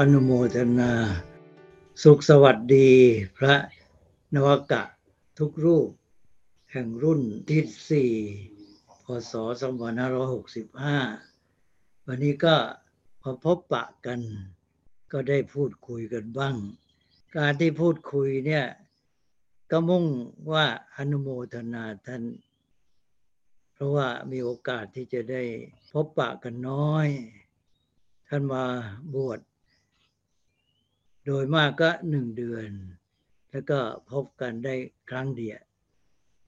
ออนุโมทนา สุขสวัสดีพระนวกะทุกรูป แห่งรุ่นที่สี่พศ2565 วันนี้ก็พอพบปะกัน ก็ได้พูดคุยกันบ้าง การที่พูดคุยเนี่ย ก็มุ่งว่าอนุโมทนาท่าน เพราะว่ามีโอกาสที่จะได้พบปะกันน้อยท่านมาบวช โดยมากก็หนึ่งเดือน แล้วก็พบกันได้ครั้งเดียว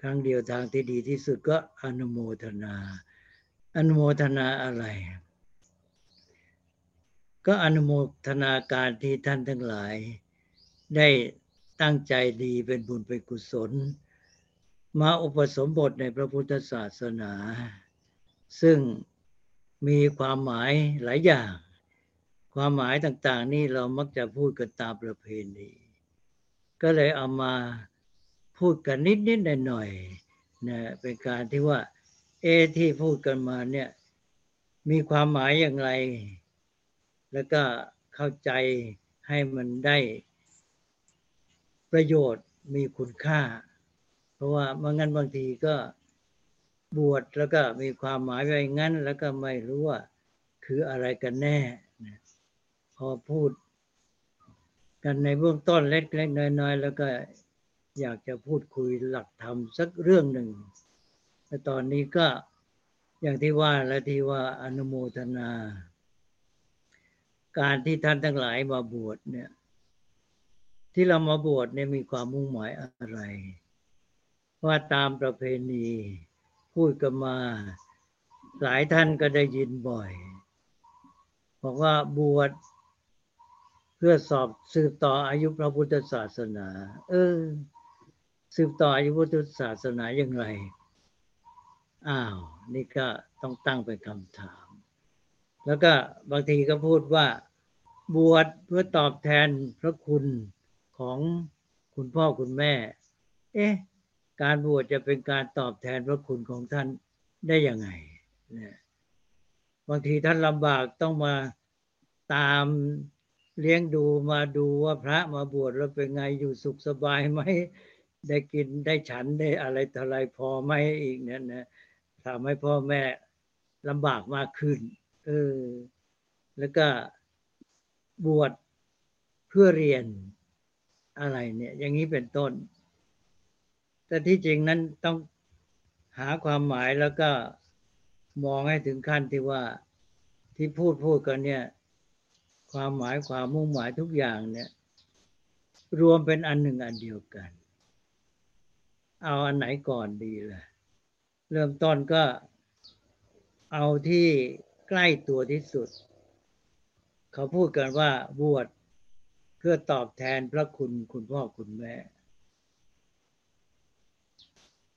ครั้งเดียวทางที่ดีที่สุดก็อนุโมทนา อนุโมทนาอะไร ก็อนุโมทนาการที่ท่านทั้งหลาย ได้ตั้งใจดีเป็นบุญเป็นกุศล มาอุปสมบทในพระพุทธศาสนา ซึ่งมีความหมายหลายอย่าง ความหมายต่างๆ นี่เรามักจะพูดกันตามประเพณี ก็เลยเอามาพูดกันนิดๆหน่อยๆนะเป็นการที่ว่า เอที่พูดกันมาเนี่ยมีความหมายอย่างไร แล้วก็เข้าใจให้มันได้ประโยชน์มีคุณค่า เพราะว่าเมื่องั้นบางทีก็บวชแล้วก็มีความหมายไว้งั้น แล้วก็ไม่รู้ว่าคืออะไรกันแน่ อพูด กันในเบื้องต้นเล็กๆน้อยๆแล้วก็อยากจะพูดคุยหลักธรรมสักเรื่องหนึ่งแต่ตอนนี้ก็อย่างที่ว่าและที่ว่าอนุโมทนา การที่ท่านทั้งหลายมาบวชเนี่ย ที่เรามาบวชเนี่ยมีความมุ่งหมายอะไร ว่าตามประเพณีพูดกันมาหลายท่านก็ได้ยินบ่อยบอกว่าบวช เพื่อสอบสืบต่ออายุพระพุทธศาสนา เออ สืบต่ออายุพุทธศาสนาอย่างไร อ้าว นี่ก็ต้องตั้งเป็นคำถาม แล้วก็บางทีก็พูดว่า บวชเพื่อตอบแทนพระคุณของคุณพ่อคุณแม่ เอ๊ะ การบวชจะเป็นการตอบแทนพระคุณของท่านได้ยังไงเนี่ยบางทีท่านลำบากต้องมาตาม เลี้ยงดูมาดูว่าพระมาบวชแล้วเป็นไงอยู่สุขสบายไหมได้กินได้ฉันได้อะไรต่ออะไรพอไหมอีกเนี่ยนะทำให้พ่อแม่ลำบากมากขึ้นเออแล้วก็บวชเพื่อเรียนอะไรเนี่ย อย่างนี้เป็นต้น แต่ที่จริงนั้นต้องหาความหมายแล้วก็มองให้ถึงขั้นที่ว่าที่พูดพูดกันเนี่ย ความหมายความมุ่งหมายทุกอย่างเนี่ย รวมเป็นอันหนึ่งอันเดียวกัน เอาอันไหนก่อนดีล่ะ เริ่มต้นก็เอาที่ใกล้ตัวที่สุด เขาพูดกันว่าบวชเพื่อตอบแทนพระคุณคุณพ่อคุณแม่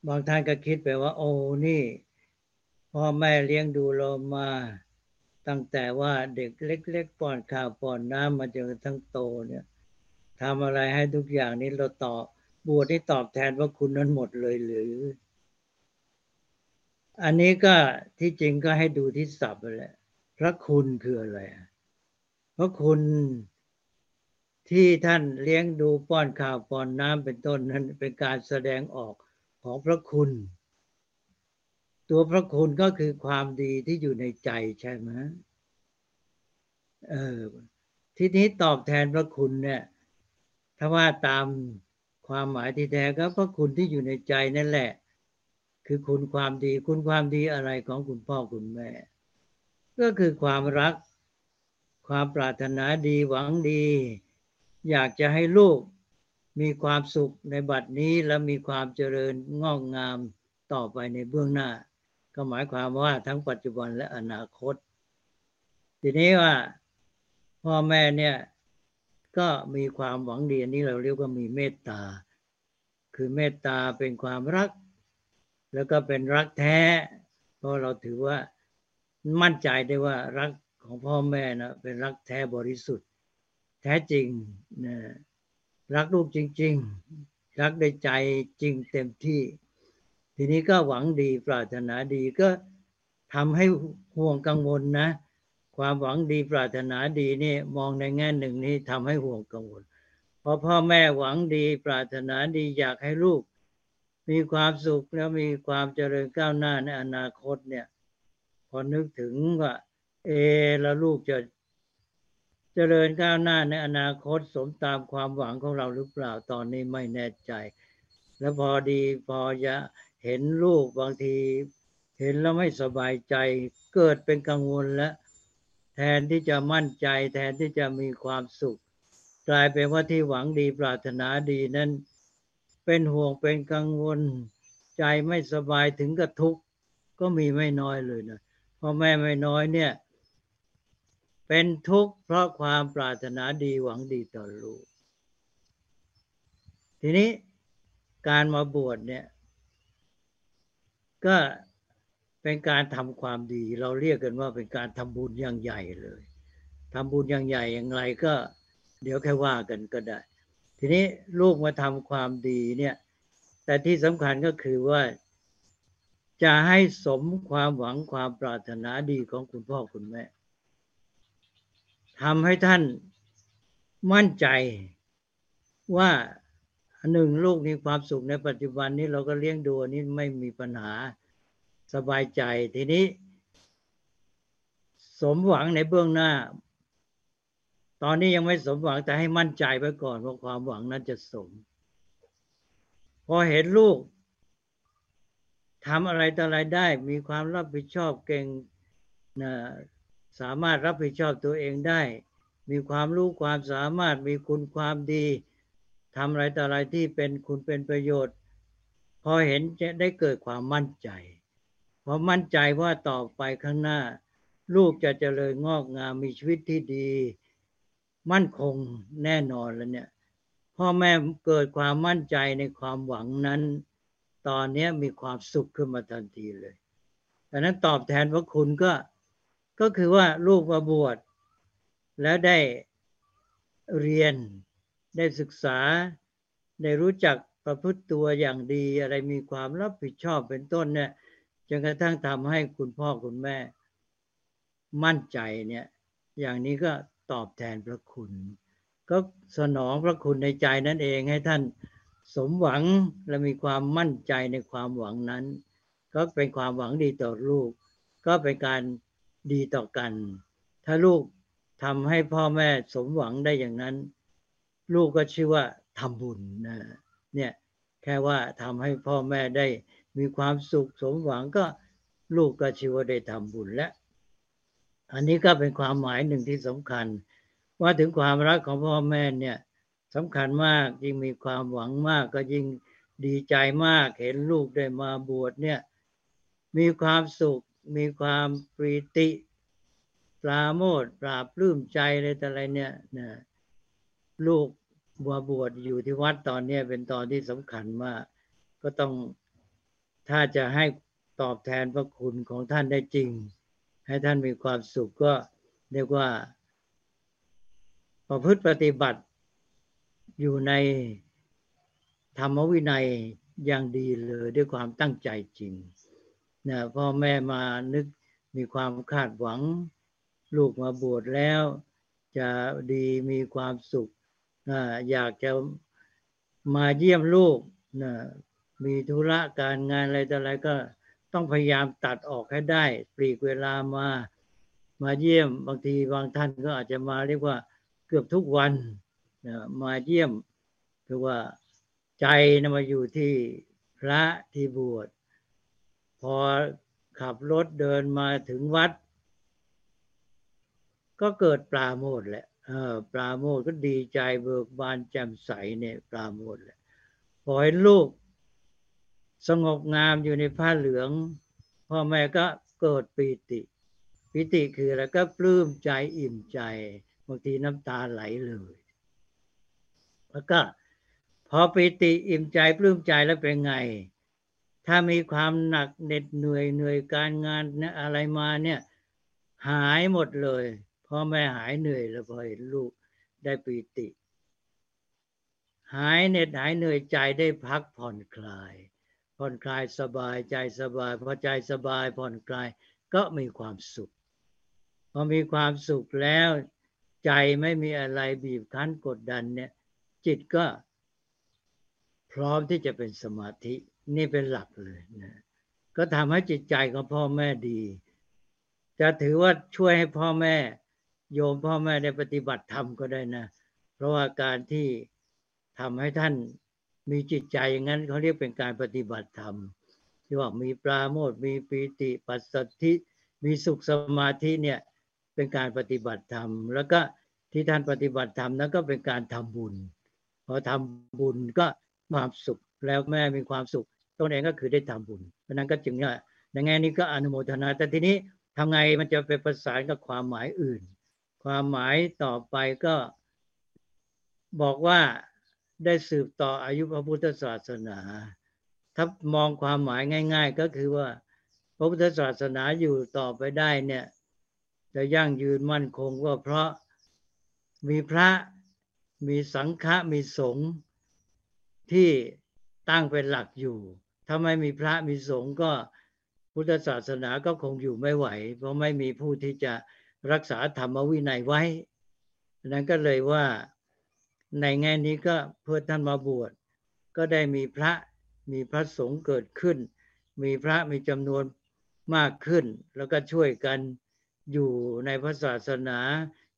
บางท่านก็คิดไปว่า โอ้นี่พ่อแม่เลี้ยงดูเรามา ตั้งแต่ว่าเด็กเล็ก ๆป้อนข้าวป้อนน้ำมาจนทั้งโตเนี่ยทำอะไรให้ทุกอย่างนี้เราตอบบวชที่ตอบแทนว่าคุณนั้นหมดเลยหรือ อันนี้ก็ที่จริงก็ให้ดูที่ศัพท์แหละพระคุณคืออะไรพระคุณที่ท่านเลี้ยงดูป้อนข้าวป้อนน้ำเป็นต้นนั้นเป็นการแสดงออกของพระคุณ ตัวพระคุณก็คือความดีที่อยู่ในใจใช่ไหมเออทีนี้ตอบแทนพระคุณเนี่ย ถ้าว่าตามความหมายที่แท้ก็พระคุณที่อยู่ในใจนั่นแหละ คือคุณความดีคุณความดีอะไรของคุณพ่อคุณแม่ ก็คือความรัก ความปรารถนาดีหวังดี อยากจะให้ลูกมีความสุขในบัดนี้และมีความเจริญงอกงามต่อไปในเบื้องหน้า ก็หมายความว่าทั้งปัจจุบันและอนาคต ทีนี้ว่าพ่อแม่เนี่ยก็มีความหวังดีอันนี้เราเรียกว่ามีเมตตา คือเมตตาเป็นความรัก แล้วก็เป็นรักแท้ เพราะเราถือว่ามั่นใจได้ว่ารักของพ่อแม่นะเป็นรักแท้บริสุทธิ์ แท้จริงนะรักลูกจริง ๆ รักในใจจริงเต็มที่ ทีนี้ก็หวังดีปรารถนาดีก็ทำให้ห่วงกังวลนะ ความหวังดีปรารถนาดีนี่มองในแง่หนึ่งนี่ทำให้ห่วงกังวลพอพ่อแม่หวังดีปรารถนาดีอยากให้ลูก มีความสุขแล้วมีความเจริญก้าวหน้าในอนาคตเนี่ย พอนึกถึงว่า เอแล้วลูกจะเจริญก้าวหน้าในอนาคตสมตามความหวังของเราหรือเปล่าตอนนี้ไม่แน่ใจ แล้วพอดีพอจะ เห็นลูกบางที เห็นแล้วไม่สบายใจเกิดเป็นกังวลแล้ว แทนที่จะมั่นใจ แทนที่จะมีความสุข กลายเป็นว่าที่หวังดีปรารถนาดีนั้น เป็นห่วงเป็นกังวล ใจไม่สบายถึงกับทุกข์ก็มีไม่น้อยเลยนะพ่อแม่ไม่น้อยเนี่ย เป็นทุกข์เพราะความปรารถนาดีหวังดีต่อลูกทีนี้การมาบวชเนี่ย ก็เป็นการทำความดี เราเรียกกันว่าเป็นการทำบุญอย่างใหญ่เลยทำบุญอย่างใหญ่อย่างไรก็ เดี๋ยวแค่ว่ากันก็ได้ ทีนี้ลูกมาทำความดีเนี่ย แต่ที่สำคัญก็คือว่า จะให้สมความหวังความปรารถนาดีของคุณพ่อคุณแม่ทำให้ท่านมั่นใจว่า หนึ่งลูกมีความสุขในปัจจุบันนี้เราก็เลี้ยงดูนี้ไม่มีปัญหาสบายใจทีนี้ สมหวังในเบื้องหน้า ตอนนี้ยังไม่สมหวังแต่ให้มั่นใจไว้ก่อนว่าความหวังนั้นจะสม พอเห็นลูกทำอะไรต่ออะไรได้ มีความรับผิดชอบเก่งนะสามารถรับผิดชอบตัวเองได้ มีความรู้ความสามารถมีคุณความดี ทำอะไรต่ออะไรที่เป็นคุณเป็นประโยชน์ พอเห็นจะได้เกิดความมั่นใจพอมั่นใจว่าต่อไปข้างหน้า ลูกจะเจริญงอกงามมีชีวิตที่ดี มั่นคงแน่นอนแล้วเนี่ยพ่อแม่เกิดความมั่นใจในความหวังนั้น ตอนนี้มีความสุขขึ้นมาทันทีเลยดังนั้นตอบแทนพระคุณก็ก็คือว่าลูกมาบวชแล้วได้เรียน ได้ศึกษา ได้รู้จักประพฤติตัวอย่างดีอะไรมีความรับผิดชอบเป็นต้นเนี่ยจนกระทั่งทำให้คุณพ่อคุณแม่ มั่นใจเนี่ยอย่างนี้ก็ตอบแทนพระคุณ ก็สนองพระคุณในใจนั่นเองให้ท่านสมหวังและมีความมั่นใจในความหวังนั้น ก็เป็นความหวังดีต่อลูก ก็เป็นการดีต่อกัน ถ้าลูกทำให้พ่อแม่สมหวังได้อย่างนั้น ลูกก็ชื่อว่าทำบุญนะเนี่ยแค่ว่าทำให้พ่อแม่ได้มีความสุขสมหวังก็ลูกก็ชื่อว่าได้ทำบุญแล้วอันนี้ก็เป็นความหมายหนึ่งที่สำคัญ ว่าถึงความรักของพ่อแม่เนี่ยสำคัญมากยิ่งมีความหวังมากก็ยิ่งดีใจมากเห็นลูกได้มาบวชเนี่ยมีความสุขมีความปรีติปราโมทปราบปลื้มใจอะไรแต่อะไรเนี่ยนะ ลูกบัวบวชอยู่ที่วัดตอนนี้เป็นตอนที่สำคัญมาก ก็ต้องถ้าจะให้ตอบแทนพระคุณของท่านได้จริง ให้ท่านมีความสุขก็เรียกว่า ประพฤติปฏิบัติอยู่ในธรรมวินัยอย่างดีเลยด้วยความตั้งใจจริงนะพ่อแม่มานึกมีความคาดหวัง ลูกมาบวชแล้ว จะดีมีความสุข อยากจะมาเยี่ยมลูกนะมีธุระการงานอะไรต่ออะไรก็ต้องพยายามตัดออกให้ได้ ปลีกเวลามามาเยี่ยมบางทีบางท่านก็อาจจะมาเรียกว่าเกือบทุกวันนะมาเยี่ยมคือว่าใจนะมาอยู่ที่พระที่บวชพอขับรถเดินมาถึงวัด ก็เกิดปลาโมดแหละ ปลาโมดก็ดีใจเบิกบานแจ่มใสเนี่ยปลาโมดแหละพอเห็นลูกสงบงามอยู่ในผ้าเหลือง พ่อแม่ก็เกิดปีติ ปีติคืออะไรก็ปลื้มใจอิ่มใจบางทีน้ำตาไหลเลย แล้วก็พอปีติอิ่มใจปลื้มใจแล้วเป็นไง ถ้ามีความหนักเหน็ดเหนื่อยเหนื่อยการงานเนี่ยอะไรมาเนี่ยหายหมดเลย พ่อแม่หายเหนื่อยแล้วพอเห็นลูกได้ปีติ หายเหน็ดหายเหนื่อยใจได้พักผ่อนคลาย ผ่อนคลายสบายใจสบายพอใจสบายผ่อนคลายก็มีความสุข พอมีความสุขแล้ว ใจไม่มีอะไรบีบคั้นกดดันเนี่ย จิตก็พร้อมที่จะเป็นสมาธินี่เป็นหลักเลยนะก็ทำให้จิตใจของพ่อแม่ดี จะถือว่าช่วยให้พ่อแม่ โยมพ่อแม่ได้ปฏิบัติธรรมก็ได้นะ เพราะว่าการที่ทำให้ท่านมีจิตใจอย่างนั้นเขาเรียกเป็นการปฏิบัติธรรม ที่ว่ามีปราโมทมีปีติปัสสธิ มีสุขสมาธิเนี่ยเป็นการปฏิบัติธรรม แล้วก็ที่ท่านปฏิบัติธรรมนั้นก็เป็นการทำบุญพอทำบุญก็ความสุขแล้วแม่มีความสุขตัวเองก็คือได้ทำบุญเพราะนั้นก็จึงว่าในแง่นี้ก็อนุโมทนาแต่ทีนี้ทำไงมันจะไปประสานกับความหมายอื่น ความหมายต่อไปก็บอกว่าได้สืบต่ออายุพระพุทธศาสนา ถ้ามองความหมายง่าย ๆ ก็คือว่า พระพุทธศาสนาอยู่ต่อไปได้เนี่ยจะยั่งยืนมั่นคงก็เพราะมีพระมีสังฆะมีสงฆ์ที่ตั้งเป็นหลักอยู่ ถ้าไม่มีพระมีสงฆ์ก็พุทธศาสนาก็คงอยู่ไม่ไหว เพราะไม่มีผู้ที่จะ รักษาธรรมวินัยไว้นั้นก็เลยว่าในแง่นี้ก็เพื่อท่านมาบวชก็ได้มีพระมีพระสงฆ์เกิดขึ้น มีพระมีจำนวนมากขึ้น แล้วก็ช่วยกันอยู่ในพระศาสนา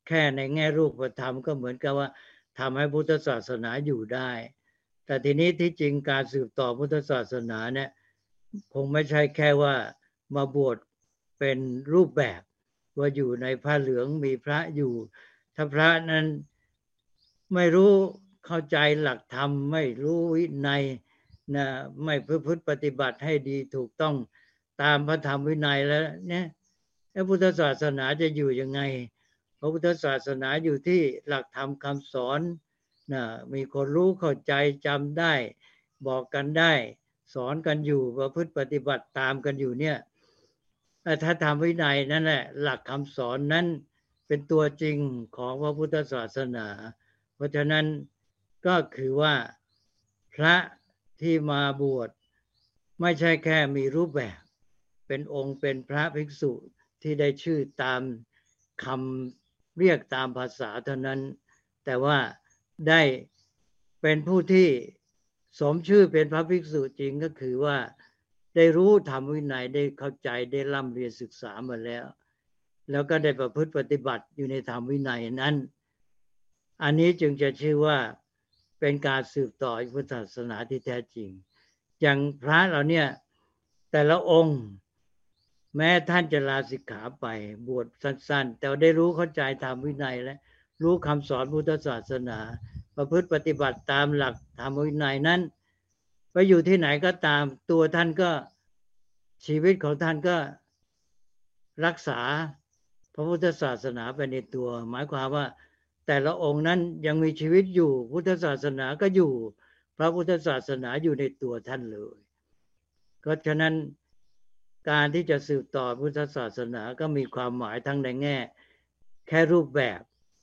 แค่ในแง่รูปธรรมก็เหมือนกับว่าทำให้พุทธศาสนาอยู่ได้ แต่ทีนี้ที่จริงการสืบต่อพุทธศาสนาเนี่ยคงไม่ใช่แค่ว่ามาบวชเป็นรูปแบบ ว่าอยู่ในผ้าเหลืองมีพระอยู่ ถ้าพระนั้นไม่รู้เข้าใจหลักธรรม ไม่รู้วินัยนะไม่พฤติปฏิบัติให้ดีถูกต้องตามพระธรรมวินัยแล้วเนี่ยพระพุทธศาสนาจะอยู่ยังไง พระพุทธศาสนาอยู่ที่หลักธรรมคำสอนนะมีคนรู้เข้าใจจำได้ บอกกันได้ สอนกันอยู่ประพฤติปฏิบัติตามกันอยู่เนี่ย ถ้าทำวินัยนั่นแหละหลักคำสอนนั้นเป็นตัวจริงของพระพุทธศาสนา เพราะฉะนั้นก็คือว่าพระที่มาบวชไม่ใช่แค่มีรูปแบบ เป็นองค์เป็นพระภิกษุที่ได้ชื่อตามคำเรียกตามภาษาเท่านั้น แต่ว่าได้เป็นผู้ที่สมชื่อเป็นพระภิกษุจริงก็คือว่า ได้รู้ธรรมวินัยได้เข้าใจได้ร่ำเรียนศึกษามาแล้ว แล้วก็ได้ประพฤติปฏิบัติอยู่ในธรรมวินัยนั้น อันนี้จึงจะชื่อว่าเป็นการสืบต่อพุทธศาสนาที่แท้จริง อย่างพระเราเนี่ยแต่ละองค์แม้ท่านจะลาสิกขาไปบวชสั้น ๆ แต่ได้รู้เข้าใจธรรมวินัยและรู้คำสอนพุทธศาสนา ประพฤติปฏิบัติตามหลักธรรมวินัยนั้น ไปอยู่ที่ไหนก็ตามตัวท่านก็ชีวิตของท่านก็รักษาพระพุทธศาสนาไปในตัว หมายความว่า แต่ละองค์นั้นยังมีชีวิตอยู่ พุทธศาสนาก็อยู่ พระพุทธศาสนาอยู่ในตัวท่านเลยก็ฉะนั้นการที่จะสืบต่อพุทธศาสนาก็มีความหมายทั้งในแง่ แค่รูปแบบ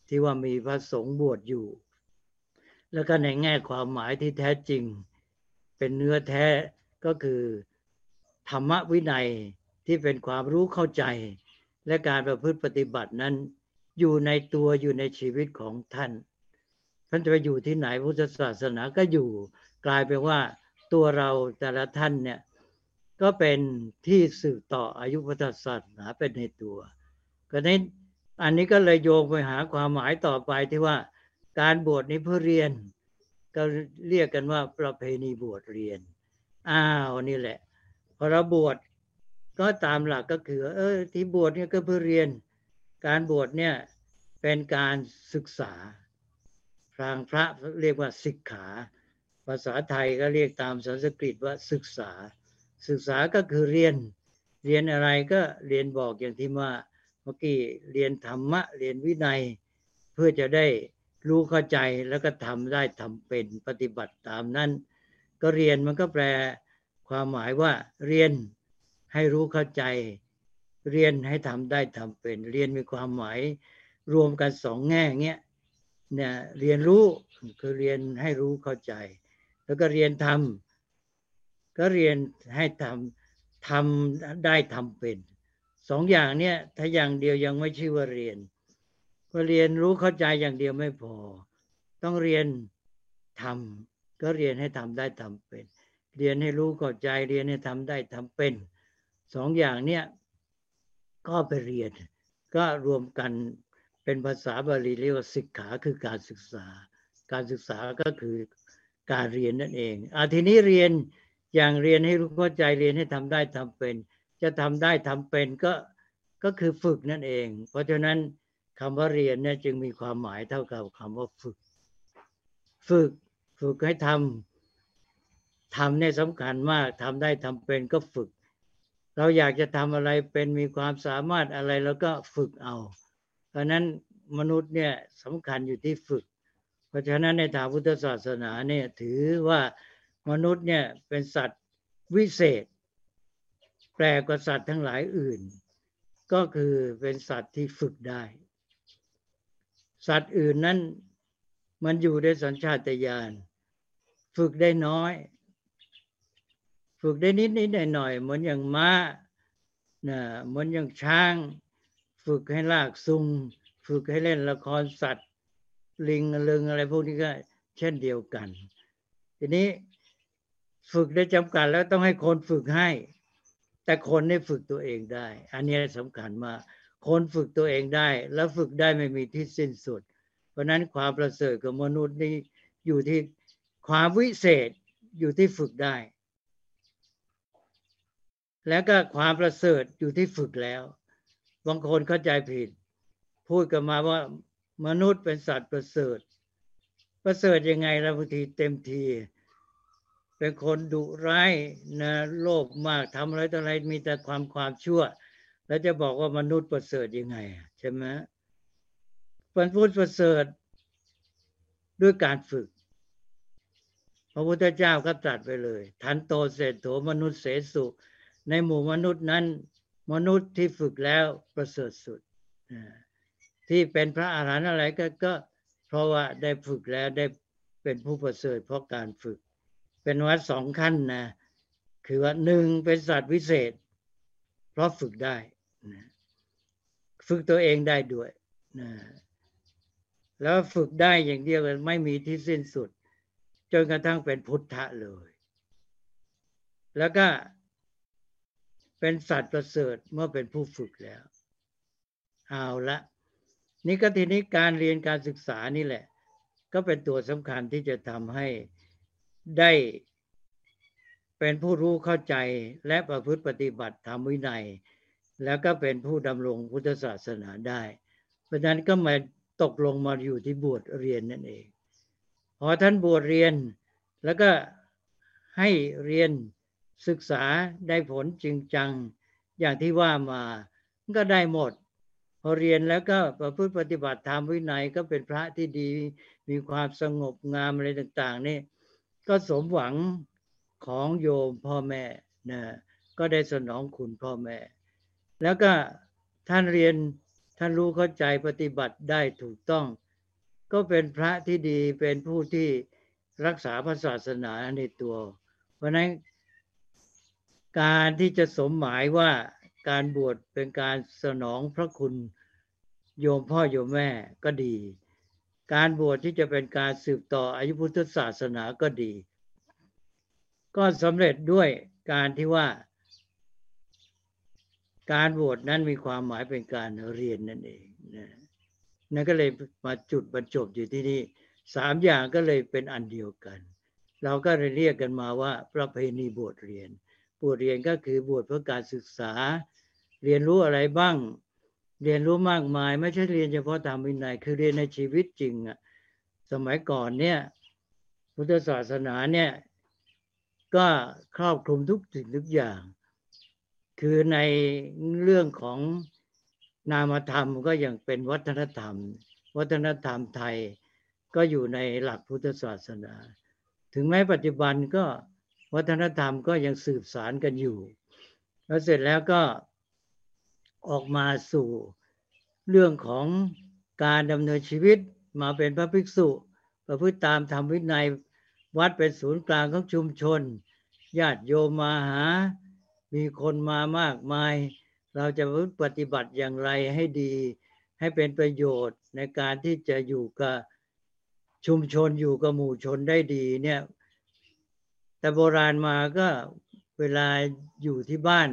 ที่ว่ามีพระสงฆ์บวชอยู่ แล้วก็ในแง่ความหมายที่แท้จริง เป็นเนื้อแท้ก็คือ ธรรมวินัยที่เป็นความรู้เข้าใจ และการประพฤติปฏิบัตินั้น อยู่ในตัวอยู่ในชีวิตของท่าน ท่านจะไปอยู่ที่ไหนพุทธศาสนาก็อยู่ กลายเป็นว่าตัวเราแต่ละท่านเนี่ยก็เป็นที่สืบต่ออายุพุทธศาสนาเป็นในตัวก็นี้อันนี้ก็เลยโยงไปหาความหมายต่อไปที่ว่าการบวชนี้เพื่อเรียน ก็เรียกกันว่าประเพณีบวชเรียน อ้าวนี่แหละ พอเราบวชก็ตามหลักก็คือ เออ ที่บวชเนี่ยก็เพื่อเรียน การบวชเนี่ยเป็นการศึกษาทางพระเรียกว่าศิกขา ภาษาไทยก็เรียกตามสันสกฤตว่าศึกษา ศึกษาก็คือเรียน เรียนอะไรก็เรียนบอกอย่างที่ว่าเมื่อกี้เรียนธรรมะ เรียนวินัย เพื่อจะได้ รู้เข้าใจแล้วก็ทำได้ทำเป็นปฏิบัติตามนั้น ก็เรียนมันก็แปลความหมายว่า เรียนให้รู้เข้าใจ เรียนให้ทำได้ทำเป็น เรียนมีความหมายรวมกันสองแง่เงี้ยเนี่ยเรียนรู้คือเรียนให้รู้เข้าใจ แล้วก็เรียนทำก็เรียนให้ทำทำได้ทำเป็นสองอย่างเนี่ยถ้าอย่างเดียวยังไม่ชื่อว่าเรียน พอเรียนรู้เข้าใจอย่างเดียวไม่พอ ต้องเรียนทำก็เรียนให้ทำได้ทำเป็น เรียนให้รู้เข้าใจเรียนให้ทำได้ทำเป็นสองอย่างเนี่ยก็ไปเรียน ก็รวมกันเป็นภาษาบาลีเรียกว่าศึกขาคือการศึกษา การศึกษาก็คือการเรียนนั่นเองอาทีนี้เรียนอย่างเรียนให้รู้เข้าใจเรียนให้ทำได้ทำเป็น จะทำได้ทำเป็นก็ก็คือฝึกนั่นเอง เพราะฉะนั้น คำว่าเรียนเนี่ยจึงมีความหมายเท่ากับคำว่าฝึก ฝึกฝึกให้ทำทำเนี่ยสำคัญมากทำได้ทำเป็นก็ฝึก เราอยากจะทำอะไรเป็นมีความสามารถอะไรแล้วก็ฝึกเอา เพราะนั้นมนุษย์เนี่ยสำคัญอยู่ที่ฝึก เพราะฉะนั้นในทางพุทธศาสนาเนี่ยถือว่ามนุษย์เนี่ยเป็นสัตว์วิเศษ แปลกว่าสัตว์ทั้งหลายอื่น ก็คือเป็นสัตว์ที่ฝึกได้ สัตว์อื่นนั้นมันอยู่ในสัญชาตญาณฝึกได้น้อย ฝึกได้นิดนิดหน่อยหน่อยเหมือนอย่างม้านะเหมือนอย่างช้าง ฝึกให้ลากซุง ฝึกให้เล่นละครสัตว์ ลิงลึงอะไรพวกนี้ก็ เช่นเดียวกัน ทีนี้ฝึกได้จำกัดแล้วต้องให้คนฝึกให้ แต่คนได้ฝึกตัวเองได้ อันนี้สำคัญมาก คนฝึกตัวเองได้ แล้วฝึกได้ไม่มีที่สิ้นสุด เพราะนั้นความประเสริฐของมนุษย์นี่อยู่ที่ความวิเศษอยู่ที่ฝึกได้ แล้วก็ความประเสริฐอยู่ที่ฝึกแล้ว บางคนเข้าใจผิด พูดกันมาว่ามนุษย์เป็นสัตว์ประเสริฐ ประเสริฐยังไงเราบางทีเต็มที เป็นคนดุร้ายนะโลภมากทำอะไรต่ออะไรมีแต่ความความชั่ว แล้วจะบอกว่ามนุษย์ประเสริฐยังไงใช่ไหมเป็นพูดประเสริฐด้วยการฝึก พระพุทธเจ้าก็ตรัสไปเลย ทันโตเศรษโถมนุษย์เสสุในหมู่มนุษย์นั้น มนุษย์ที่ฝึกแล้วประเสริฐสุด ที่เป็นพระอาหารหันต์อะไรก็ก็ เพราะว่าได้ฝึกแล้วได้เป็นผู้ประเสริฐเพราะการฝึก เป็นวัดสองขั้นนะคือว่าหนึ่งเป็นสัตว์วิเศษ เพราะฝึกได้นะฝึกตัวเองได้ด้วยนะแล้วฝึกได้อย่างเดียวไม่มีที่สิ้นสุด จนกระทั่งเป็นพุทธะเลย แล้วก็เป็นสัตว์ประเสริฐเมื่อเป็นผู้ฝึกแล้ว เอาละนี่ก็ทีนี้การเรียนการศึกษานี่แหละ ก็เป็นตัวสำคัญที่จะทำให้ได้ เป็นผู้รู้เข้าใจและประพฤติปฏิบัติธรรมวินัย แล้วก็เป็นผู้ดำรงพุทธศาสนาได้ เพราะฉะนั้นก็มาตกลงมาอยู่ที่บวชเรียนนั่นเอง พอท่านบวชเรียนแล้วก็ให้เรียนศึกษาได้ผลจริงจังอย่างที่ว่ามาก็ได้หมด พอเรียนแล้วก็ประพฤติปฏิบัติธรรมวินัยก็เป็นพระที่ดีมีความสงบงามอะไรต่าง ๆ นี่ก็สมหวัง ของโยมพ่อแม่นะก็ได้สนองคุณพ่อแม่ แล้วก็ท่านเรียนท่านรู้เข้าใจปฏิบัติได้ถูกต้อง ก็เป็นพระที่ดีเป็นผู้ที่รักษาพระศาสนาในตัว เพราะนั้นการที่จะสมหมายว่าการบวชเป็นการสนองพระคุณโยมพ่อโยมแม่ก็ดี การบวชที่จะเป็นการสืบต่ออายุพุทธศาสนาก็ดี ก็สำเร็จด้วยการที่ว่า การบวชนั้นมีความหมายเป็นการเรียนนั่นเองนะนั่นก็เลยมาจุดบรรจบอยู่ที่นี่สามอย่างก็เลยเป็นอันเดียวกัน เราก็เลยเรียกกันมาว่า ประเพณีบวชเรียน บวชเรียนก็คือบวชเพื่อการศึกษา เรียนรู้อะไรบ้าง เรียนรู้มากมาย ไม่ใช่เรียนเฉพาะตามวินัยคือเรียนในชีวิตจริงอะสมัยก่อนเนี่ยพุทธศาสนาเนี่ย ก็ครอบคลุมทุกสิ่งทุกอย่าง คือในเรื่องของนามธรรมก็ยังเป็นวัฒนธรรม วัฒนธรรมไทยก็อยู่ในหลักพุทธศาสนา ถึงแม้ปัจจุบันก็วัฒนธรรมก็ยังสืบสารกันอยู่ แล้วเสร็จแล้วก็ออกมาสู่เรื่องของการดำเนินชีวิตมาเป็นพระภิกษุ ประพฤติตามธรรมวินัย วัดเป็นศูนย์กลางของชุมชน ญาติโยมมาหา มีคนมามากมาย เราจะปฏิบัติอย่างไรให้ดี ให้เป็นประโยชน์ในการที่จะอยู่กับชุมชนอยู่กับหมู่ชนได้ดีเนี่ย แต่โบราณมาก็เวลาอยู่ที่บ้าน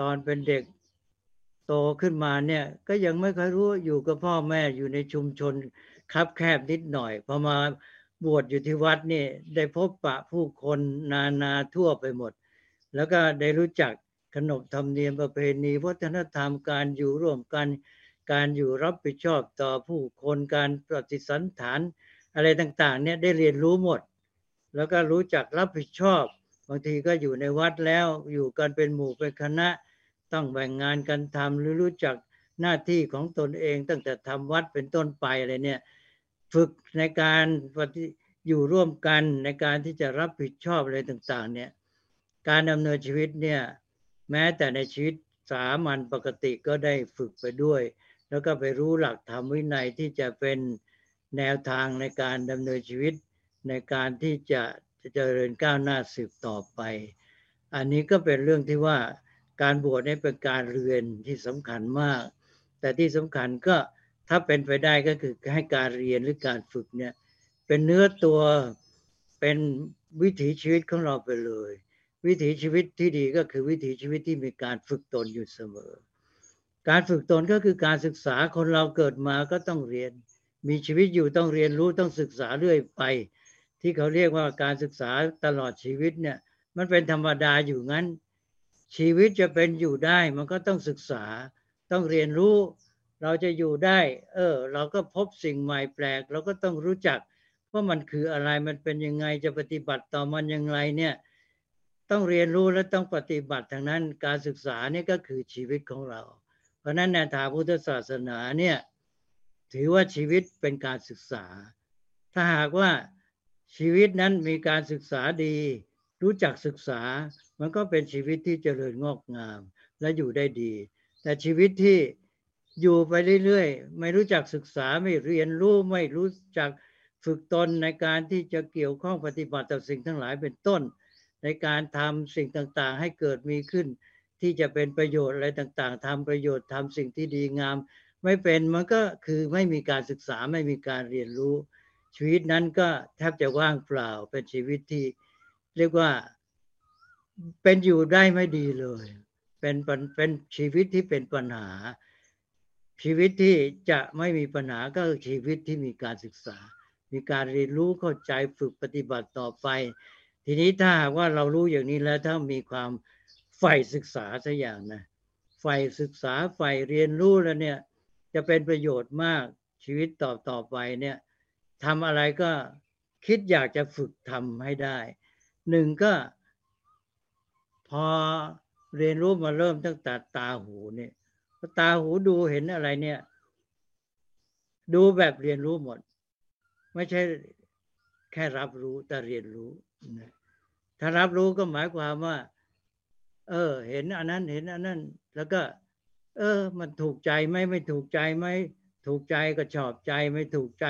ตอนเป็นเด็กโตขึ้นมาเนี่ย ก็ยังไม่ค่อยรู้อยู่กับพ่อแม่อยู่ในชุมชนคับแคบนิดหน่อยพอมา บวชอยู่ที่วัดนี่ได้พบปะผู้คนนานาทั่วไปหมด แล้วก็ได้รู้จักขนบธรรมเนียมประเพณี วัฒนธรรมการอยู่ร่วมกัน การอยู่รับผิดชอบต่อผู้คนการปฏิสันฐาน อะไรต่างๆเนี่ยได้เรียนรู้หมด แล้วก็รู้จักรับผิดชอบ บางทีก็อยู่ในวัดแล้วอยู่กันเป็นหมู่เป็นคณะ ต้องแบ่งงานกันทำหรือรู้จักหน้าที่ของตนเองตั้งแต่ทำวัดเป็นต้นไปอะไรเนี่ย ฝึกในการปฏิอยู่ร่วมกันในการที่จะรับผิดชอบอะไรต่างๆเนี่ยการดำเนินชีวิตเนี่ยแม้แต่ในชีวิตสามัญปกติก็ได้ฝึกไปด้วย แล้วก็ไปรู้หลักธรรมวินัยที่จะเป็นแนวทางในการดำเนินชีวิต ในการที่จะจะเจริญก้าวหน้าสืบต่อไป อันนี้ก็เป็นเรื่องที่ว่าการบวชนี่เป็นการเรียนที่สำคัญมาก แต่ที่สำคัญก็ ถ้าเป็นไปได้ก็คือให้การเรียนหรือการฝึกเนี่ย เป็นเนื้อตัวเป็นวิถีชีวิตของเราไปเลย วิถีชีวิตที่ดีก็คือวิถีชีวิตที่มีการฝึกตนอยู่เสมอ การฝึกตนก็คือการศึกษาคนเราเกิดมาก็ต้องเรียน มีชีวิตอยู่ต้องเรียนรู้ต้องศึกษาเรื่อยไป ที่เขาเรียกว่าการศึกษาตลอดชีวิตเนี่ยมันเป็นธรรมดาอยู่งั้น ชีวิตจะเป็นอยู่ได้มันก็ต้องศึกษาต้องเรียนรู้ เราจะอยู่ได้ เออ เราก็พบสิ่งใหม่แปลก เราก็ต้องรู้จักว่ามันคืออะไรมันเป็นยังไงจะปฏิบัติต่อมันยังไงเนี่ยต้องเรียนรู้และต้องปฏิบัติทางนั้นการศึกษานี่ก็คือชีวิตของเรา เพราะนั้นในทางพุทธศาสนาเนี่ยถือว่าชีวิตเป็นการศึกษา ถ้าหากว่าชีวิตนั้นมีการศึกษาดี รู้จักศึกษา มันก็เป็นชีวิตที่เจริญงอกงามและอยู่ได้ดี แต่ชีวิตที่ อยู่ไปเรื่อยๆ ไม่รู้จักศึกษาไม่เรียนรู้ไม่รู้จักฝึกตนในการที่จะเกี่ยวข้องปฏิบัติต่อสิ่งทั้งหลายเป็นต้น ในการทำสิ่งต่างๆ ให้เกิดมีขึ้น ที่จะเป็นประโยชน์อะไรต่างๆทำประโยชน์ทำสิ่งที่ดีงาม ไม่เป็นมันก็คือไม่มีการศึกษาไม่มีการเรียนรู้ ชีวิตนั้นก็แทบจะว่างเปล่าเป็นชีวิตที่ เรียกว่าเป็นอยู่ได้ไม่ดีเลย เป็นเป็นชีวิตที่เป็นปัญหา ชีวิตที่จะไม่มีปัญหาก็คือชีวิตที่มีการศึกษา มีการเรียนรู้เข้าใจฝึกปฏิบัติต่อไป ทีนี้ถ้าหากว่าเรารู้อย่างนี้แล้วถ้ามีความใฝ่ศึกษาสักอย่างนะใฝ่ศึกษาใฝ่เรียนรู้แล้วเนี่ยจะเป็นประโยชน์มากชีวิตต่อต่อไปเนี่ยทำอะไรก็คิดอยากจะฝึกทำให้ได้หนึ่งก็ พอเรียนรู้มาเริ่มตั้งแต่ตาหูเนี่ย ตาหูดูเห็นอะไรเนี่ย ดูแบบเรียนรู้หมด ไม่ใช่แค่รับรู้แต่เรียนรู้ถ้ารับรู้ก็หมายความว่า เออ เห็นอันนั้นเห็นอันนั้น แล้วก็ เออ มันถูกใจไหมไม่ถูกใจไหมถูกใจก็ชอบใจไม่ถูกใจ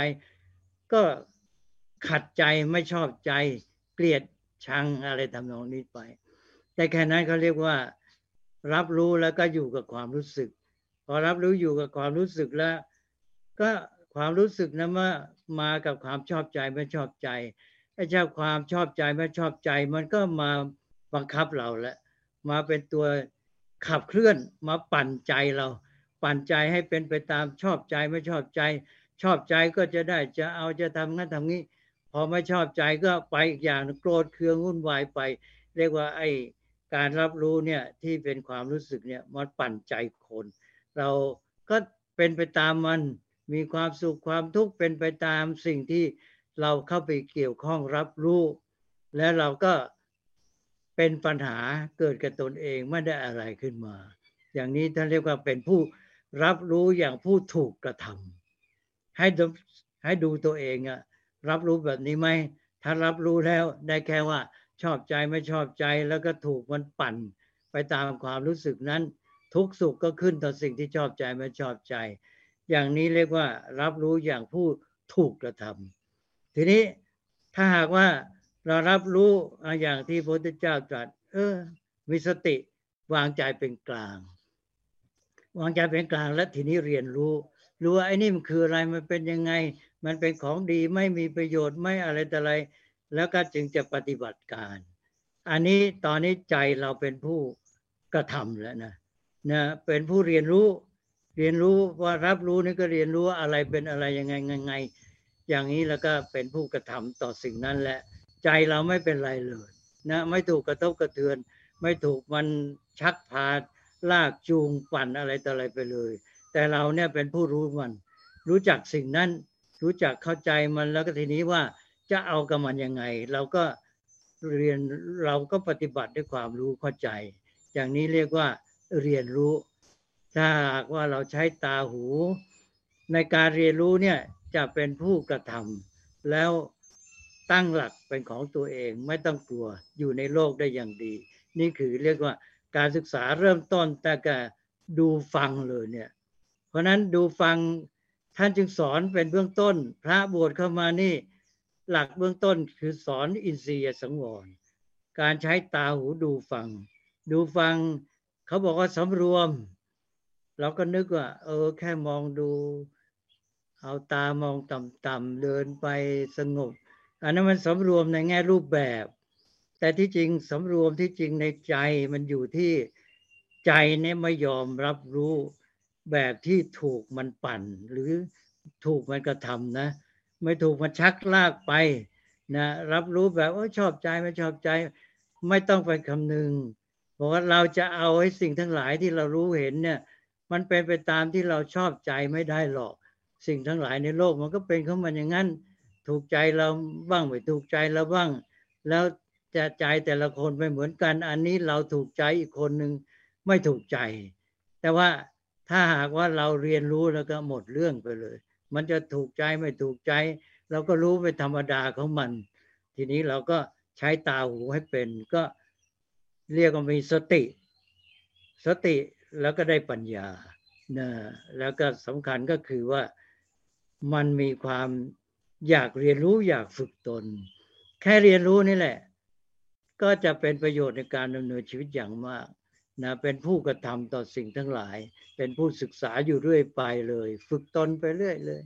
ก็ขัดใจไม่ชอบใจ เกลียดชังอะไรทำนองนี้ไป แต่แค่นั้นเขาเรียกว่า รับรู้แล้วก็อยู่กับความรู้สึก พอรับรู้อยู่กับความรู้สึกแล้ว ก็ความรู้สึกนั้นมามากับความชอบใจไม่ชอบใจไอ้ชอบความชอบใจไม่ชอบใจ มันก็มาบังคับเราแล้วมาเป็นตัวขับเคลื่อนมาปั่นใจเรา ปั่นใจให้เป็นไปตามชอบใจไม่ชอบใจ ชอบใจก็จะได้จะเอาจะทำงั้นทำนี้ พอไม่ชอบใจก็ไปอีกอย่างโกรธเคืองวุ่นวายไป เรียกว่าไอ้ การรับรู้เนี่ยที่เป็นความรู้สึกเนี่ยมันปั่นใจคน เราก็เป็นไปตามมันมีความสุขความทุกข์เป็นไปตามสิ่งที่เราเข้าไปเกี่ยวข้องรับรู้ และเราก็เป็นปัญหาเกิดกับตนเองไม่ได้อะไรขึ้นมา อย่างนี้ท่านเรียกว่าเป็นผู้รับรู้อย่างผู้ถูกกระทำให้ให้ดูตัวเองอะรับรู้แบบนี้ไหมถ้ารับรู้แล้วได้แค่ว่า ชอบใจไม่ชอบใจแล้วก็ถูกมันปั่นไปตามความรู้สึกนั้น ทุกสุขก็ขึ้นต่อสิ่งที่ชอบใจไม่ชอบใจ อย่างนี้เรียกว่ารับรู้อย่างผู้ถูกกระทำทีนี้ถ้าหากว่าเรารับรู้อย่างที่พระพุทธเจ้าตรัสเออ มีสติวางใจเป็นกลาง วางใจเป็นกลางแล้วทีนี้เรียนรู้รู้ว่าไอ้นี่มันคืออะไรมันเป็นยังไง มันเป็นของดีไม่มีประโยชน์ไม่อะไรแต่อะไร แล้วก็จึงจะปฏิบัติการ อันนี้ตอนนี้ใจเราเป็นผู้กระทำแล้วนะนะเป็นผู้เรียนรู้เรียนรู้ว่ารับรู้นี่ก็เรียนรู้ว่าอะไรเป็นอะไรยังไงยังไง อย่างนี้แล้วก็เป็นผู้กระทำต่อสิ่งนั้นแหละ ใจเราไม่เป็นไรเลยนะไม่ถูกกระทบกระเทือน ไม่ถูกมันชักพาลากจูงปั่นอะไรต่ออะไรไปเลย แต่เราเนี่ยเป็นผู้รู้มัน รู้จักสิ่งนั้น รู้จักเข้าใจมันแล้วก็ทีนี้ว่า จะเอากับมันยังไง เราก็เรียนเราก็ปฏิบัติด้วยความรู้เข้าใจ อย่างนี้เรียกว่าเรียนรู้ ถ้าหากว่าเราใช้ตาหู ในการเรียนรู้เนี่ยจะเป็นผู้กระทำแล้วตั้งหลักเป็นของตัวเองไม่ต้องกลัวอยู่ในโลกได้อย่างดี นี่คือเรียกว่าการศึกษาเริ่มต้นแต่ก็ดูฟังเลยเนี่ยเพราะนั้นดูฟังท่านจึงสอนเป็นเบื้องต้น พระบวชเข้ามานี่ หลักเบื้องต้นคือสอนอินทรียสังวร การใช้ตาหูดูฟัง ดูฟังเขาบอกว่าสำรวม เราก็นึกว่า เออ แค่มองดู เอาตามองต่ำๆเดินไปสงบ อันนั้นมันสำรวมในแง่รูปแบบ แต่ที่จริงสำรวมที่จริงในใจมันอยู่ที่ใจเนี่ยไม่ยอมรับรู้แบบที่ถูกมันปั่น หรือถูกมันกระทำนะ ไม่ถูกมันชักลากไปนะรับรู้แบบว่าชอบใจไม่ชอบใจ ไม่ต้องไปคำนึงบอกว่าเราจะเอาให้สิ่งทั้งหลายที่เรารู้เห็นเนี่ยมันเป็นไปตามที่เราชอบใจไม่ได้หรอก สิ่งทั้งหลายในโลกมันก็เป็นเข้ามาอย่างนั้น ถูกใจเราบ้างไม่ถูกใจเราบ้าง แล้วจะใจแต่ละคนไม่เหมือนกัน อันนี้เราถูกใจอีกคนหนึ่งไม่ถูกใจ แต่ว่าถ้าหากว่าเราเรียนรู้แล้วก็หมดเรื่องไปเลย มันจะถูกใจไม่ถูกใจ เราก็รู้เป็นธรรมดาของมัน ทีนี้เราก็ใช้ตาหูให้เป็น ก็เรียกว่ามีสติ สติแล้วก็ได้ปัญญานะแล้วก็สำคัญก็คือว่ามันมีความอยากเรียนรู้อยากฝึกตน แค่เรียนรู้นี่แหละ ก็จะเป็นประโยชน์ในการดำเนินชีวิตอย่างมาก นะเป็นผู้กระทำต่อสิ่งทั้งหลาย เป็นผู้ศึกษาอยู่เรื่อยไปเลย ฝึกตนไปเรื่อยเลย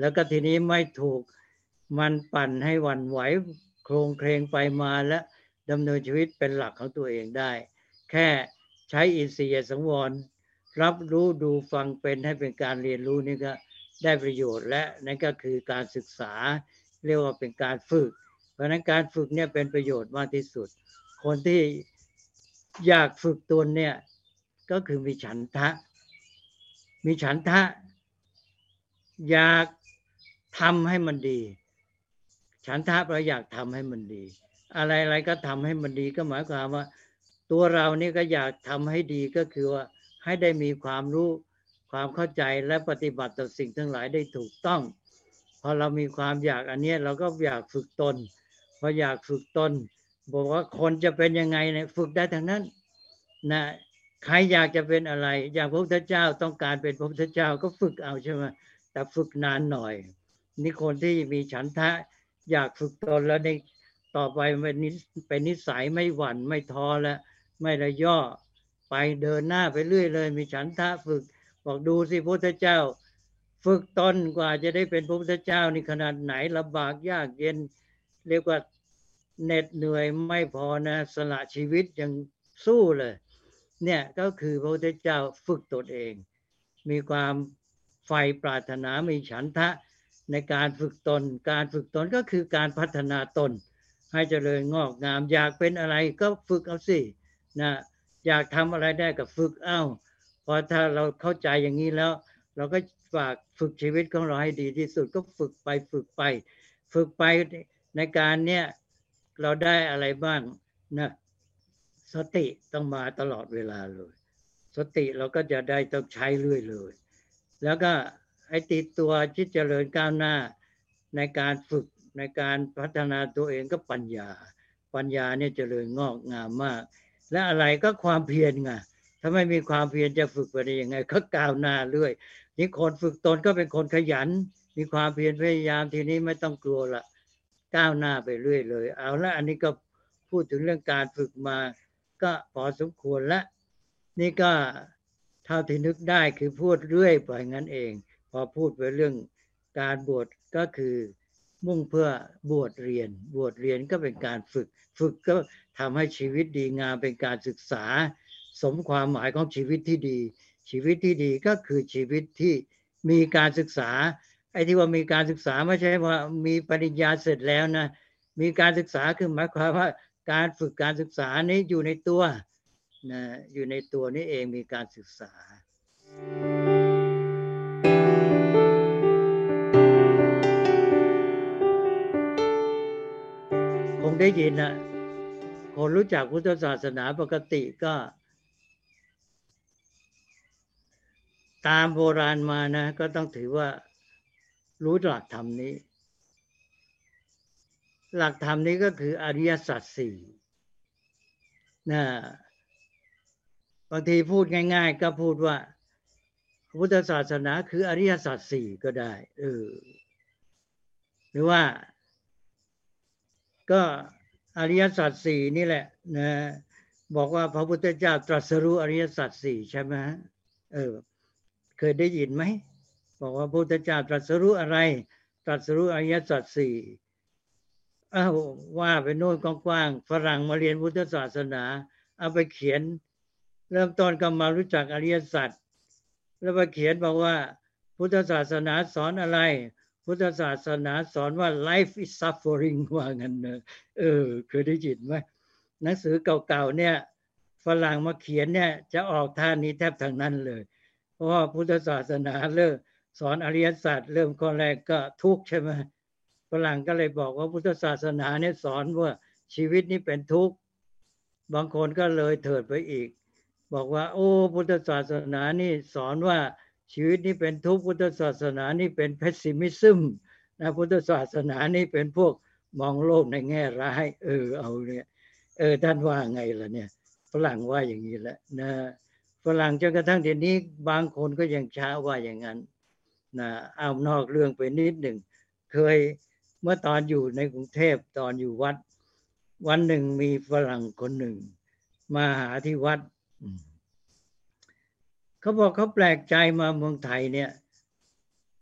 แล้วก็ทีนี้ไม่ถูกมันปั่นให้วันไหวโครงเครงไปมาและดำเนินชีวิตเป็นหลักของตัวเองได้ แค่ใช้อินทรีย์สังวร รับรู้ดูฟังเป็นให้เป็นการเรียนรู้นี่ก็ได้ประโยชน์และนั่นก็คือการศึกษาเรียกว่าเป็นการฝึก เพราะนั้นการฝึกเนี่ยเป็นประโยชน์มากที่สุด คนที่ อยากฝึกตนเนี่ย ก็คือมีฉันทะ มีฉันทะ อยากทำให้มันดี ฉันทะเราอยากทำให้มันดี อะไรอะไรก็ทำให้มันดีก็หมายความว่า ตัวเรานี่ก็อยากทำให้ดีก็คือว่าให้ได้มีความรู้ความเข้าใจและปฏิบัติต่อสิ่งทั้งหลายได้ถูกต้องพอเรามีความอยากอันนี้เราก็อยากฝึกตนพออยากฝึกตน บอกว่าคนจะเป็นยังไงเนี่ยฝึกได้ทั้งนั้นนะใครอยากจะเป็นอะไร อย่างพระพุทธเจ้าต้องการเป็นพระพุทธเจ้าก็ฝึกเอาใช่ไหมแต่ฝึกนานหน่อย นี่คนที่มีฉันทะอยากฝึกตนแล้วในต่อไปเป็นนิเป็นนิสัยไม่หวั่นไม่ท้อแล้วไม่ระย่อไปเดินหน้าไปเรื่อยเลย มีฉันทะฝึกบอกดูสิพระพุทธเจ้า ฝึกตนกว่าจะได้เป็นพระพุทธเจ้านี่ขนาดไหนลำบากยากเย็นเรียกว่า เหน็ดเหนื่อยไม่พอนะสละชีวิตยังสู้เลย เนี่ยก็คือพระพุทธเจ้าฝึกตนเอง มีความไฟปรารถนามีฉันทะในการฝึกตน การฝึกตนก็คือการพัฒนาตน ให้เจริญงอกงาม อยากเป็นอะไรก็ฝึกเอาสินะอยากทำอะไรได้ก็ฝึกเอาพอถ้าเราเข้าใจอย่างนี้แล้ว เราก็ฝากฝึกชีวิตของเราให้ดีที่สุดก็ฝึกไปฝึกไป ฝึกไปในการเนี้ย เราได้อะไรบ้างนะสติต้องมาตลอดเวลาเลย สติเราก็จะได้ต้องใช้เรื่อยเลย แล้วก็ไอ้ติดตัวที่เจริญก้าวหน้าในการฝึกในการพัฒนาตัวเองก็ปัญญา ปัญญาเนี่ยเจริญงอกงามมาก และอะไรก็ความเพียรไงถ้าไม่มีความเพียรจะฝึกไปได้ยังไงก็ก้าวหน้าเรื่อยนี่คนฝึกตนก็เป็นคนขยัน มีความเพียรพยายามทีนี้ไม่ต้องกลัวละ ก้าวหน้าไปเรื่อยเลย เอาละอันนี้ก็พูดถึงเรื่องการฝึกมา ก็พอสมควรละ นี่ก็เท่าที่นึกได้คือพูดเรื่อยไปงั้นเอง พอพูดไปเรื่องการบวชก็คือมุ่งเพื่อบวชเรียน บวชเรียนก็เป็นการฝึก ฝึกก็ทำให้ชีวิตดีงามเป็นการศึกษา สมความหมายของชีวิตที่ดี ชีวิตที่ดีก็คือชีวิตที่มีการศึกษา อ้ที่ว่ามีการศึกษาไม่ใช่ว่ามีปริญญาเสร็จแล้วนะ มีการศึกษาคือหมายความว่าการฝึกการศึกษานี้อยู่ในตัวนะอยู่ในตัวนี้เองมีการศึกษา คงได้ยินนะคนรู้จักพุทธศาสนาปกติก็ ตามโบราณมานะ ก็ต้องถือว่า รู้หลักธรรมนี้ หลักธรรมนี้ก็คืออริยสัจสี่นะบางทีพูดง่าย ๆ ก็พูดว่าพุทธศาสนาคืออริยสัจสี่ก็ได้เออหรือว่า ก็อริยสัจสี่นี่แหละนะบอกว่าพระพุทธเจ้าตรัสรู้อริยสัจสี่ใช่ไหมเออ เคยได้ยินไหม บอกว่าพระพุทธเจ้าตรัสรู้อะไร ตรัสรู้อริยสัจสี่อ้าวว่าไปโน่นกว้างๆฝรั่งมาเรียนพุทธศาสนา เอาไปเขียน เริ่มต้นก็มารู้จักอริยสัจแล้วไปเขียนบอกว่า พุทธศาสนาสอนอะไร พุทธศาสนาสอนว่า life is suffering ว่างั้นเนอะเออเคยได้ยินไหมหนังสือเก่าๆเนี่ยฝรั่งมาเขียนเนี่ยจะออกท่านี้แทบทั้งนั้นเลย เพราะว่าพุทธศาสนาเริ่ม สอนอริยสัจเริ่มข้อแรกก็ทุกข์ใช่ไหมฝรั่งก็เลยบอกว่าพุทธศาสนาเนี่ยสอนว่าชีวิตนี้เป็นทุกข์ บางคนก็เลยเถิดไปอีก บอกว่า โอ้พุทธศาสนานี่สอนว่าชีวิตนี้เป็นทุกข์พุทธศาสนานี่เป็นเพสซิมิซึมนะพุทธศาสนานี่เป็นพวกมองโลกในแง่ร้าย เออเอาเนี่ยเออท่านว่าไงล่ะเนี่ยฝรั่งว่าอย่างนี้แหละนะฝรั่งจนกระทั่งเดี๋ยวนี้บางคนก็ยังช้าว่าอย่างนั้น นะเอานอกเรื่องไปนิดหนึ่ง เคยเมื่อตอนอยู่ในกรุงเทพตอนอยู่วัด วันหนึ่งมีฝรั่งคนหนึ่ง มาหาที่วัด เขาบอกเขาแปลกใจมาเมืองไทยเนี่ย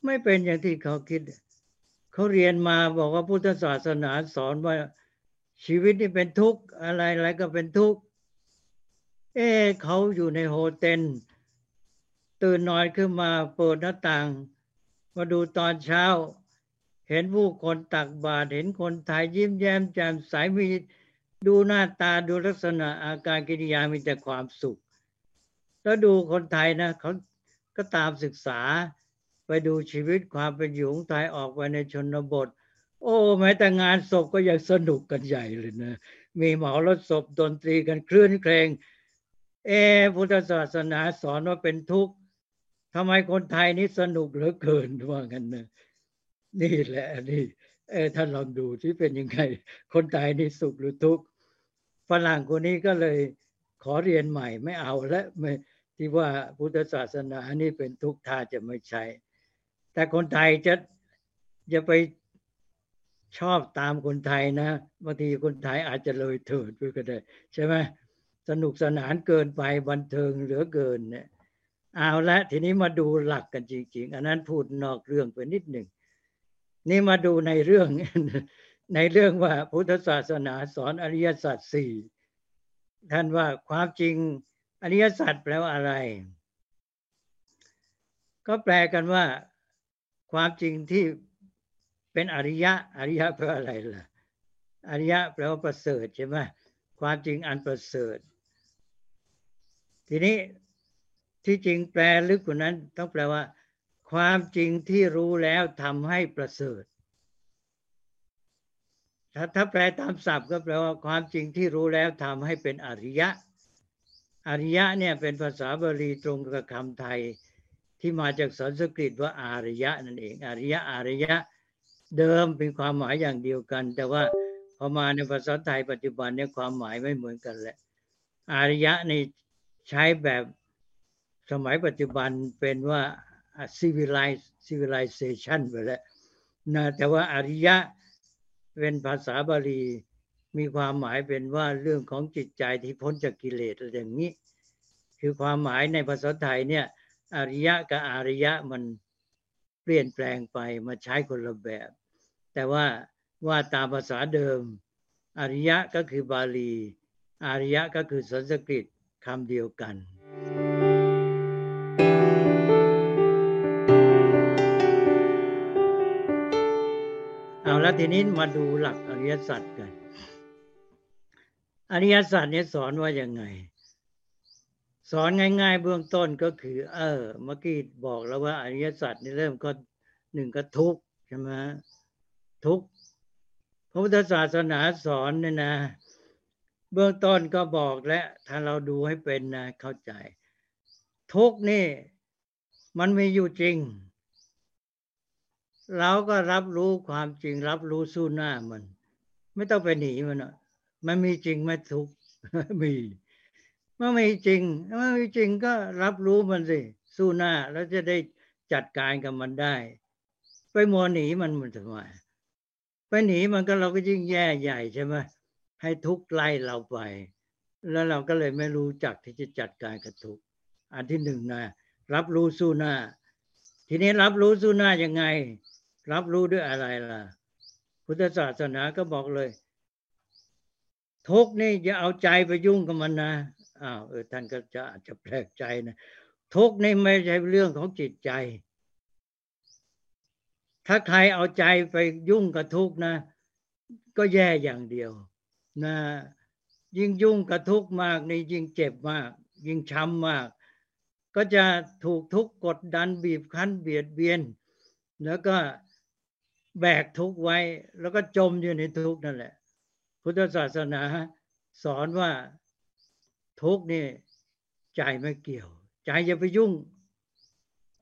ไม่เป็นอย่างที่เขาคิด เขาเรียนมาบอกว่าพุทธศาสนาสอนว่าชีวิตนี่เป็นทุกข์อะไรอะไรก็เป็นทุกข์ เอ๊เขาอยู่ในโฮเทลตื่นนอนขึ้นมาเปิดหน้าต่าง มาดูตอนเช้า เห็นผู้คนตักบาตรเห็นคนไทยยิ้มแย้มแจ่มใสมีดูหน้าตาดูลักษณะอาการกิริยามีแต่ความสุข แล้วดูคนไทยนะเขาก็ตามศึกษาไปดูชีวิตความเป็นอยู่ของไทยออกไปในชนบท โอ้แม้แต่งานศพก็ยังสนุกกันใหญ่เลยนะมีเหมารถศพดนตรีกันคลื่นเครงเอพุทธศาสนาสอนว่าเป็นทุกข์ ทำไมคนไทยนี่สนุกเหลือเกินว่ากันนะนี่แหละนี่เออท่านลองดูที่เป็นยังไง คนไทยนี่สุขหรือทุกข์ฝรั่งคนนี้ก็เลยขอเรียนใหม่ไม่เอาและไม่ที่ว่าพุทธศาสนานี่เป็นทุกข์ท่าจะไม่ใช่ แต่คนไทยจะจะไปชอบตามคนไทยนะบางทีคนไทยอาจจะเลยเถิดไปก็ได้ ใช่ไหมสนุกสนานเกินไปบันเทิงเหลือเกินเนี่ย เอาละทีนี้มาดูหลักกันจริง ๆ อันนั้นพูดนอกเรื่องไปนิดหนึ่งนี่มาดูในเรื่องในเรื่องว่าพุทธศาสนาสอนอริยสัจสี่ท่านว่าความจริงอริยสัจแปลว่าอะไร ก็แปลกันว่าความจริงที่เป็นอริยะอริยะแปลว่าอะไรล่ะอริยะแปลว่าประเสริฐใช่ไหมความจริงอันประเสริฐ ทีนี้ ที่จริงแปลลึกกว่านั้นต้องแปลว่า ความจริงที่รู้แล้วทำให้ประเสริฐถ้าถ้าแปลตามศัพท์ก็แปลว่าความจริงที่รู้แล้วทำให้เป็นอริยะ อริยะเนี่ยเป็นภาษาบาลีตรงกับคำไทยที่มาจากสันสกฤตว่าอารยะนั่นเอง อริยะอารยะเดิมเป็นความหมายอย่างเดียวกัน แต่ว่าพอมาในภาษาไทยปัจจุบันเนี่ยความหมายไม่เหมือนกันแหละอารยะนี่ใช้แบบ สมัยปัจจุบันเป็นว่า civilized civilization ไปแล้วนะแต่ว่าอริยะเป็นภาษาบาลีมีความหมายเป็นว่าเรื่องของจิตใจที่พ้นจากกิเลสอะไรอย่างนี้ คือความหมายในภาษาไทยเนี่ยอริยะกับอาริยะมันเปลี่ยนแปลงไปมาใช้คนละแบบ แต่ว่าว่าตามภาษาเดิม อริยะก็คือบาลี อาริยะก็คือสันสกฤตคำเดียวกัน แล้วทีนี้มาดูหลักอริยสัจกัน อริยสัจเนี่ยสอนว่ายังไง สอนง่าย ๆ เบื้องต้นก็คือ เออ เมื่อกี้บอกแล้วว่า อริยสัจนี่เริ่มก็หนึ่งก็ทุกใช่ไหมทุกพระพุทธศาสนาสอนเนี่ยนะ เบื้องต้นก็บอกและถ้าเราดูให้เป็นนะเข้าใจ ทุกนี่ มันมีอยู่จริง เราก็รับรู้ความจริงรับรู้สู้หน้ามัน ไม่ต้องไปหนีมันอะมันมีจริงไหมทุกมีเมื่อมีจริงเมื่อมีจริงก็รับรู้มันสิสู้หน้าแล้วจะได้จัดการกับมันได้ ไปมัวหนีมันมันทำไมไปหนีมันก็เราก็ยิ่งแย่ใหญ่ใช่ไหมให้ทุกไล่เราไป แล้วเราก็เลยไม่รู้จักที่จะจัดการกับทุกอันที่หนึ่งนะรับรู้สู้หน้า ทีนี้รับรู้สู้หน้ายังไง รับรู้ด้วยอะไรล่ะ พุทธศาสนาก็บอกเลย ทุกนี่อย่าเอาใจไปยุ่งกับมันนะอ้าวเออท่านก็จะอาจจะแปลกใจนะทุกนี่ไม่ใช่เรื่องของจิตใจ ถ้าใครเอาใจไปยุ่งกับทุกนะ ก็แย่อย่างเดียว นะ ยิ่งยุ่งกับทุกมากนี่ยิ่งเจ็บมาก ยิ่งช้ำมาก ก็จะถูกทุกกดดันบีบคั้นเบียดเบียน แล้วก็ แบกทุกไว้ แล้วก็จมอยู่ในทุกนั่นแหละ พุทธศาสนาสอนว่าทุกนี่ใจไม่เกี่ยว ใจอย่าไปยุ่ง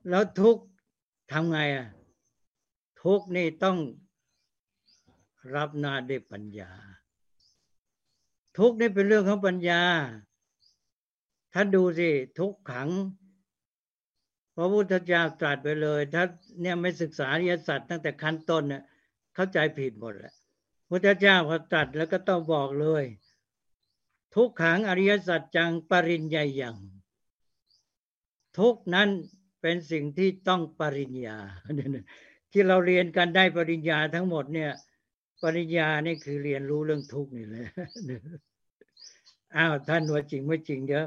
แล้วทุกทำไงอะทุกนี่ต้องรับนาด้วยปัญญา ทุกนี่เป็นเรื่องของปัญญา ท่านดูสิทุกขัง พระพุทธเจ้าตรัสไปเลย ถ้าเนี่ยไม่ศึกษาอริยสัจตั้งแต่ขั้นต้นเนี่ยเข้าใจผิดหมดแหละพุทธเจ้าพอตรัสแล้วก็ต้องบอกเลย ทุกขังอริยสัจจังปริญญาอย่างทุกนั้นเป็นสิ่งที่ต้องปริญญา ที่เราเรียนกันได้ปริญญาทั้งหมดเนี่ย ปริญญานี่คือเรียนรู้เรื่องทุกนี่เลยอ้าวท่านว่าจริงไม่จริงเดี๋ยว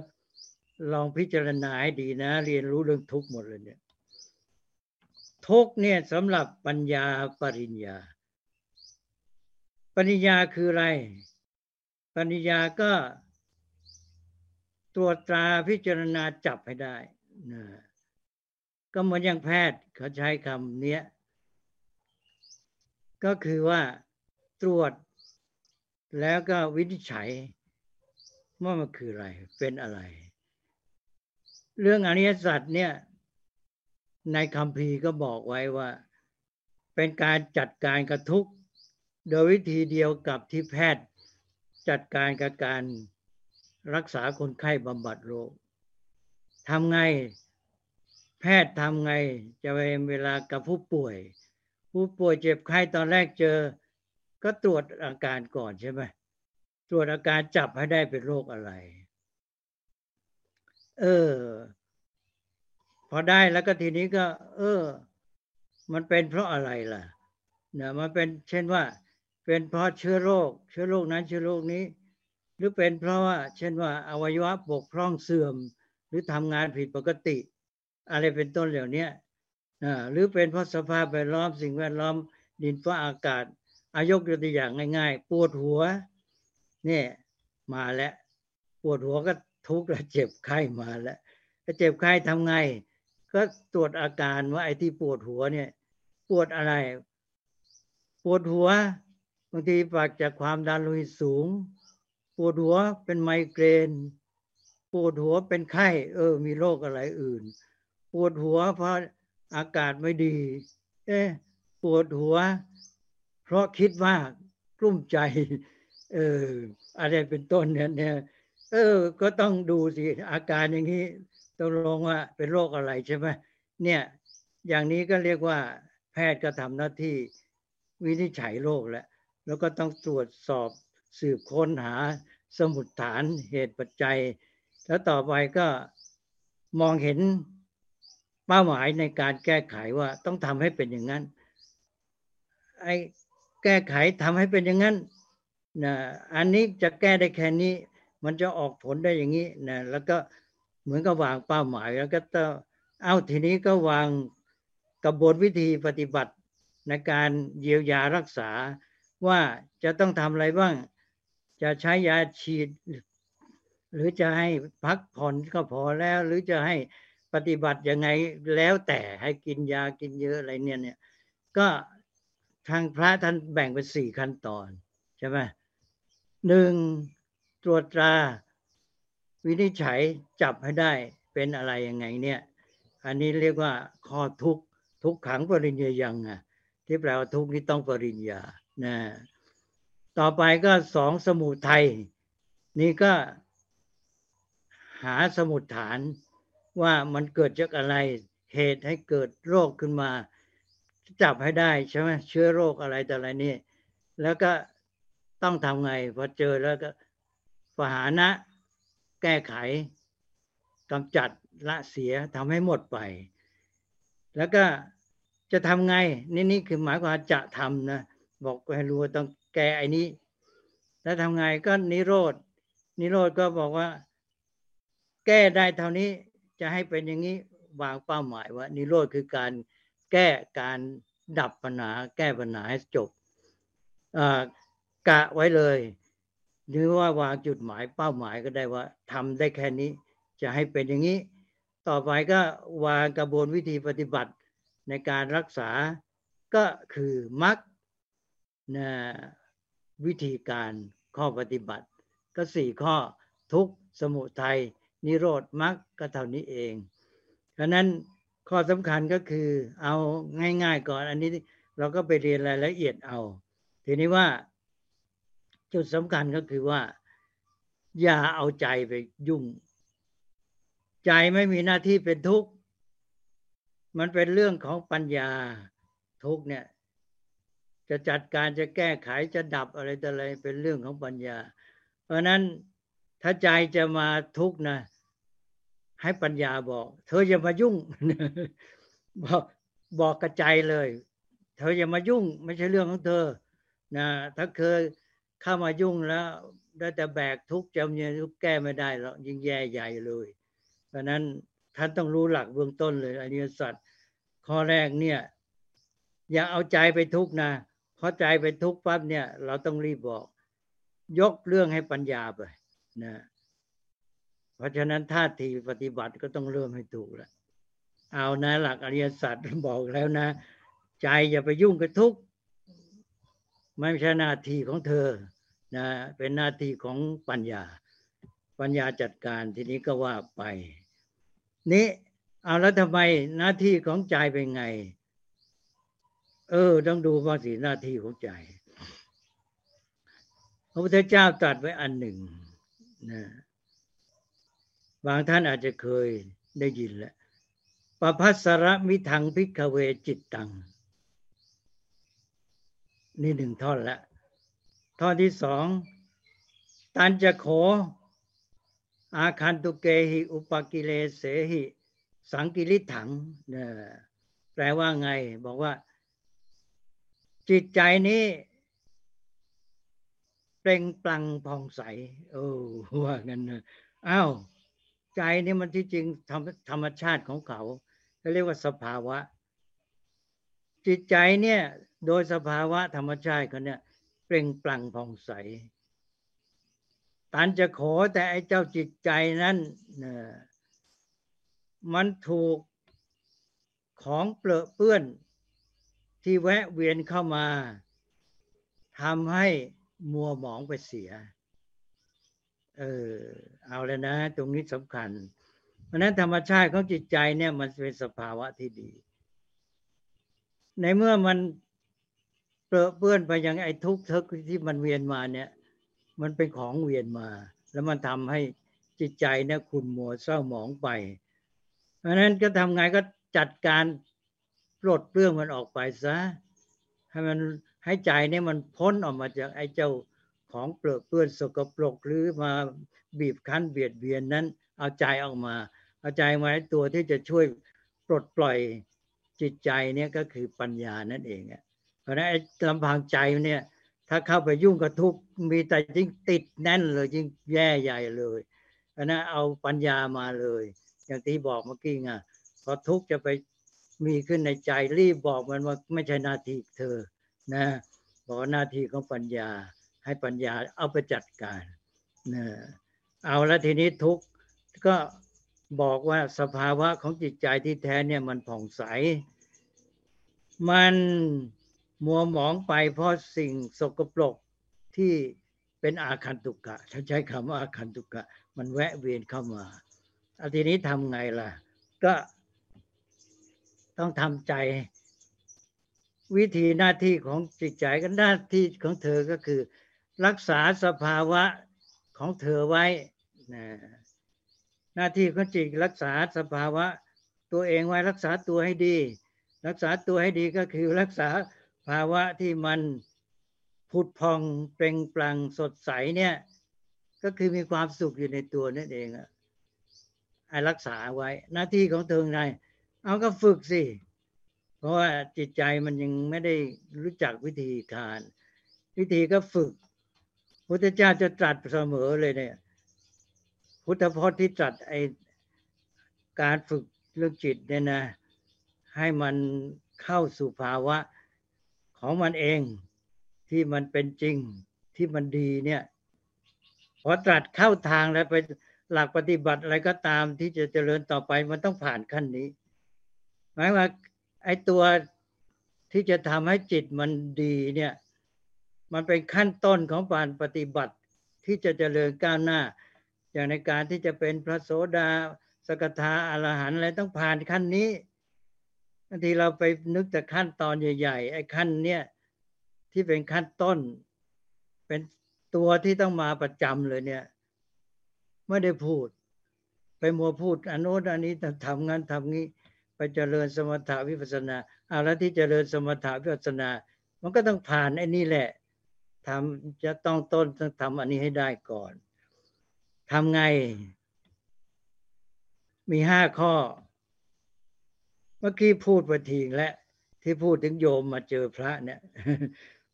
ลองพิจารณาให้ดีนะ เรียนรู้เรื่องทุกข์หมดเลยเนี่ย ทุกเนี่ยสำหรับปัญญาปริญญา ปริญญาคืออะไร ปริญญาก็ตรวจตราพิจารณาจับให้ได้นะก็เหมือนอย่างแพทย์เขาใช้คำเนี้ย ก็คือว่าตรวจแล้วก็วินิจฉัยว่ามันคืออะไร เป็นอะไร เรื่องอริยสัจเนี่ยในคำพีก็บอกไว้ว่า เป็นการจัดการกระทุกโดยวิธีเดียวกับที่แพทย์ จัดการกับการรักษาคนไข้บำบัดโรคทำไงแพทย์ทำไงจะเวลากับผู้ป่วย ผู้ป่วยเจ็บไข้ตอนแรกเจอ ก็ตรวจอาการก่อนใช่ไหมตรวจอาการจับให้ได้เป็นโรคอะไร เออ พอได้แล้วก็ทีนี้ก็ เออ มันเป็นเพราะอะไรล่ะเนี่ยมันเป็นเช่นว่า เป็นเพราะเชื้อโรค เชื้อโรคนั้นเชื้อโรคนี้ หรือเป็นเพราะว่า เช่นว่า อวัยวะบกพร่องเสื่อม หรือทำงานผิดปกติ อะไรเป็นต้นเหล่านี้หรือเป็นเพราะสภาพแวดล้อมสิ่งแวดล้อมดินฟ้าอากาศ อายกตัวอย่างง่าย ๆ ปวดหัว เนี่ย มาแล้ว ปวดหัวก็ ทุกข์แล้วเจ็บไข้มาแล้วเจ็บไข้ทำไง ก็ตรวจอาการว่าไอ้ที่ปวดหัวเนี่ย ปวดอะไร ปวดหัวบางทีปากจากความดันโลหิตสูง ปวดหัวเป็นไมเกรน ปวดหัวเป็นไข้ เออ มีโรคอะไรอื่น ปวดหัวเพราะอากาศไม่ดี เอ๊ปวดหัว เพราะคิดว่ากลุ้มใจ เออ อะไรเป็นต้นเนี่ย เออ ก็ต้องดูสิอาการอย่างนี้ต้องลงว่าเป็นโรคอะไรใช่ไหมเนี่ย อย่างนี้ก็เรียกว่า แพทย์ก็ทำหน้าที่วินิจฉัยโรคแล้วแล้วก็ต้องตรวจสอบสืบค้นหาสมุดฐานเหตุปัจจัย แล้วต่อไปก็มองเห็นเป้าหมายในการแก้ไขว่าต้องทำให้เป็นอย่างนั้นไอ้แก้ไขทำให้เป็นอย่างนั้นนะอันนี้จะแก้ได้แค่นี้ มันจะออกผลได้อย่างนี้นะแล้วก็เหมือนกับวางเป้าหมายแล้วก็ต้องเอาทีนี้ก็วางกระบวนวิธีปฏิบัติในการเยียวยารักษาว่าจะต้องทำอะไรบ้าง จะใช้ยาฉีด หรือจะให้พักผ่อนก็พอแล้ว หรือจะให้ปฏิบัติยังไงแล้วแต่ให้กินยากินเยอะอะไรเนี่ยเนี่ยก็ทางพระท่านแบ่งเป็นสี่ขั้นตอนใช่ไหมหนึ่ง ตรวจตรา วินิจฉัยจับให้ได้เป็นอะไรยังไงเนี่ย อันนี้เรียกว่าข้อทุกทุกขังปริญญายังอะที่แปลว่าทุกนี้ต้องปริญญานะต่อไปก็สองสมุทัยนี่ก็หาสมุดฐานว่ามันเกิดจากอะไรเหตุให้เกิดโรคขึ้นมา จับให้ได้ใช่ไหมเชื้อโรคอะไรแต่อะไรนี่แล้วก็ต้องทำไงพอเจอแล้วก็ ปหานะแก้ไขกำจัดละเสียทำให้หมดไป แล้วก็จะทำไง นี่นี่คือหมายความจะทำนะบอกให้รู้ว่าต้องแก้ไอ้นี้ แล้วทำไงก็นิโรธนิโรธก็บอกว่า แก้ได้เท่านี้จะให้เป็นอย่างนี้วางเป้าหมายว่า นิโรธคือการแก้การดับปัญหา แก้ปัญหาให้จบกะไว้เลย หรือว่าวางจุดหมายเป้าหมายก็ได้ว่าทำได้แค่นี้ จะให้เป็นอย่างนี้ ต่อไปก็วางกระบวนวิธีปฏิบัติในการรักษาก็คือมักนะวิธีการข้อปฏิบัติ ก็สี่ข้อทุกสมุทัยนิโรธมักก็เท่านี้เองเพราะนั้นข้อสำคัญก็คือเอาง่าย ๆ ก่อนอันนี้เราก็ไปเรียนรายละเอียดเอา ทีนี้ว่า จุดสำคัญก็คือว่า อย่าเอาใจไปยุ่ง ใจไม่มีหน้าที่เป็นทุกข์มันเป็นเรื่องของปัญญาทุกเนี่ย จะจัดการจะแก้ไขจะดับอะไรแต่อะไรเป็นเรื่องของปัญญา เพราะนั้นถ้าใจจะมาทุกนะ ให้ปัญญาบอก เธออย่ามายุ่ง บอกบอกกระใจเลย เธออย่ามายุ่ง ไม่ใช่เรื่องของเธอนะถ้าเคย เข้ามายุ่งแล้วได้แต่แบกทุกข์จำเนี่ยทุกแก้ไม่ได้หรอกยิ่งแย่ใหญ่เลยเพราะนั้นท่านต้องรู้หลักเบื้องต้นเลยอริยสัจข้อแรกเนี่ย อย่าเอาใจไปทุกนะเพราะใจไปทุกปั๊บเนี่ย เราต้องรีบบอก ยกเรื่องให้ปัญญาไปนะเพราะฉะนั้นท่าทีปฏิบัติก็ต้องเริ่มให้ถูกแล้วเอานะหลักอริยสัจบอกแล้วนะ ใจอย่าไปยุ่งกับทุก ไม่ใช่หน้าที่ของเธอนะเป็นหน้าที่ของปัญญา ปัญญาจัดการทีนี้ก็ว่าไป นี้เอาแล้วทำไมหน้าที่ของใจเป็นไง เออ ต้องดูว่าสิหน้าที่ของใจพระพุทธเจ้าตรัสไว้อันหนึ่งนะบางท่านอาจจะเคยได้ยินแล้วปภัสระมิทังพิกเวจิตตัง นี่หนึ่งท่อนละท่อนที่สองตันจะขอาคันตุเกหิอุปกิเลเสหิ สังกิริถังเนี่ยแปลว่าไง บอกว่า จิตใจนี้เปล่งปลั่งผ่องใส โอ้ว่างั้นนะอ้าวใจนี่มันที่จริงธรรมธรรมชาติของเขาเขาเรียกว่าสภาวะ จิตใจเนี่ย โดยสภาวะธรรมชาติเขาเนี่ยเปล่งปลั่งผ่องใสตันจะขอแต่ไอ้เจ้าจิตใจนั้นมันถูกของเปลอะเปื้อนที่แวะเวียนเข้ามาทำให้มัวหมองไปเสีย เออเอาแล้วนะ ตรงนี้สำคัญ เพราะนั้นธรรมชาติของจิตใจเนี่ยมันเป็นสภาวะที่ดี ในเมื่อมัน เปลอะเปื้อนไปย่างไอ้ทุกข์ทึกที่มันเวียนมาเนี่ย มันเป็นของเวียนมา แล้วมันทำให้จิตใจเนี่ยคุณมัวเศร้าหมองไป เพราะนั้นก็ทำไงก็จัดการปลดเรื่องมันออกไปซะให้มันให้ใจเนี่ยมันพ้นออกมาจากไอ้เจ้าของเปลือกเปื้อนสกปรกหรือมาบีบคั้นเบียดเบียนนั้น เอาใจออกมาเข้าใจไหมตัวที่จะช่วยปลดปล่อยจิตใจเนี่ยก็คือปัญญานั่นเองอะ ราะนั้นลำพังใจเนี่ย ถ้าเข้าไปยุ่งกับทุกมีแต่ยิ่งติดแน่นเลยยิ่งแย่ใหญ่เลยเพราะนั้นเอาปัญญามาเลย อย่างที่บอกเมื่อกี้ไงพอทุกจะไปมีขึ้นในใจรีบบอกมันว่าไม่ใช่หน้าที่เธอนะบอกหน้าที่ของปัญญา ให้ปัญญาเอาไปจัดการนะเอาแล้วทีนี้ทุกก็บอกว่าสภาวะของจิตใจที่แท้เนี่ยมันผ่องใส มัน มัวหมองไปเพราะสิ่งสกปรกที่เป็นอาคันตุกะฉันใช้คำว่าอาคันตุกะ มันแวะเวียนเข้ามาอาทีนี้ทำไงล่ะ ก็ต้องทำใจ วิธีหน้าที่ของจิตใจกันหน้าที่ของเธอก็คือ รักษาสภาวะของเธอไว้นะหน้าที่ของจิตรักษาสภาวะ ตัวเองไว้รักษาตัวให้ดี รักษาตัวให้ดีก็คือรักษา ภาวะที่มันผุดพองเปล่งปลั่งสดใสเนี่ย ก็คือมีความสุขอยู่ในตัวนั่นเองอะให้รักษาไว้ หน้าที่ของเธอไงเอาก็ฝึกสิ เพราะว่าจิตใจมันยังไม่ได้รู้จักวิธีการ วิธีก็ฝึก พุทธเจ้าจะตรัสเสมอเลยเนี่ย พุทธพจน์ที่ตรัสไอการฝึกเรื่องจิตเนี่ยนะ ให้มันเข้าสู่ภาวะ ของมันเองที่มันเป็นจริงที่มันดีเนี่ยพอตรัสเข้าทางแล้วไปหลักปฏิบัติอะไรก็ตามที่จะเจริญต่อไปมันต้องผ่านขั้นนี้ หมายว่าไอ้ตัวที่จะทำให้จิตมันดีเนี่ย มันเป็นขั้นต้นของการปฏิบัติที่จะเจริญก้าวหน้า อย่างในการที่จะเป็นพระโสดาสกทาอรหันต์อะไรต้องผ่านขั้นนี้ บางทีเราไปนึกแต่ขั้นตอนใหญ่ๆไอ้ขั้นเนี้ยที่เป็นขั้นต้น เป็นตัวที่ต้องมาประจำเลยเนี่ย ไม่ได้พูด ไปมัวพูดอันโน้นอันนี้ทำงานทำงี้ ไปเจริญสมถาวิปัสนาอาแล้วที่เจริญสมถาวิปัสนา มันก็ต้องผ่านไอ้นี่แหละทำจะต้องต้นต้องทำอันนี้ให้ได้ก่อนทำไง มีห้าข้อ เมื่อกี้พูดไปทีและที่พูดถึงโยมมาเจอพระเนี่ย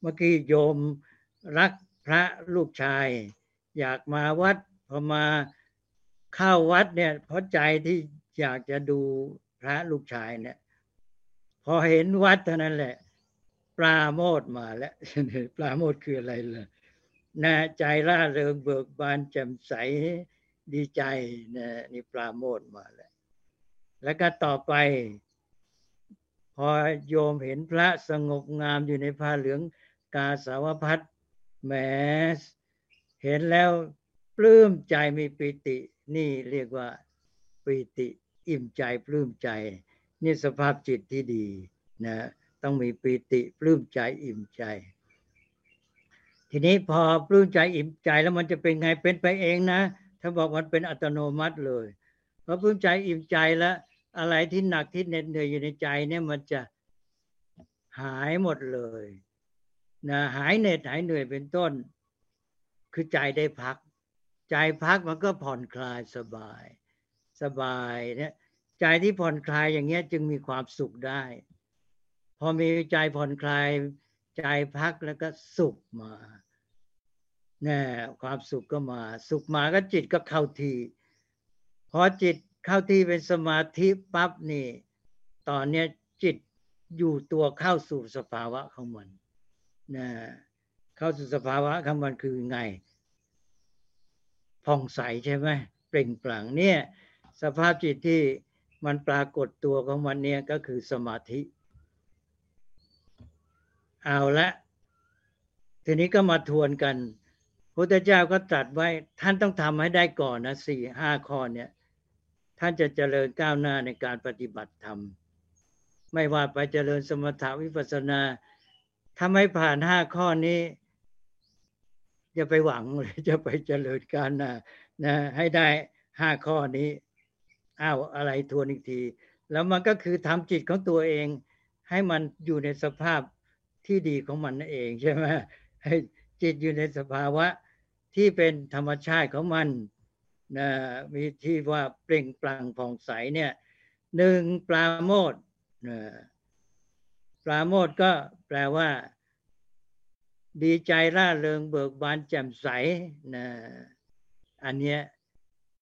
เมื่อกี้โยมรักพระลูกชาย อยากมาวัดพอมาเข้าวัดเนี่ย เพราะใจที่อยากจะดูพระลูกชายเนี่ย พอเห็นวัดเท่านั้นแหละ ปราโมทมาแล้วปราโมทคืออะไรล่ะนะใจร่าเริงเบิกบานแจ่มใสดีใจนะนี่ปราโมทมาแล้ว แล้วก็ต่อไป พอโยมเห็นพระสงบงามอยู่ในผ้าเหลืองกาสาวพัดแหมเห็นแล้วปลื้มใจมีปิติ นี่เรียกว่าปิติอิ่มใจปลื้มใจ นี่สภาพจิตที่ดีนะต้องมีปีติปลื้มใจอิ่มใจ ทีนี้พอปลื้มใจอิ่มใจแล้วมันจะเป็นไงเป็นไปเองนะ ถ้าบอกมันเป็นอัตโนมัติเลยพอปลื้มใจอิ่มใจแล้ว อะไรที่หนักที่เหน็ดเหนื่อยอยู่ในใจเนี่ยมันจะหายหมดเลยนะหายเหน็ดหายเหนื่อยเป็นต้น คือใจได้พัก ใจพักมันก็ผ่อนคลายสบาย สบายเนี่ยใจที่ผ่อนคลายอย่างเงี้ยจึงมีความสุขได้ พอมีใจผ่อนคลายใจพักแล้วก็สุขมาแน่ความสุขก็มา สุขมาก็จิตก็เข้าทีพอจิต เข้าที่เป็นสมาธิปั๊บนี่ตอนเนี้ยจิตอยู่ตัวเข้าสู่สภาวะของมันนะเข้าสู่สภาวะของมันคือไงผ่องใสใช่ไหมเปล่งปลั่งเนี่ยสภาพจิตที่มันปรากฏตัวของมันเนี่ยก็คือสมาธิ เอาละทีนี้ก็มาทวนกันพระเจ้าก็ตรัสไว้ท่านต้องทำให้ได้ก่อนนะสี่ห้าข้อเนี่ย ท่านจะเจริญก้าวหน้าในการปฏิบัติธรรม ไม่ว่าไปเจริญสมถาวิปัสสนาถ้าไม่ผ่านห้าข้อนี้ จะไปหวังเลยจะไปเจริญก้าวหน้านะให้ได้ห้าข้อนี้อ้าวอะไรทวนอีกที แล้วมันก็คือทำจิตของตัวเอง ให้มันอยู่ในสภาพที่ดีของมันนั่นเองใช่ไหมให้จิตอยู่ในสภาวะที่เป็นธรรมชาติของมัน นะมีที่ว่าเปล่งปลั่งผ่องใสเนี่ยหนึ่งปราโมทนะปราโมทก็แปลว่า ดีใจร่าเริงเบิกบานแจ่มใสนะอันเนี้ย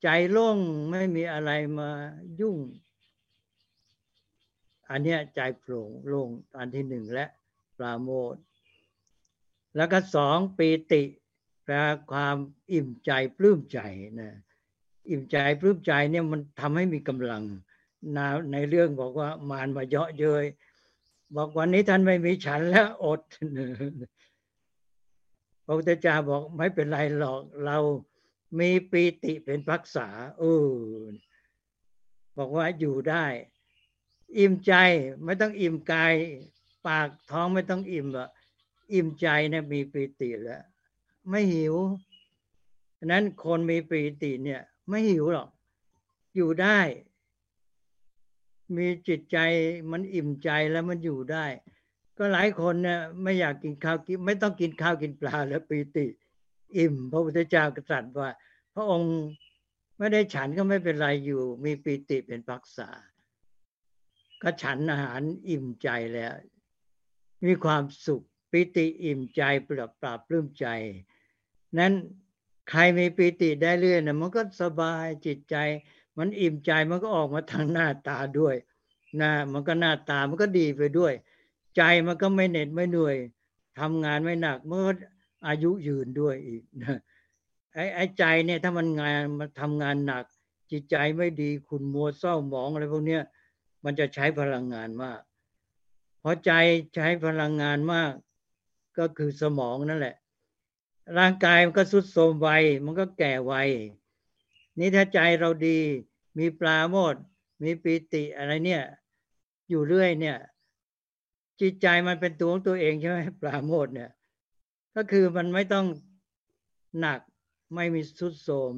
ใจโล่งไม่มีอะไรมายุ่ง อันเนี้ยใจโปร่งโล่งอันที่หนึ่งและปราโมทแล้วก็สองปีติแปลความอิ่มใจปลื้มใจนะ อิ่มใจปลื้มใจเนี่ยมันทำให้มีกำลังนะในเรื่องบอกว่ามารมาเยาะเย้ยบอกวันนี้ท่านไม่มีฉันแล้วอดพระพุทธเจ้าบอกไม่เป็นไรหรอกเรามีปีติเป็นพักษาเออบอกว่าอยู่ได้ อิ่มใจไม่ต้องอิ่มกาย ปากท้องไม่ต้องอิ่มอะอิ่มใจเนี่ยมีปีติแล้ว ไม่หิวนั้นคนมีปีติเนี่ย ไม่หิวหรอก อยู่ได้ มีจิตใจมันอิ่มใจแล้วมันอยู่ได้ ก็หลายคนเนี่ยไม่อยากกินข้าวกินไม่ต้องกินข้าวกินปลาแล้วปีติ อิ่ม พระพุทธเจ้ากตริย์ว่า พระองค์ไม่ได้ฉันก็ไม่เป็นไรอยู่ มีปีติเป็นปักษา ก็ฉันอาหารอิ่มใจแล้ว มีความสุข ปิติอิ่มใจปราบปราบปลื้มใจ นั้น ใครมีปิติได้เรื่อยนะมันก็สบายจิตใจ มันอิ่มใจมันก็ออกมาทางหน้าตาด้วยนะมันก็หน้าตามันก็ดีไปด้วย ใจมันก็ไม่เหน็ดไม่เหนื่อยทำงานไม่หนักมันก็อายุยืนด้วยอีกนะไอ้ไอ้ใจเนี่ยถ้ามันงานมันทำงานหนัก จิตใจไม่ดีคุณมัวเศร้าหมองอะไรพวกเนี้ยมันจะใช้พลังงานมากพอใจใช้พลังงานมาก ก็คือสมองนั่นแหละ ร่างกายมันก็สุดโทรมไวมันก็แก่ไวนี่ถ้าใจเราดี มีปลาโมดมีปีติอะไรเนี่ย อยู่เรื่อยเนี่ย จิตใจมันเป็นตัวของตัวเองใช่ไหมปลาโมดเนี่ย ก็คือมันไม่ต้องหนักไม่มีสุดโทรม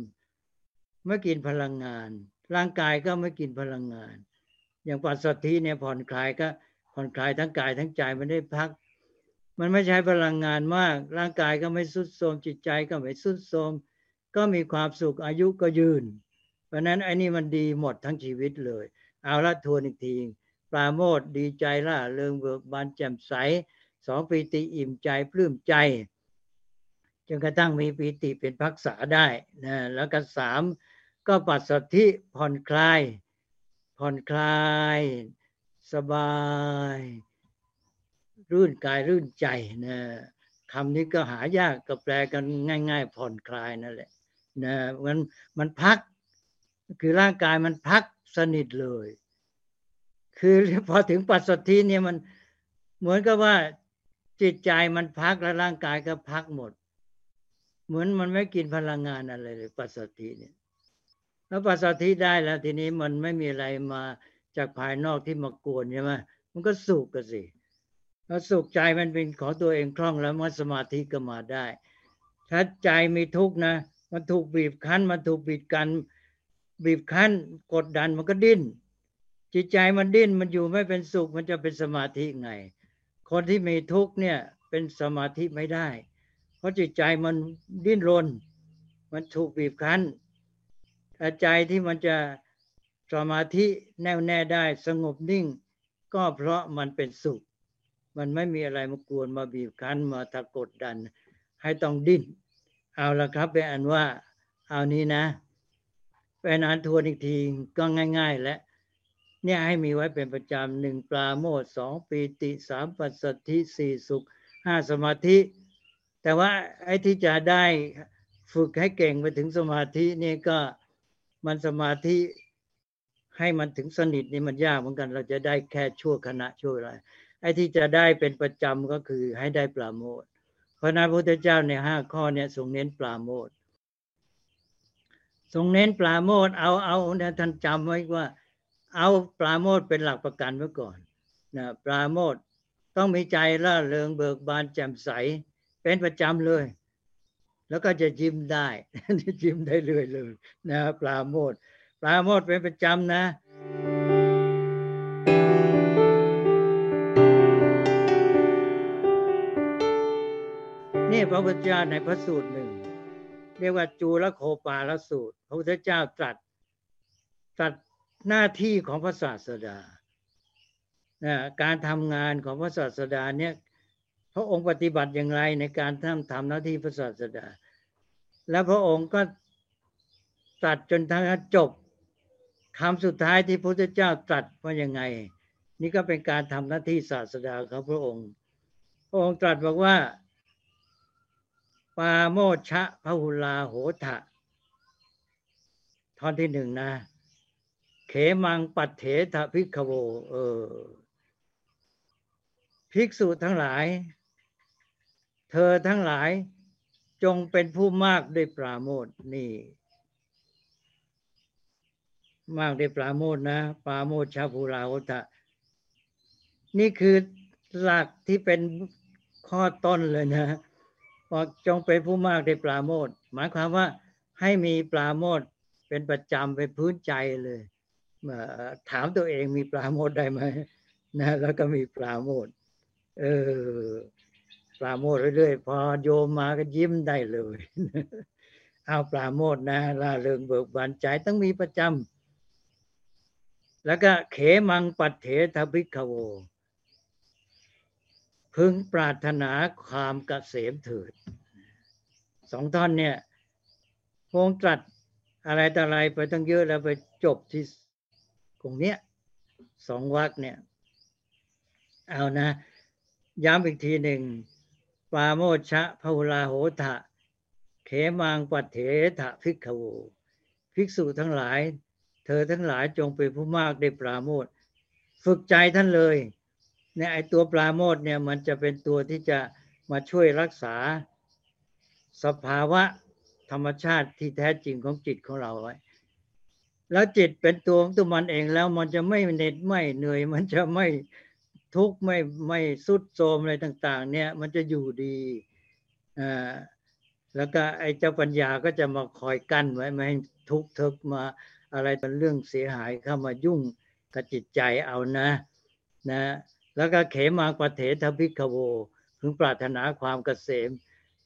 ไม่กินพลังงาน ร่างกายก็ไม่กินพลังงาน อย่างปัสสติเนี่ยผ่อนคลายก็ผ่อนคลายทั้งกายทั้งใจมันได้พัก มันไม่ใช้พลังงานมาก ร่างกายก็ไม่สุดโทมจิตใจก็ไม่สุดโทมก็มีความสุขอายุก็ยืน เพราะนั้นไอ้นี่มันดีหมดทั้งชีวิตเลย เอาละทวนอีกทีปราโมทดีใจล่ะเริงเบิกบานแจ่มใสสองปีติอิ่มใจปลื้มใจจนกระทั่งมีปีติเป็นพักษาได้นะแล้วก็สามก็ปัสสธิผ่อนคลาย ผ่อนคลาย สบาย รื่นกายรื่นใจนะคำนี้ก็หายากก็แปลกันง่าย ๆ ผ่อนคลายนั่นแหละนะมันมันพัก คือร่างกายมันพักสนิทเลย คือพอถึงปัสสติเนี่ยมันเหมือนกับว่าจิตใจมันพักแล้วร่างกายก็พักหมด เหมือนมันไม่กินพลังงานอะไรเลยปัสสติเนี่ยแล้วปัสสติได้แล้วทีนี้มันไม่มีอะไรมาจากภายนอกที่มากวนใช่ไหมมันก็สุกกันสิ แล้วสุขใจมันเป็นของตัวเองคล่องแล้วมันสมาธิก็มาได้ ถ้าใจมีทุกข์นะ มันถูกบีบคั้น มันถูกบีบกันบีบคั้นกดดันมันก็ดิ้น จิตใจมันดิ้นมันอยู่ไม่เป็นสุขมันจะเป็นสมาธิไง คนที่มีทุกข์เนี่ยเป็นสมาธิไม่ได้ เพราะจิตใจมันดิ้นรน มันถูกบีบคั้นแต่ใจที่มันจะสมาธิแน่วแน่ได้สงบนิ่ง ก็เพราะมันเป็นสุข มันไม่มีอะไรมากวนมาบีบคั้นมาตะกดดัน ให้ต้องดิ้น เอาละครับเป็นอันว่า เอานี้นะเป็นอันทวนอีกทีก็ง่าย ๆ และเนี่ยให้มีไว้เป็นประจำหนึ่งปลาโมดสองปีติสามปัสสธิสี่สุขห้าสมาธิ แต่ว่าไอ้ที่จะได้ฝึกให้เก่งไปถึงสมาธินี่ก็มันสมาธิให้มันถึงสนิทนี่มันยากเหมือนกัน เราจะได้แค่ชั่วขณะชั่วอะไร อ้ที่จะได้เป็นประจำก็คือให้ได้ปราโมทเพราะนั้นพระพุทธเจ้าในห้าข้อเนี่ยทรงเน้นปราโมททรงเน้นปราโมทเอาเอาเนี่ยท่านจำไว้ว่า เอาปราโมทเป็นหลักประกันไว้ก่อนนะปราโมทต้องมีใจร่าเริงเบิกบานแจ่มใสเป็นประจำเลย แล้วก็จะยิ้มได้ยิ้มได้เรื่อยเลยนะปราโมทปราโมทเป็นประจำนะ พระพุทธเจ้าในพระสูตรหนึ่ง เรียกว่าจูลโคปาลสูตร พระพุทธเจ้าตรัสตรัสหน้าที่ของพระศาสดาการทำงานของพระศาสดาเนี่ยพระองค์ปฏิบัติอย่างไรในการทำทำหน้าที่พระศาสดา แล้วพระองค์ก็ตรัสจนทั้งจบคำสุดท้ายที่พระพุทธเจ้าตรัสว่ายังไง นี่ก็เป็นการทำหน้าที่ศาสดาของพระองค์ พระองค์ตรัสบอกว่า ปาโมชะพหุลาโหทะท่อนที่หนึ่งนะ เขมังปัตเถทพิกโว เออ ภิกษุทั้งหลาย เธอทั้งหลายจงเป็นผู้มากด้วยปราโมทนี่ มากด้วยปราโมทนะ ปราโมทชาภูราโอตะนี่คือหลักที่เป็นข้อต้นเลยนะ บอกจงเป็นผู้มากด้ปราโมทหมายความว่าให้มีปราโมทเป็นประจำเป็นพื้นใจเลยถามตัวเองมีปราโมทได้ไหมนะแล้วก็มีปราโมทเออปราโมทเรื่อยๆพอโยมมาก็ยิ้มได้เลยเอาปราโมทนะล่าเริงเบิกบานใจต้องมีประจำแล้วก็เขมังปัตเถทภิกขโว พึงปรารถนาความกเกษมเถิดสองท่อนเนี่ยพงตรัสอะไรต่ออะไรไปตั้งเยอะแล้วไปจบที่ตรงเนี้ยสองวักเนี่ย เอานะ ย้ำอีกทีหนึ่งปาโมชะพหุลาโหทะเขมังปัตเถทะภิกขวูภิกษุทั้งหลาย เธอทั้งหลายจงเป็นผู้มากได้ปราโมทฝึกใจท่านเลย เนี่ยไอตัวปราโมทเนี่ยมันจะเป็นตัวที่จะมาช่วยรักษาสภาวะธรรมชาติที่แท้จริงของจิตของเราไว้ แล้วจิตเป็นตัวของตัวมันเองแล้วมันจะไม่เหน็ดไม่เหนื่อย มันจะไม่ทุกข์ไม่ไม่สุดโทมอะไรต่าง ๆ เนี่ยมันจะอยู่ดีอ่าแล้วก็ไอ้เจ้าปัญญาก็จะมาคอยกั้นไว้ไม่ให้ทุกข์ทึกมาอะไรเป็นเรื่องเสียหายเข้ามายุ่งกับจิตใจเอานะ นะ แล้วก็เขมาปเถทพิกโวพึงปรารถนาความเกษม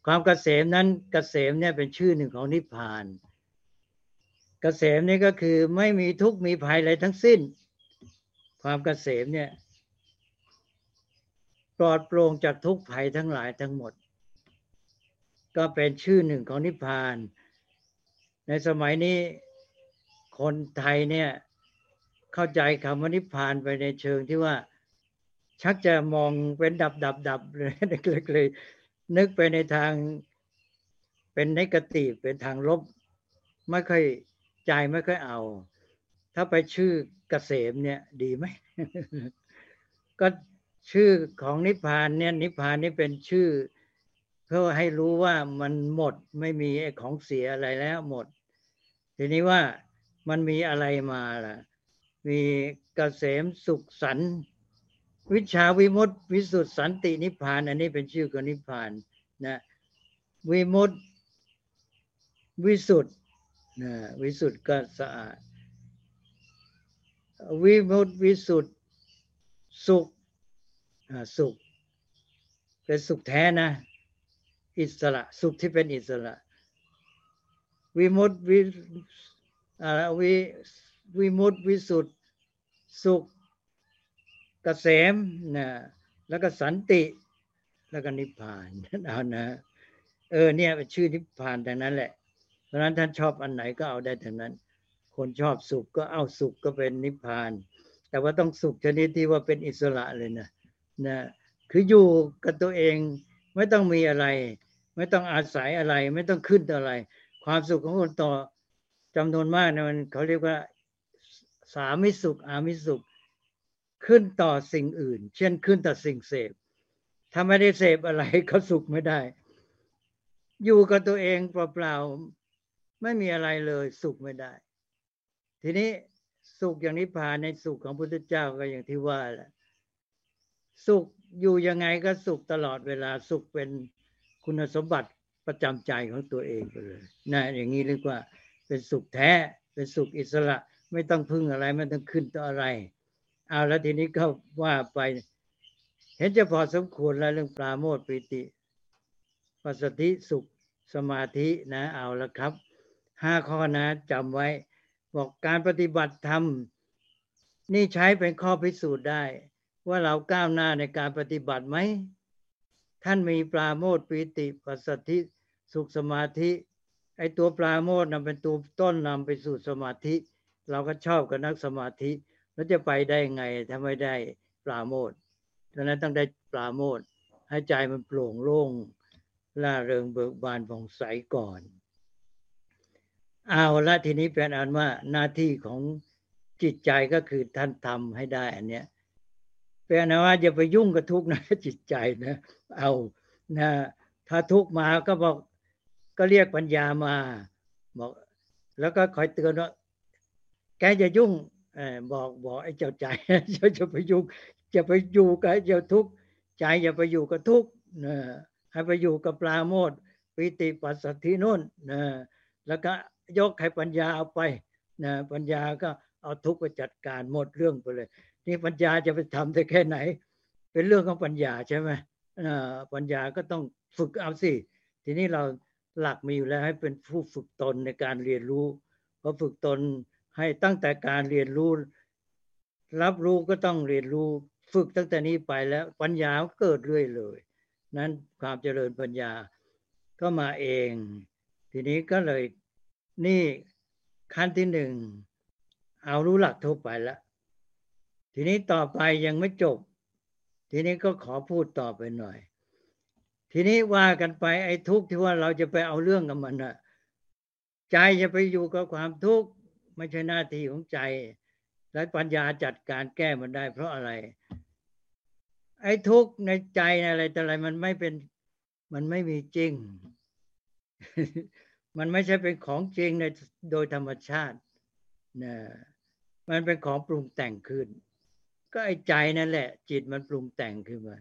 ความเกษมนั้นเกษมเนี่ยเป็นชื่อหนึ่งของนิพพานเกษมนี่ก็คือไม่มีทุกข์มีภัยอะไรทั้งสิ้น ความเกษมเนี่ยปลอดโปร่งจากทุกภัยทั้งหลายทั้งหมด ก็เป็นชื่อหนึ่งของนิพพาน ในสมัยนี้คนไทยเนี่ยเข้าใจคำว่านิพพานไปในเชิงที่ว่า ชักจะมองเป็นดับดับดับเลยเลยนึกไปในทางเป็นนกติเป็นทางลบ ไม่ค่อยใจไม่ค่อยเอา ถ้าไปชื่อเกษมเนี่ยดีไหมก็ชื่อของนิพพานเนี่ยนิพพานนี่เป็นชื่อ เพื่อให้รู้ว่ามันหมดไม่มีของเสียอะไรแล้วหมด ทีนี้ว่ามันมีอะไรมาล่ะ มีเกษมสุขสัน วิชาวิมุตติวิสุทธิสันตินิพพาน อันนี้เป็นชื่อของนิพพานนะวิมุตติวิสุทธินะวิสุทธิก็สะอาด วิมุตติวิสุทธิสุขสุข เป็นสุขแท้นะ อิสระ สุขที่เป็นอิสระ วิมุตติวิวิมุตติวิสุทธิสุข กษมนะแล้วก็สันติ แล้วก็นิพพานเอานะ เออเนี่ยเป็นชื่อนิพพานดังนั้นแหละ เพราะนั้นท่านชอบอันไหนก็เอาได้ทั้งนั้น คนชอบสุขก็เอาสุขก็เป็นนิพพาน แต่ว่าต้องสุขชนิดที่ว่าเป็นอิสระเลยนะนะคืออยู่กับตัวเองไม่ต้องมีอะไร ไม่ต้องอาศัยอะไร ไม่ต้องขึ้นต่ออะไร ความสุขของคนต่อจำนวนมากนะมันเขาเรียกว่าสามิสุขอามิสุข ขึ้นต่อสิ่งอื่น เช่นขึ้นต่อสิ่งเสพถ้าไม่ได้เสพอะไรก็สุขไม่ได้ อยู่กับตัวเองเปล่าๆไม่มีอะไรเลย สุขไม่ได้ ทีนี้สุขอย่างนี้พานในสุขของพุทธเจ้าก็อย่างที่ว่าแหละสุขอยู่ยังไงก็สุขตลอดเวลาสุขเป็นคุณสมบัติประจำใจของตัวเองไปเลยนะอย่างนี้เรียกว่าเป็นสุขแท้เป็นสุขอิสระ ไม่ต้องพึ่งอะไรไม่ต้องขึ้นต่ออะไร เอาแล้วทีนี้ก็ว่าไป เห็นจะพอสมควรแล้วเรื่องปราโมทปิติปัสสติสุขสมาธินะเอาละครับห้าข้อนะจำไว้ บอกการปฏิบัติธรรม นี่ใช้เป็นข้อพิสูจน์ได้ ว่าเราก้าวหน้าในการปฏิบัติไหม ท่านมีปราโมทปีติปัสสธิสุขสมาธิไอตัวปราโมทนำเป็นตัวต้นนำไปสู่สมาธิ เราก็ชอบกับนักสมาธิ แล้วจะไปได้ไงถ้าไม่ได้ปราโมทดังนั้นต้องได้ปราโมทให้ใจมันโปร่งโล่งล่าเริงเบิกบานผ่องใสก่อน เอาละทีนี้เป็นอันว่าหน้าที่ของจิตใจก็คือท่านทำให้ได้อันเนี้ยเป็นนว่าอย่าไปยุ่งกับทุกข์นะจิตใจนะ เอานะถ้าทุกข์มาก็บอกก็เรียกปัญญามาบอกแล้วก็คอยเตือนว่าแกจะยุ่ง บอกบอกไอ้เจ้าใจจะจะไปอยุ่จะไปอยู่กับเจ้าทุกข์ใจอย่าไปอยู่กับทุกข์นะให้ไปอยู่กับปลาโมดปิติปัสสตินุ่นนะแล้วก็ยกให้ปัญญาเอาไปนะปัญญาก็เอาทุกข์ไปจัดการหมดเรื่องไปเลย นี่ปัญญาจะไปทำได้แค่ไหน เป็นเรื่องของปัญญาใช่ไหมปัญญาก็ต้องฝึกเอาสิทีนี้เราหลักมีอยู่แล้วให้เป็นผู้ฝึกตนในการเรียนรู้พอฝึกตน ให้ตั้งแต่การเรียนรู้ รับรู้ก็ต้องเรียนรู้ฝึกตั้งแต่นี้ไปแล้วปัญญาเกิดเรื่อยเลย นั้นความเจริญปัญญาก็มาเอง ทีนี้ก็เลยนี่ขั้นที่หนึ่งเอารู้หลักทั่วไปแล้วทีนี้ต่อไปยังไม่จบ ทีนี้ก็ขอพูดต่อไปหน่อย ทีนี้ว่ากันไปไอ้ทุกข์ที่ว่าเราจะไปเอาเรื่องกับมันอะใจจะไปอยู่กับความทุกข์ ไม่ใช่หน้าที่ของใจ และปัญญาจัดการแก้มันได้ เพราะอะไร ไอ้ทุกข์ในใจอะไรแต่อะไรมันไม่เป็นมันไม่มีจริง มันไม่ใช่เป็นของจริงในโดยธรรมชาตินะมันเป็นของปรุงแต่งขึ้น ก็ไอ้ใจนั่นแหละ จิตมันปรุงแต่งขึ้นมา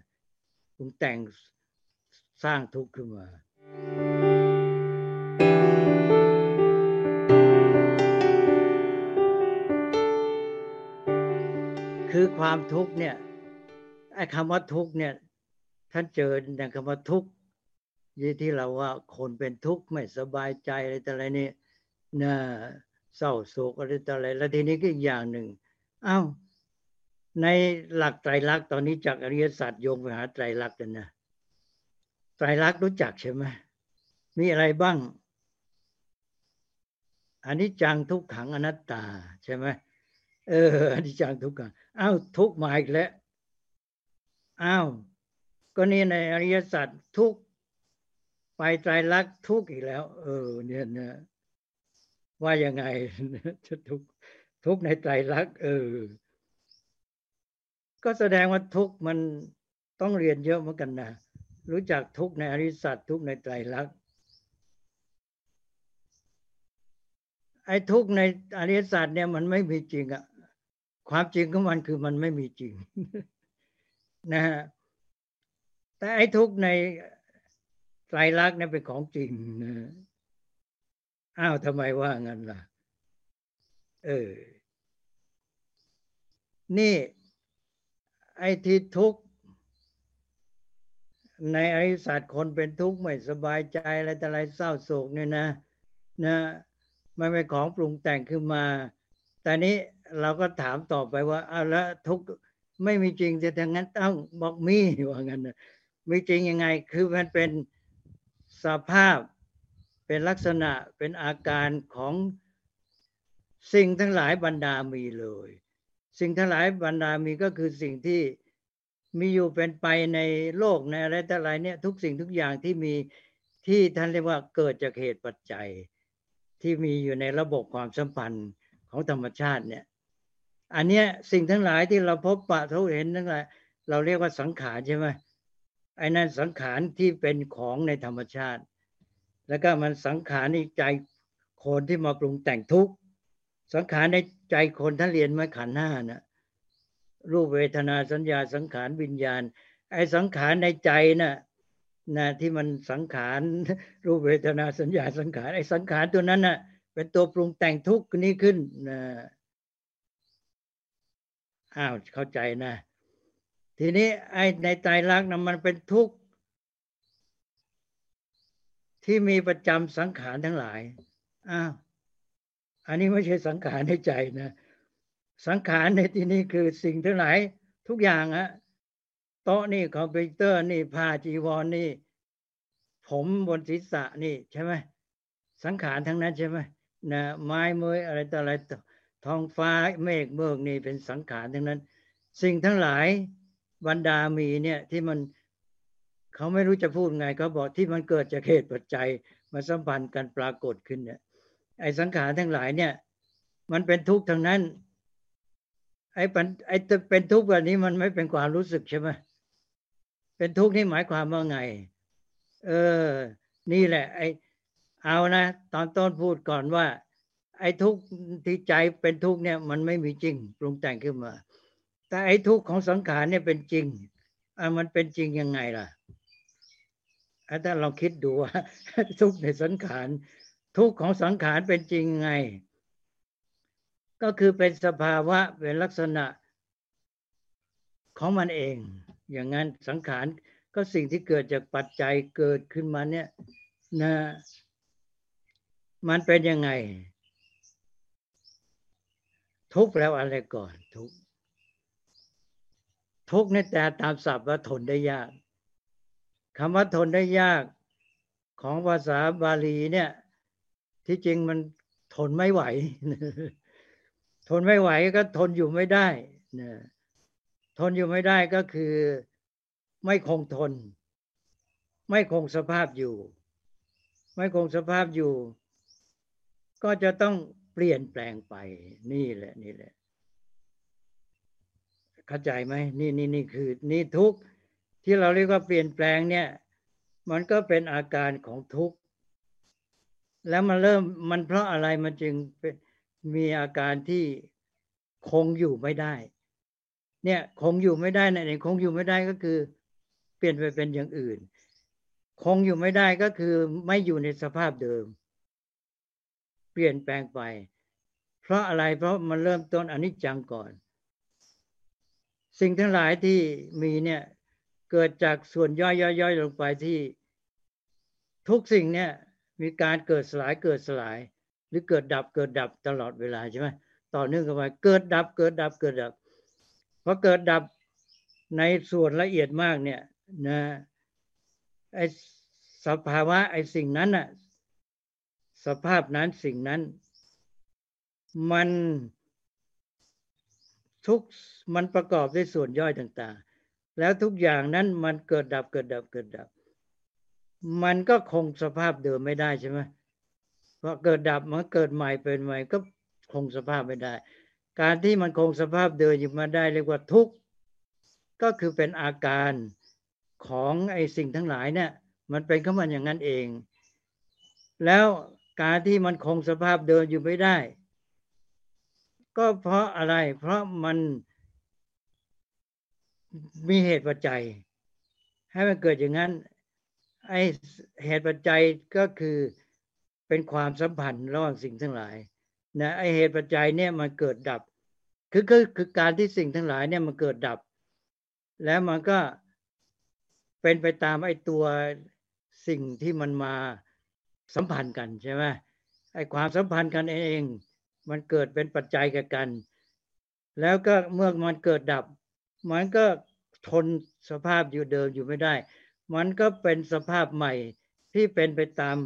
ปรุงแต่งสร้างทุกข์ขึ้นมา คือความทุกข์เนี่ยไอ้คำว่าทุกข์เนี่ย ท่านเจอในคำว่าทุกข์ยี่ที่เราว่าคนเป็นทุกข์ไม่สบายใจอะไรแต่อะไรนี่นะเศร้าโศกอะไรต่ออะไรแล้วทีนี้ก็อีกอย่างหนึ่งอ้าวในหลักไตรลักษณ์ตอนนี้จากอริยสัจโยงไปหาไตรลักษณ์กันนะไตรลักษณ์รู้จักใช่ไหมมีอะไรบ้างอันนี้จังทุกขังอนัตตาใช่ไหม เอออนนี้จังทุกขังอ้าวทุกมาอีกแล้วอ้าวก็นี่ในอริยสัจทุกไปไตรลักทุกอีกแล้ว เออ เนี่ยนะว่ายังไงจะทุกทุกในไตรลัก เออ ก็แสดงว่าทุกมันต้องเรียนเยอะเหมือนกันนะรู้จักทุกในอริสัตทุกในไตรลักไอ้ทุกในอริสัตเนี่ยมันไม่มีจริงอะ ความจริงของมันคือมันไม่มีจริงนะฮะแต่ไอ้ทุกในไตรลักษณ์เนี่ยเป็นของจริงนะอ้าวทำไมว่างั้นล่ะ เออ นี่ ไอ้ที่ทุกข์ในอริสัตคนเป็นทุกข์ไม่สบายใจอะไรแต่อะไรเศร้าโศกเนี่ยนะ นะ มันเป็นของปรุงแต่งขึ้นมา แต่นี้ เราก็ถามต่อไปว่าเอาแล้วทุกไม่มีจริงจะทางนั้นต้องบอกมีว่างั้นนะมีจริงยังไง คือมันเป็นสภาพเป็นลักษณะเป็นอาการของสิ่งทั้งหลายบรรดามีเลย สิ่งทั้งหลายบรรดามีก็คือสิ่งที่มีอยู่เป็นไปในโลกในอะไรแต่ไรเนี่ยทุกสิ่งทุกอย่างที่มีที่ท่านเรียกว่าเกิดจากเหตุปัจจัย ที่มีอยู่ในระบบความสัมพันธ์ของธรรมชาติเนี่ย อันเนี้ยสิ่งทั้งหลายที่เราพบปะเราเห็นทั้งหลายเราเรียกว่าสังขารใช่ไหมไอ้นั่นสังขารที่เป็นของในธรรมชาติ แล้วก็มันสังขารในใจคนที่มาปรุงแต่งทุกสังขารในใจคนท่านเรียนมาขันห้านะรูปเวทนาสัญญาสังขารวิญญาณ ไอ้สังขารในใจนะ่ะนะที่มันสังขารรูปเวทนาสัญญาสังขารไอ้สังขารตัวนั้นนะ่ะเป็นตัวปรุงแต่งทุกข์นี้ขึ้นนะ อ้าวเข้าใจนะ ทีนี้ไอ้ในใจรักนะมันเป็นทุกข์ ที่มีประจำสังขารทั้งหลายอ้าวอันนี้ไม่ใช่สังขารในใจนะ สังขารในที่นี้คือสิ่งทั้งหลาย ทุกอย่างอะโต๊ะนี่คอมพิวเตอร์นี่ผ้าจีวรนี่ ผมบนศีรษะนี่ใช่ไหมสังขารทั้งนั้นใช่ไหมนะไม้เมยอะไรต่ออะไรต่อ ท้องฟ้าเมฆเมือกนี่เป็นสังขารทั้งนั้น สิ่งทั้งหลายบรรดามีเนี่ยที่มันเขาไม่รู้จะพูดไงเขาบอกที่มันเกิดจากเหตุปัจจัยมาสัมพันธ์กันปรากฏขึ้นเนี่ยไอ้สังขารทั้งหลายเนี่ย มันเป็นทุกข์ทั้งนั้น ไอ้ปันไอ้เป็นทุกข์แบบนี้มันไม่เป็นความรู้สึกใช่ไหมเป็นทุกข์นี่หมายความว่าไง เออ นี่แหละ ไอ้เอานะ ตอนต้นพูดก่อนว่า ไอ้ทุกข์ที่ใจเป็นทุกข์เนี่ยมันไม่มีจริงปรุงแต่งขึ้นมา แต่ไอ้ทุกข์ของสังขารเนี่ยเป็นจริงอะมันเป็นจริงยังไงล่ะถ้าเราคิดดูว่าทุกข์ในสังขารทุกข์ของสังขารเป็นจริงไง ก็คือเป็นสภาวะเป็นลักษณะของมันเอง อย่างนั้นสังขารก็สิ่งที่เกิดจากปัจจัยเกิดขึ้นมาเนี่ยนะมันเป็นยังไง ทุกแล้วอะไรก่อนทุกทุกนี่แต่ตามศัพท์ว่าทนได้ยากคำว่าทนได้ยากของภาษาบาลีเนี่ย ที่จริงมันทนไม่ไหว ทนไม่ไหวก็ทนอยู่ไม่ได้นะทนอยู่ไม่ได้ก็คือไม่คงทน ไม่คงสภาพอยู่ ไม่คงสภาพอยู่ ก็จะต้อง เปลี่ยนแปลงไป นี่แหละ นี่แหละ เข้าใจไหมนี่นี่นี่คือ นี่ทุกที่เราเรียกว่าเปลี่ยนแปลงเนี่ย มันก็เป็นอาการของทุกข์แล้วมันเริ่มมันเพราะอะไรมันจึงมีอาการที่คงอยู่ไม่ได้ เนี่ยคงอยู่ไม่ได้ในคงอยู่ไม่ได้ก็คือ เปลี่ยนไปเป็นอย่างอื่น คงอยู่ไม่ได้ก็คือไม่อยู่ในสภาพเดิม ปลี่ยนแปลงไป เพราะอะไรเพราะมันเริ่มต้นอนิจจังก่อน สิ่งทั้งหลายที่มีเนี่ยเกิดจากส่วนย่อยๆลงไปที่ทุกสิ่งเนี่ยมีการเกิดสลายเกิดสลาย หรือเกิดดับเกิดดับตลอดเวลาใช่ไหมต่อเนื่องกันไปเกิดดับเกิดดับเกิดดับพอเกิดดับในส่วนละเอียดมากเนี่ยนะไอสภาวะไอสิ่งนั้นอะ สภาพนั้นสิ่งนั้น มันทุกมันประกอบด้วยส่วนย่อยต่างๆ แล้วทุกอย่างนั้นมันเกิดดับเกิดดับเกิดดับ มันก็คงสภาพเดิมไม่ได้ใช่ไหมเพราะเกิดดับมันเกิดใหม่เป็นใหม่ก็คงสภาพไม่ได้ การที่มันคงสภาพเดิมอยู่มาได้เรียกว่าทุกข์ก็คือเป็นอาการของไอ้สิ่งทั้งหลายเนี่ยมันเป็นข้ามาอย่างนั้นเอง แล้ว การที่มันคงสภาพเดิมอยู่ไม่ได้ ก็เพราะอะไร เพราะมันมีเหตุปัจจัย ให้มันเกิดอย่างนั้น ไอเหตุปัจจัยก็คือเป็นความสัมพันธ์ระหว่างสิ่งทั้งหลายนะไอเหตุปัจจัยเนี่ยมันเกิดดับ คือคือคือการที่สิ่งทั้งหลายเนี่ยมันเกิดดับ แล้วมันก็เป็นไปตามไอตัวสิ่งที่มันมา สัมพันธ์กันใช่ไหมไอ้ความสัมพันธ์กันเอง มันเกิดเป็นปัจจัยกับกัน แล้วก็เมื่อมันเกิดดับ มันก็ทนสภาพอยู่เดิมอยู่ไม่ได้ มันก็เป็นสภาพใหม่ที่เป็นไปตาม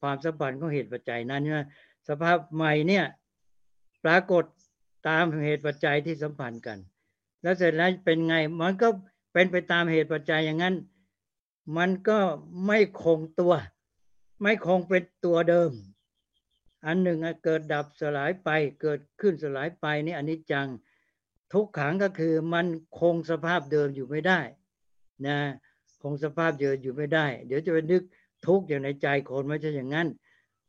ความสัมพันธ์ของเหตุปัจจัยนั้นใช่ไหมสภาพใหม่เนี่ยปรากฏตามเหตุปัจจัยที่สัมพันธ์กัน แล้วเสร็จแล้วเป็นไง มันก็เป็นไปตามเหตุปัจจัยอย่างนั้น มันก็ไม่คงตัว ไม่คงเป็นตัวเดิม อันหนึ่งเกิดดับสลายไปเกิดขึ้นสลายไปนี่อันนี้จังทุกขังก็คือมันคงสภาพเดิมอยู่ไม่ได้นะคงสภาพเดิมอยู่ไม่ได้ เดี๋ยวจะไปนึกทุกข์อย่างในใจคนไม่ใช่อย่างนั้น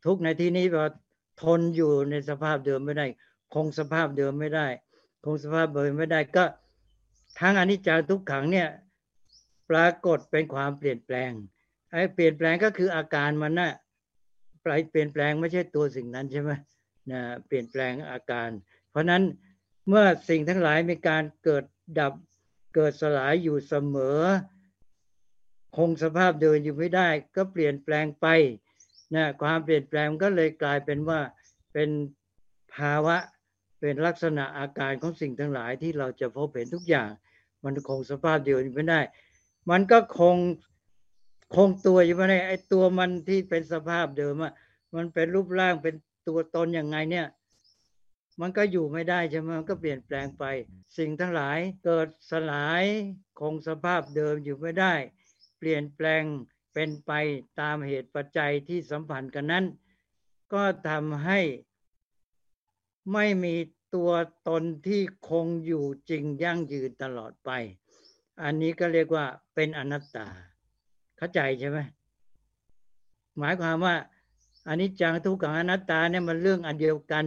ทุกในที่นี้พอทนอยู่ในสภาพเดิมไม่ได้ คงสภาพเดิมไม่ได้ คงสภาพเดิมไม่ได้ก็ทั้งอนิจจาทุกขังเนี่ยปรากฏเป็นความเปลี่ยนแปลง ไอ้เปลี่ยนแปลงก็คืออาการมันนะ่ะปเปลี่ยนแปลงไม่ใช่ตัวสิ่งนั้นใช่ไหมนะเปลี่ยนแปลงอาการ เพราะนั้นเมื่อสิ่งทั้งหลายมีการเกิดดับเกิดสลายอยู่เสมอ คงสภาพเดินอยู่ไม่ได้ ก็เปลี่ยนแปลงไปนะความเปลี่ยนแปลงก็เลยกลายเป็นว่าเป็นภาวะเป็นลักษณะอาการของสิ่งทั้งหลายที่เราจะพบเห็นทุกอย่าง มันคงสภาพเดียวไม่ได้ มันก็คง คงตัวอยู่ไม่ได้ไอ้ตัวมันที่เป็นสภาพเดิมอะมันเป็นรูปร่างเป็นตัวตนอย่างไงเนี่ย มันก็อยู่ไม่ได้ใช่ไหมมันก็เปลี่ยนแปลงไป สิ่งทั้งหลายเกิดสลายคงสภาพเดิมอยู่ไม่ได้ เปลี่ยนแปลงเป็นไปตามเหตุปัจจัยที่สัมพันธ์กันนั้น ก็ทำให้ไม่มีตัวตนที่คงอยู่จริงยั่งยืนตลอดไป อันนี้ก็เรียกว่าเป็นอนัตตา เข้าใจใช่ไหมหมายความว่าอันนี้จังทุกขังอนัตตาเนี่ยมันเรื่องอันเดียวกัน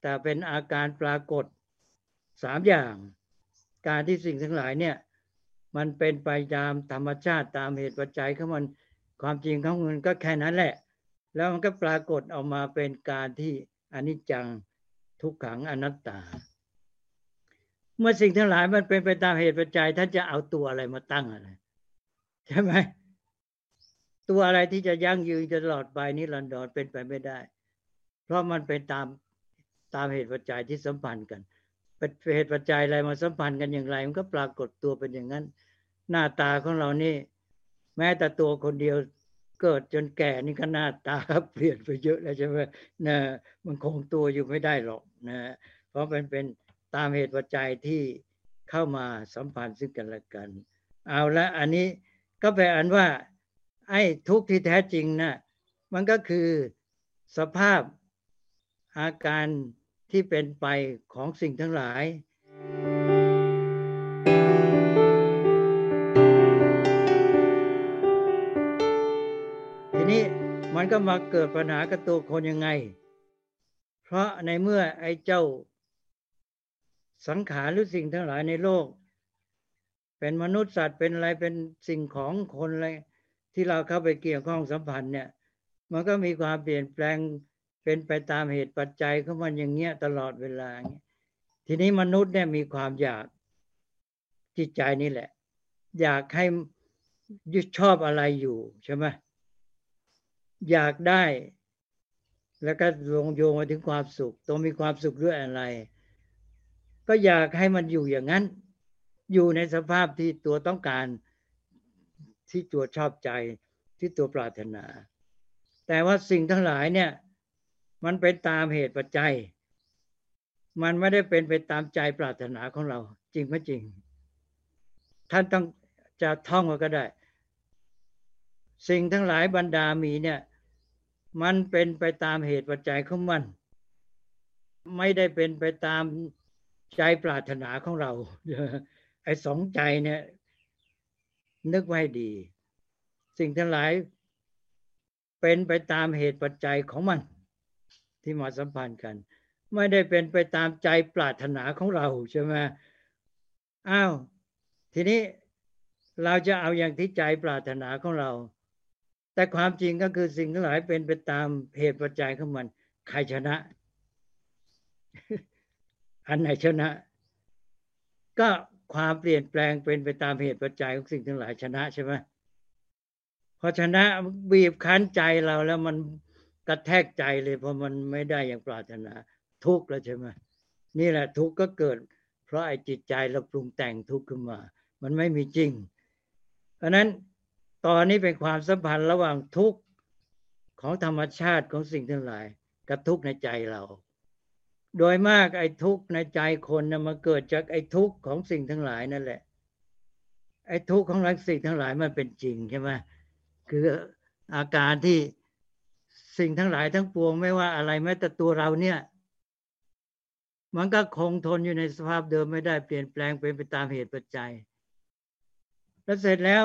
แต่เป็นอาการปรากฏสามอย่าง การที่สิ่งทั้งหลายเนี่ย มันเป็นไปตามธรรมชาติตามเหตุปัจจัยของมันความจริงของมันก็แค่นั้นแหละ แล้วมันก็ปรากฏออกมาเป็นการที่อนิจจังทุกขังอนัตตา เมื่อสิ่งทั้งหลายมันเป็นไปตามเหตุปัจจัยท่านจะเอาตัวอะไรมาตั้งอะไรใช่ไหม ตัวอะไรที่จะยั่งยืนตลอดไปนี้ลันดอนเป็นไปไม่ได้ เพราะมันเป็นตามตามเหตุปัจจัยที่สัมพันธ์กันเป็นเหตุปัจจัยอะไรมาสัมพันธ์กันอย่างไร มันก็ปรากฏตัวเป็นอย่างนั้น หน้าตาของเรานี่ แม้แต่ตัวคนเดียวเกิดจนแก่นี่ก็หน้าตาเปลี่ยนไปเยอะแล้วใช่ไหมนะมันคงตัวอยู่ไม่ได้หรอกนะเพราะมันเป็นตามเหตุปัจจัยที่เข้ามาสัมพันธ์ซึ่งกันและกัน เอาละอันนี้ก็แปลอันว่า ไอ้ทุกข์ที่แท้จริงนะ่ะมันก็คือสภาพอาการที่เป็นไปของสิ่งทั้งหลาย ทีนี้มันก็มาเกิดปัญหากับตัวคนยังไง เพราะในเมื่อไอ้เจ้าสังขารหรือสิ่งทั้งหลายในโลก เป็นมนุษย์สัตว์เป็นอะไรเป็นสิ่งของคนอะไร ที่เราเข้าไปเกี่ยวข้องสัมพันธ์เนี่ย มันก็มีความเปลี่ยนแปลงเป็นไปตามเหตุปัจจัยของมันอย่างเงี้ยตลอดเวลาทีนี้มนุษย์เนี่ยมีความอยากจิตใจนี่แหละ อยากให้ยึดชอบอะไรอยู่ใช่ไหมอยากได้ แล้วก็ลงโยงมาถึงความสุขต้องมีความสุขด้วยอะไร ก็อยากให้มันอยู่อย่างนั้น อยู่ในสภาพที่ตัวต้องการ ที่ตัวชอบใจที่ตัวปรารถนา แต่ว่าสิ่งทั้งหลายเนี่ย มันเป็นตามเหตุปัจจัย มันไม่ได้เป็นไปตามใจปรารถนาของเรา จริงไหมจริง ท่านต้องจะท่องไว้ก็ได้ สิ่งทั้งหลายบรรดามีเนี่ย มันเป็นไปตามเหตุปัจจัยของมัน ไม่ได้เป็นไปตามใจปรารถนาของเราไอ้สองใจเนี่ย นึกไว้ดี สิ่งทั้งหลายเป็นไปตามเหตุปัจจัยของมัน ที่มาสัมพันธ์กัน ไม่ได้เป็นไปตามใจปรารถนาของเราใช่ไหมอ้าวทีนี้เราจะเอาอย่างที่ใจปรารถนาของเรา แต่ความจริงก็คือสิ่งทั้งหลายเป็นไปตามเหตุปัจจัยของมัน ใครชนะ อันไหนชนะ ก็ ความเปลี่ยนแปลงเป็นไปตามเหตุปัจจัยของสิ่งทั้งหลายชนะใช่ไหมพอชนะบีบคั้นใจเราแล้วมันกระแทกใจเลยเพราะมันไม่ได้อย่างปรารถนา ทุกข์แล้วใช่ไหมนี่แหละทุกข์ก็เกิด เพราะไอ้จิตใจเราปรุงแต่งทุกข์ขึ้นมา มันไม่มีจริง เพราะนั้นตอนนี้เป็นความสัมพันธ์ระหว่างทุกข์ของธรรมชาติของสิ่งทั้งหลาย กับทุกข์ในใจเรา โดยมากไอ้ทุกข์ในใจคนนะมาเกิดจากไอ้ทุกข์ของสิ่งทั้งหลายนั่นแหละ ไอ้ทุกข์ของสิ่งทั้งหลายมันเป็นจริงใช่ไหมคืออาการที่สิ่งทั้งหลายทั้งปวงไม่ว่าอะไรแม้แต่ตัวเราเนี่ย มันก็คงทนอยู่ในสภาพเดิมไม่ได้เปลี่ยนแปลงเป็นไปตามเหตุปัจจัย แล้วเสร็จแล้ว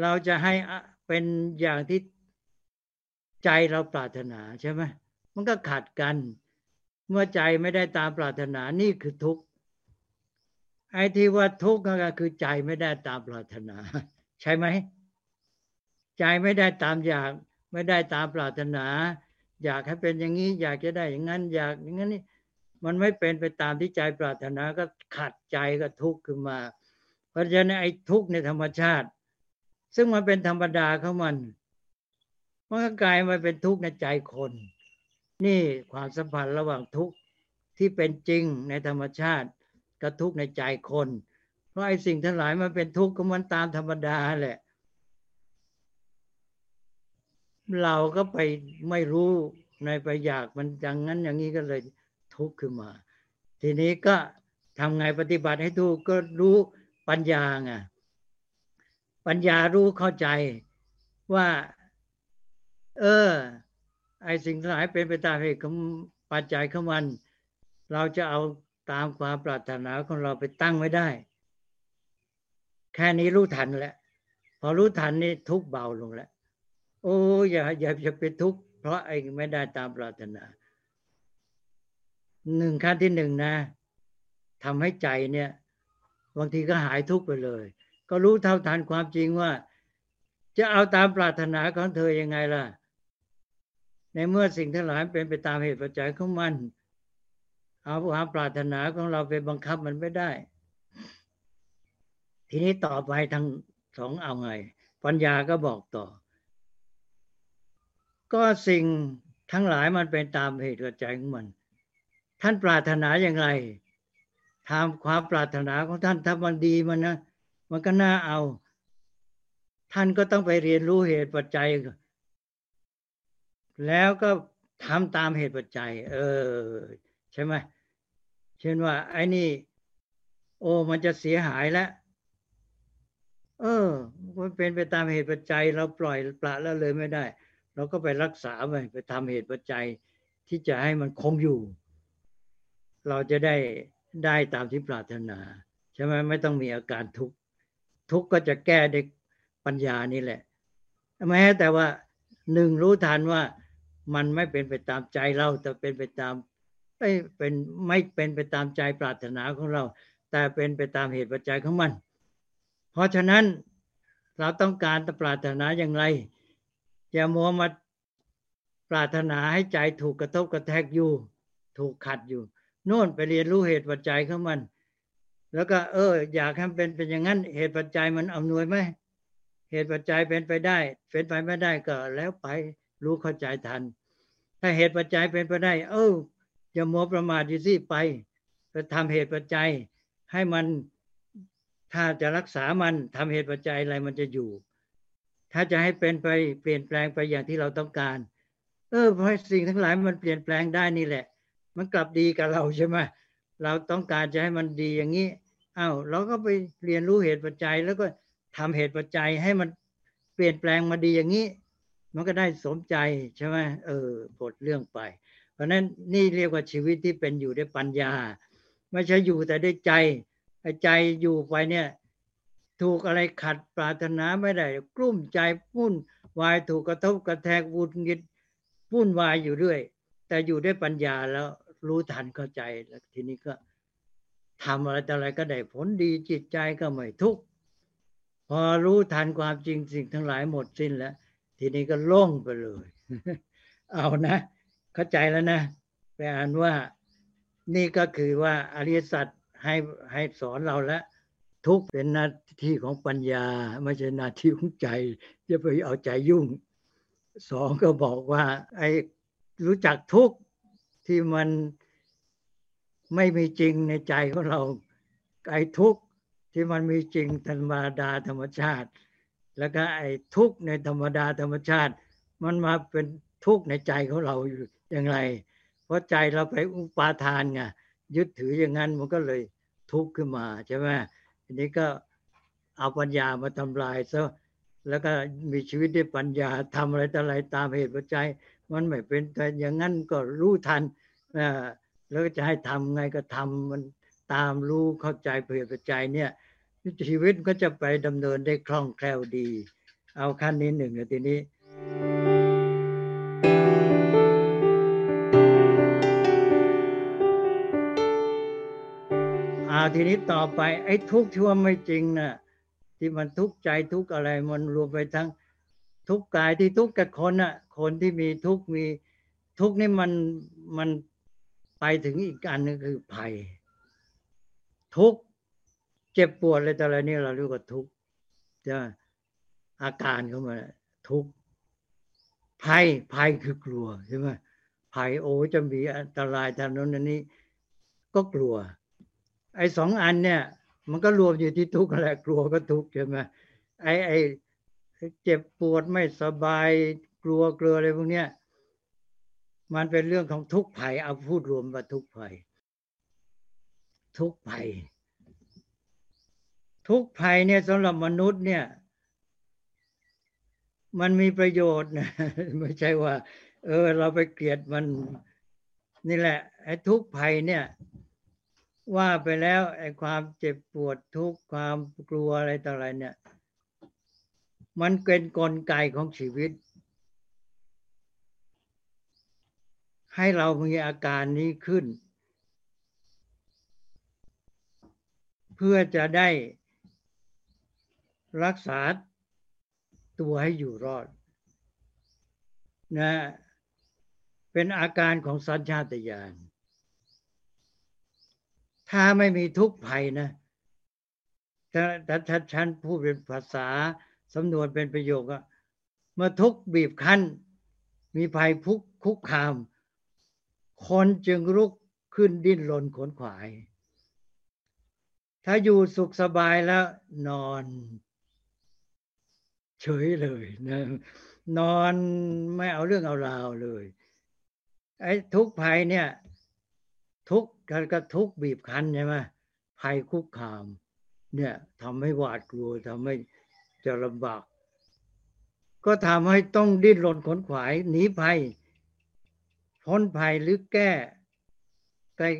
เราจะให้เป็นอย่างที่ใจเราปรารถนาใช่ไหมมันก็ขัดกัน เมื่อใจไม่ได้ตามปรารถนานี่คือทุกข์ไอ้ที่ว่าทุกข์ก็คือใจไม่ได้ตามปรารถนา ใช่ไหมใจไม่ได้ตามอยากไม่ได้ตามปรารถนา อยากให้เป็นอย่างนี้ อยากจะได้อย่างนั้น อยากอย่างนั้นนี่มันไม่เป็นไปตามที่ใจปรารถนาก็ขัดใจก็ทุกข์ขึ้นมา เพราะฉะนั้นไอ้ทุกข์ในธรรมชาติ ซึ่งมันเป็นธรรมดาของมันมันก็กลายมาเป็นทุกข์ในใจคน นี่ความสัมพันธ์ระหว่างทุกข์ที่เป็นจริงในธรรมชาติกับทุกข์ในใจคน เพราะไอ้สิ่งทั้งหลายมันเป็นทุกข์ก็มันตามธรรมดาแหละ เราก็ไปไม่รู้ในไปอยากมันอย่างนั้นอย่างนี้ก็เลยทุกข์ขึ้นมา ทีนี้ก็ทำไงปฏิบัติให้ถูกก็รู้ปัญญาไงปัญญารู้เข้าใจว่า เออ ไอสิ่งทั้งหลายเป็นไปตามเหตุของปัจจัยของมัน เราจะเอาตามความปรารถนาของเราไปตั้งไว้ได้ แค่นี้รู้ทันแล้วพอรู้ทันนี่ทุกเบาลงแล้วโอ้อย่าอย่าอย่าไปทุกข์เพราะไอ้ไม่ได้ตามปรารถนาหนึ่งขั้นที่หนึ่งนะทำให้ใจเนี่ย บางทีก็หายทุกข์ไปเลย ก็รู้เท่าทันความจริงว่า จะเอาตามปรารถนาของเธอยังไงล่ะ ในเมื่อสิ่งทั้งหลายเป็นไปตามเหตุปัจจัยของมันเอาความปรารถนาของเราไปบังคับมันไม่ได้ ทีนี้ต่อไปทั้งสองเอาไง ปัญญาก็บอกต่อ ก็สิ่งทั้งหลายมันเป็นตามเหตุปัจจัยของมัน ท่านปรารถนาอย่างไรทำความปรารถนาของท่านถ้ามันดีมันนะมันก็น่าเอา ท่านก็ต้องไปเรียนรู้เหตุปัจจัย แล้วก็ทำตามเหตุปัจจัย เออ ใช่ไหมเช่นว่า ไอ้นี่ โอ้ มันจะเสียหายแล้วเออ มันเป็นไปตามเหตุปัจจัย เราปล่อยปละแล้วเลยไม่ได้ เราก็ไปรักษาไปไปทำเหตุปัจจัย ที่จะให้มันคงอยู่ เราจะได้ได้ตามที่ปรารถนา ใช่ไหมไม่ต้องมีอาการทุกข์ทุกข์ก็จะแก้ด้วยปัญญานี่แหละแม้แต่ว่าหนึ่งรู้ทันว่า มันไม่เป็นไปตามใจเราแต่เป็นไปตามไม่เป็นไม่เป็นไปตามใจปรารถนาของเรา แต่เป็นไปตามเหตุปัจจัยของมัน เพราะฉะนั้นเราต้องการจะปรารถนาอย่างไรอย่ามัวมาปรารถนาให้ใจถูกกระทบกระแทกอยู่ ถูกขัดอยู่โน่นไปเรียนรู้เหตุปัจจัยของมัน แล้วก็เออ อยากให้เป็นเป็นอย่างนั้น เหตุปัจจัยมันอำนวยไหมเหตุปัจจัยเป็นไปได้ เป็นไปไม่ได้ก็แล้วไป รู้เข้าใจทัน ถ้าเหตุปัจจัยเป็นไปได้ เอออย่ามัวประมาทดีสิไปไปทำเหตุปัจจัย ให้มันถ้าจะรักษามันทำเหตุปัจจัยอะไรมันจะอยู่ ถ้าจะให้เป็นไปเปลี่ยนแปลงไปอย่างที่เราต้องการ เออเพราะสิ่งทั้งหลายมันเปลี่ยนแปลงได้นี่แหละ มันกลับดีกับเราใช่ไหมเราต้องการจะให้มันดีอย่างนี้อ้าวเราก็ไปเรียนรู้เหตุปัจจัย แล้วก็ทำเหตุปัจจัยให้มันเปลี่ยนแปลงมาดีอย่างนี้ มันก็ได้สมใจใช่ไหมเออปลดเรื่องไป เพราะนั้นนี่เรียกว่าชีวิตที่เป็นอยู่ด้วยปัญญา ไม่ใช่อยู่แต่ด้วยใจใจอยู่ไปเนี่ยถูกอะไรขัดปรารถนาไม่ได้ กลุ้มใจพุ่นวายถูกกระทบกระแทกวุ่นงิดพุ่นวายอยู่เรื่อยแต่อยู่ด้วยปัญญาแล้วรู้ทันเข้าใจแล้วทีนี้ก็ทำอะไรแต่อะไรก็ได้ผลดีจิตใจก็ไม่ทุกข์พอรู้ทันความจริงสิ่งทั้งหลายหมดสิ้นแล้ว ทีนี้ก็โล่งไปเลย เอานะ เข้าใจแล้วนะ ไปอ่านว่านี่ก็คือว่าอริยสัจให้ให้สอนเราแล้วทุกเป็นหน้าที่ของปัญญา ไม่ใช่หน้าที่ของใจจะไปเอาใจยุ่ง สองก็บอกว่า ไอ้รู้จักทุกที่มันไม่มีจริงในใจของเราไอ้ทุกที่มันมีจริงธรรมดาธรรมชาติ แล้วก็ไอ้ทุกข์ในธรรมดาธรรมชาติ มันมาเป็นทุกข์ในใจของเราอยู่อย่างไร เพราะใจเราไปอุปาทานไงยึดถืออย่างนั้นมันก็เลยทุกข์ขึ้นมาใช่ไหมทีนี้ก็เอาปัญญามาทำลายซะแล้วก็มีชีวิตด้วยปัญญาทำอะไรต่ออะไรตามเหตุปัจจัย มันไม่เป็นแต่อย่างนั้นก็รู้ทันแล้วจะให้ทำไงก็ทำมันตามรู้เข้าใจเพื่อปัจจัยเนี่ย ชีวิตก็จะไปดำเนินได้คล่องแคล่วดี เอาขั้นนี้หนึ่งแล้วทีนี้อาทีนี้ต่อไปไอ้ทุกข์ที่ว่าไม่จริงนะ่ะที่มันทุกข์ใจทุกข์อะไรมันรวมไปทั้งทุกข์กายที่ทุกข์กับคนอะ คนที่มีทุกข์มีทุกข์นี่มันมันไปถึงอีกอันนึงคือภัย ทุกข เจ็บปวดอะไรแต่อะไรนี่เราเรียกว่าทุกจะอาการเข้ามาทุกภภัยภัยคือกลัวใช่ไหมภัยโอ้จะมีอันตรายทางโน้นอันนี้ ก็กลัว ไอ้สองอันเนี่ย มันก็รวมอยู่ที่ทุกข์แหละกลัวก็ทุกข์ใช่ไหมไอ้ไอ้เจ็บปวดไม่สบายกลัวกลัวอะไรพวกเนี้ยมันเป็นเรื่องของทุกข์ภัยเอาพูดรวมว่าทุกข์ภัย ทุกข์ภัย ทุกภัยเนี่ยสำหรับมนุษย์เนี่ย มันมีประโยชน์นะไม่ใช่ว่า เออ เราไปเกลียดมัน นี่แหละไอ้ทุกภัยเนี่ย ว่าไปแล้วไอ้ความเจ็บปวดทุกความกลัวอะไรต่ออะไรเนี่ย มันเป็นนกลไกของชีวิต ให้เรามีอาการนี้ขึ้นเพื่อจะได้ รักษาตัวให้อยู่รอดนะเป็นอาการของสัญชาตญาณถ้าไม่มีทุกข์ภัยนะถ้าถ้าฉันพูดเป็นภาษาสำนวนเป็นประโยคอะเมื่อทุกข์บีบคั้น มีภัยพุกคุกคาม คนจึงลุกขึ้นดิ้นรนขนขวาย ถ้าอยู่สุขสบายแล้วนอน เฉยเลยนะนอนไม่เอาเรื่องเอาราวเลย ไอ้ทุกภัยเนี่ย ทุกการกระทุกบีบคั้นใช่ไหมภัยคุกคาม เนี่ยทำให้หวาดกลัวทำให้จะลำบาก ก็ทำให้ต้องดิ้นรนขนขวายหนีภัยพ้นภัยหรือแก้ใกล้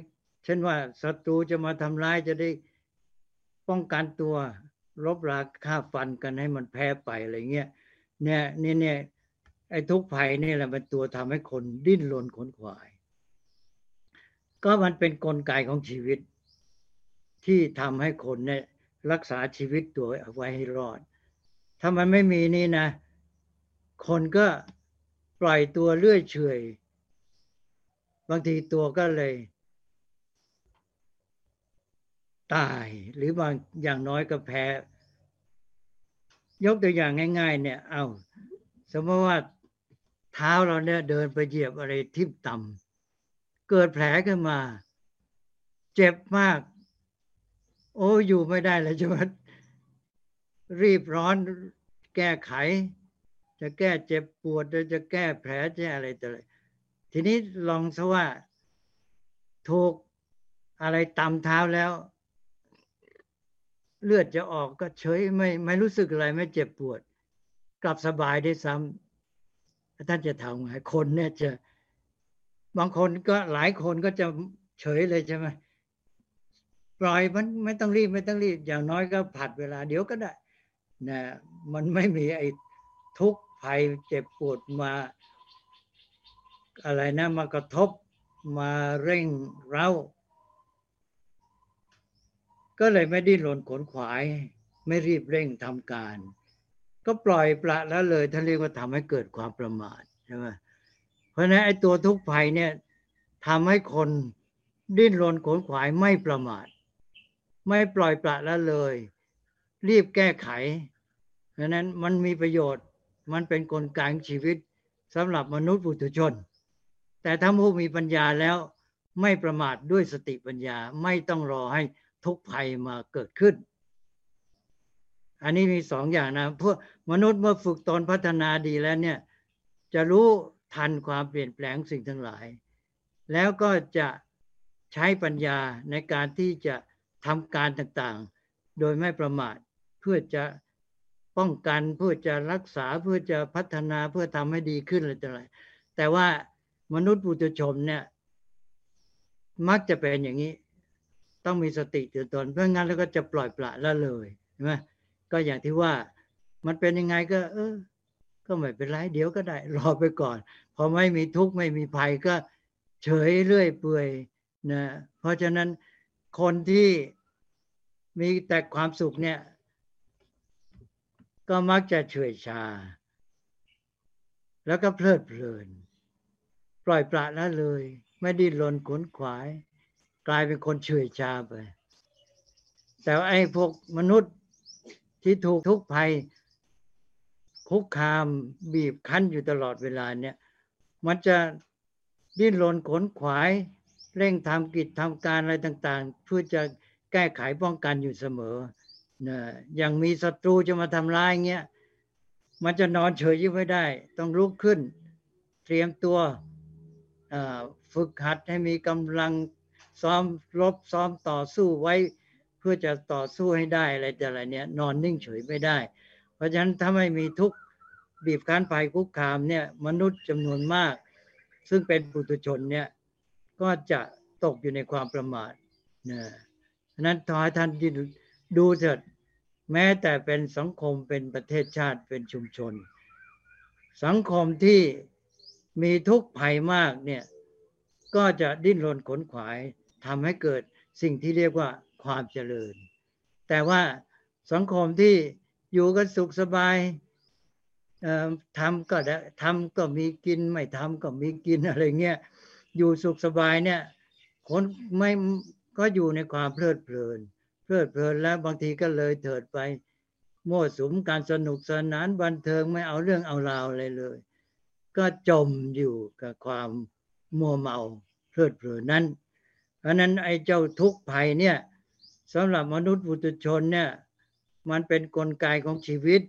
เช่นว่าศัตรูจะมาทำร้ายจะได้ป้องกันตัว รบราฆ่าฟันกันให้มันแพ้ไปอะไรเงี้ยเนี่ยนี่เนี่ยไอ้ทุกภัยนี่แหละเป็นตัวทำให้คนดิ้นรนขนขวาย ก็มันเป็นนกลไกของชีวิต ที่ทำให้คนเนี่ยรักษาชีวิตตัวเอาไว้ให้รอด ถ้ามันไม่มีนี่นะ คนก็ปล่อยตัวเลื่อยเฉยบางทีตัวก็เลย ตาย หรือบางอย่างน้อยก็แพ้ ยกตัวอย่างง่าย ๆ เนี่ย เอาสมมติว่าเท้าเราเนี่ยเดินไปเหยียบอะไรทิ่มต่ำเกิดแผลขึ้นมา เจ็บมาก โอ้อยู่ไม่ได้เลยจะมารีบร้อนแก้ไข จะแก้เจ็บปวดจะแก้แผลจะอะไรต่ออะไรทีนี้ลองซะว่าถูกอะไรตำเท้าแล้ว เลือดจะออกก็เฉยไม่ไม่รู้สึกอะไรไม่เจ็บปวด กลับสบายได้ซ้ำท่านจะทำไงคนเนี่ยจะ บางคนก็หลายคนก็จะเฉยเลยใช่ไหมปล่อยมันไม่ต้องรีบไม่ต้องรีบ อย่างน้อยก็ผัดเวลาเดี๋ยวก็ได้นะมันไม่มีไอ้ทุกข์ภัยเจ็บปวดมา อะไรนะมากระทบมาเร่งเร้า ก็เลยไม่ดิ้นรนขนขวาย ไม่รีบเร่งทำการ ก็ปล่อยปละแล้วเลยท่านเรียกว่าทำให้เกิดความประมาทใช่ไหมเพราะนั้นไอ้ตัวทุกภัยเนี่ยทำให้คนดิ้นรนขนขวายไม่ประมาท ไม่ปล่อยปละแล้วเลย รีบแก้ไขเพราะนั้นมันมีประโยชน์ มันเป็นนกลไกชีวิตสำหรับมนุษย์ปุถุชน แต่ถ้าผู้มีปัญญาแล้วไม่ประมาทด้วยสติปัญญาไม่ต้องรอให้ ทุกภัยมาเกิดขึ้น อันนี้มีสองอย่างนะพวกมนุษย์เมื่อฝึกตนพัฒนาดีแล้วเนี่ยจะรู้ทันความเปลี่ยนแปลงสิ่งทั้งหลาย แล้วก็จะใช้ปัญญาในการที่จะทำการต่างๆ โดยไม่ประมาทเพื่อจะป้องกันเพื่อจะรักษาเพื่อจะพัฒนาเพื่อทำให้ดีขึ้นอะไรต่างๆแต่ว่ามนุษย์ปุถุชนเนี่ย มักจะเป็นอย่างนี้ ต้องมีสติตื่ตนเพราะงั้นแล้วก็จะปล่อยปละละเลยใช่ไหมก็อย่างที่ว่ามันเป็นยังไงก็ เออ ก็ไม่เป็นไรเดี๋ยวก็ได้ รอไปก่อนพอไม่มีทุกข์ไม่มีภัยก็เฉยเรื่อยเปื่อยนะเพราะฉะนั้นคนที่มีแต่ความสุขเนี่ย ก็มักจะเฉยชา แล้วก็เพลิดเพลิน ปล่อยปละละเลย ไม่ดิ้นรนขนขวาย กลายเป็นคนเฉยชาไป แต่ไอ้พวกมนุษย์ที่ถูกทุกภัย คุกคามบีบคั้นอยู่ตลอดเวลาเนี่ย มันจะดิ้นรนขนขวาย เร่งทำกิจทำการอะไรต่าง ๆ เพื่อจะแก้ไขป้องกันอยู่เสมอนะอย่างมีศัตรูจะมาทำร้ายเงี้ย มันจะนอนเฉยยิ่งไม่ได้ ต้องลุกขึ้น เตรียมตัวฝึกหัดให้มีกำลัง ซ้อมรบซ้อมต่อสู้ไว้เพื่อจะต่อสู้ให้ได้อะไรแต่อะไรเนี้ยนอนนิ่งเฉยไม่ได้ เพราะฉะนั้นถ้าไม่มีทุกบีบคั้นภัยคุกคามเนี่ยมนุษย์จำนวนมาก ซึ่งเป็นปุถุชนเนี่ยก็จะตกอยู่ในความประมาทนะฉะนั้นทอยท่านดูเถิดแม้แต่เป็นสังคมเป็นประเทศชาติเป็นชุมชน สังคมที่มีทุกข์ภัยมากเนี่ยก็จะดิ้นรนขนขวาย ทำให้เกิดสิ่งที่เรียกว่าความเจริญ แต่ว่าสังคมที่อยู่กันสุขสบายทำก็ได้ทำก็มีกินไม่ทำก็มีกินอะไรเงี้ยอยู่สุขสบายเนี่ยคนไม่ก็อยู่ในความเพลิดเพลิน เพลิดเพลินแล้วบางทีก็เลยเถิดไปมั่วสุมการสนุกสนานบันเทิงไม่เอาเรื่องเอาราวอะไรเลย ก็จมอยู่กับความมัวเมาเพลิดเพลินนั้น เพราะนั้นไอ้เจ้าทุกภัยเนี่ยสำหรับมนุษย์บุตุชนเนี่ยมันเป็นนกลไกของชีวิต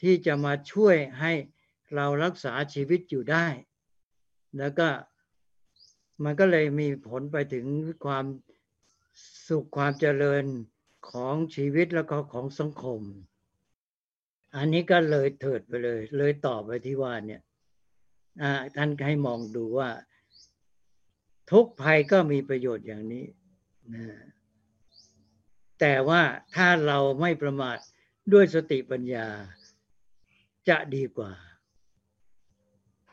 ที่จะมาช่วยให้เรารักษาชีวิตอยู่ได้ แล้วก็มันก็เลยมีผลไปถึงความสุขความเจริญของชีวิตแล้วก็ของสังคม อันนี้ก็เลยเถิดไปเลย เลยต่อไปที่ว่าเนี่ยท่านให้มองดูว่า ทุกภัยก็มีประโยชน์อย่างนี้นะแต่ว่าถ้าเราไม่ประมาทด้วยสติปัญญาจะดีกว่า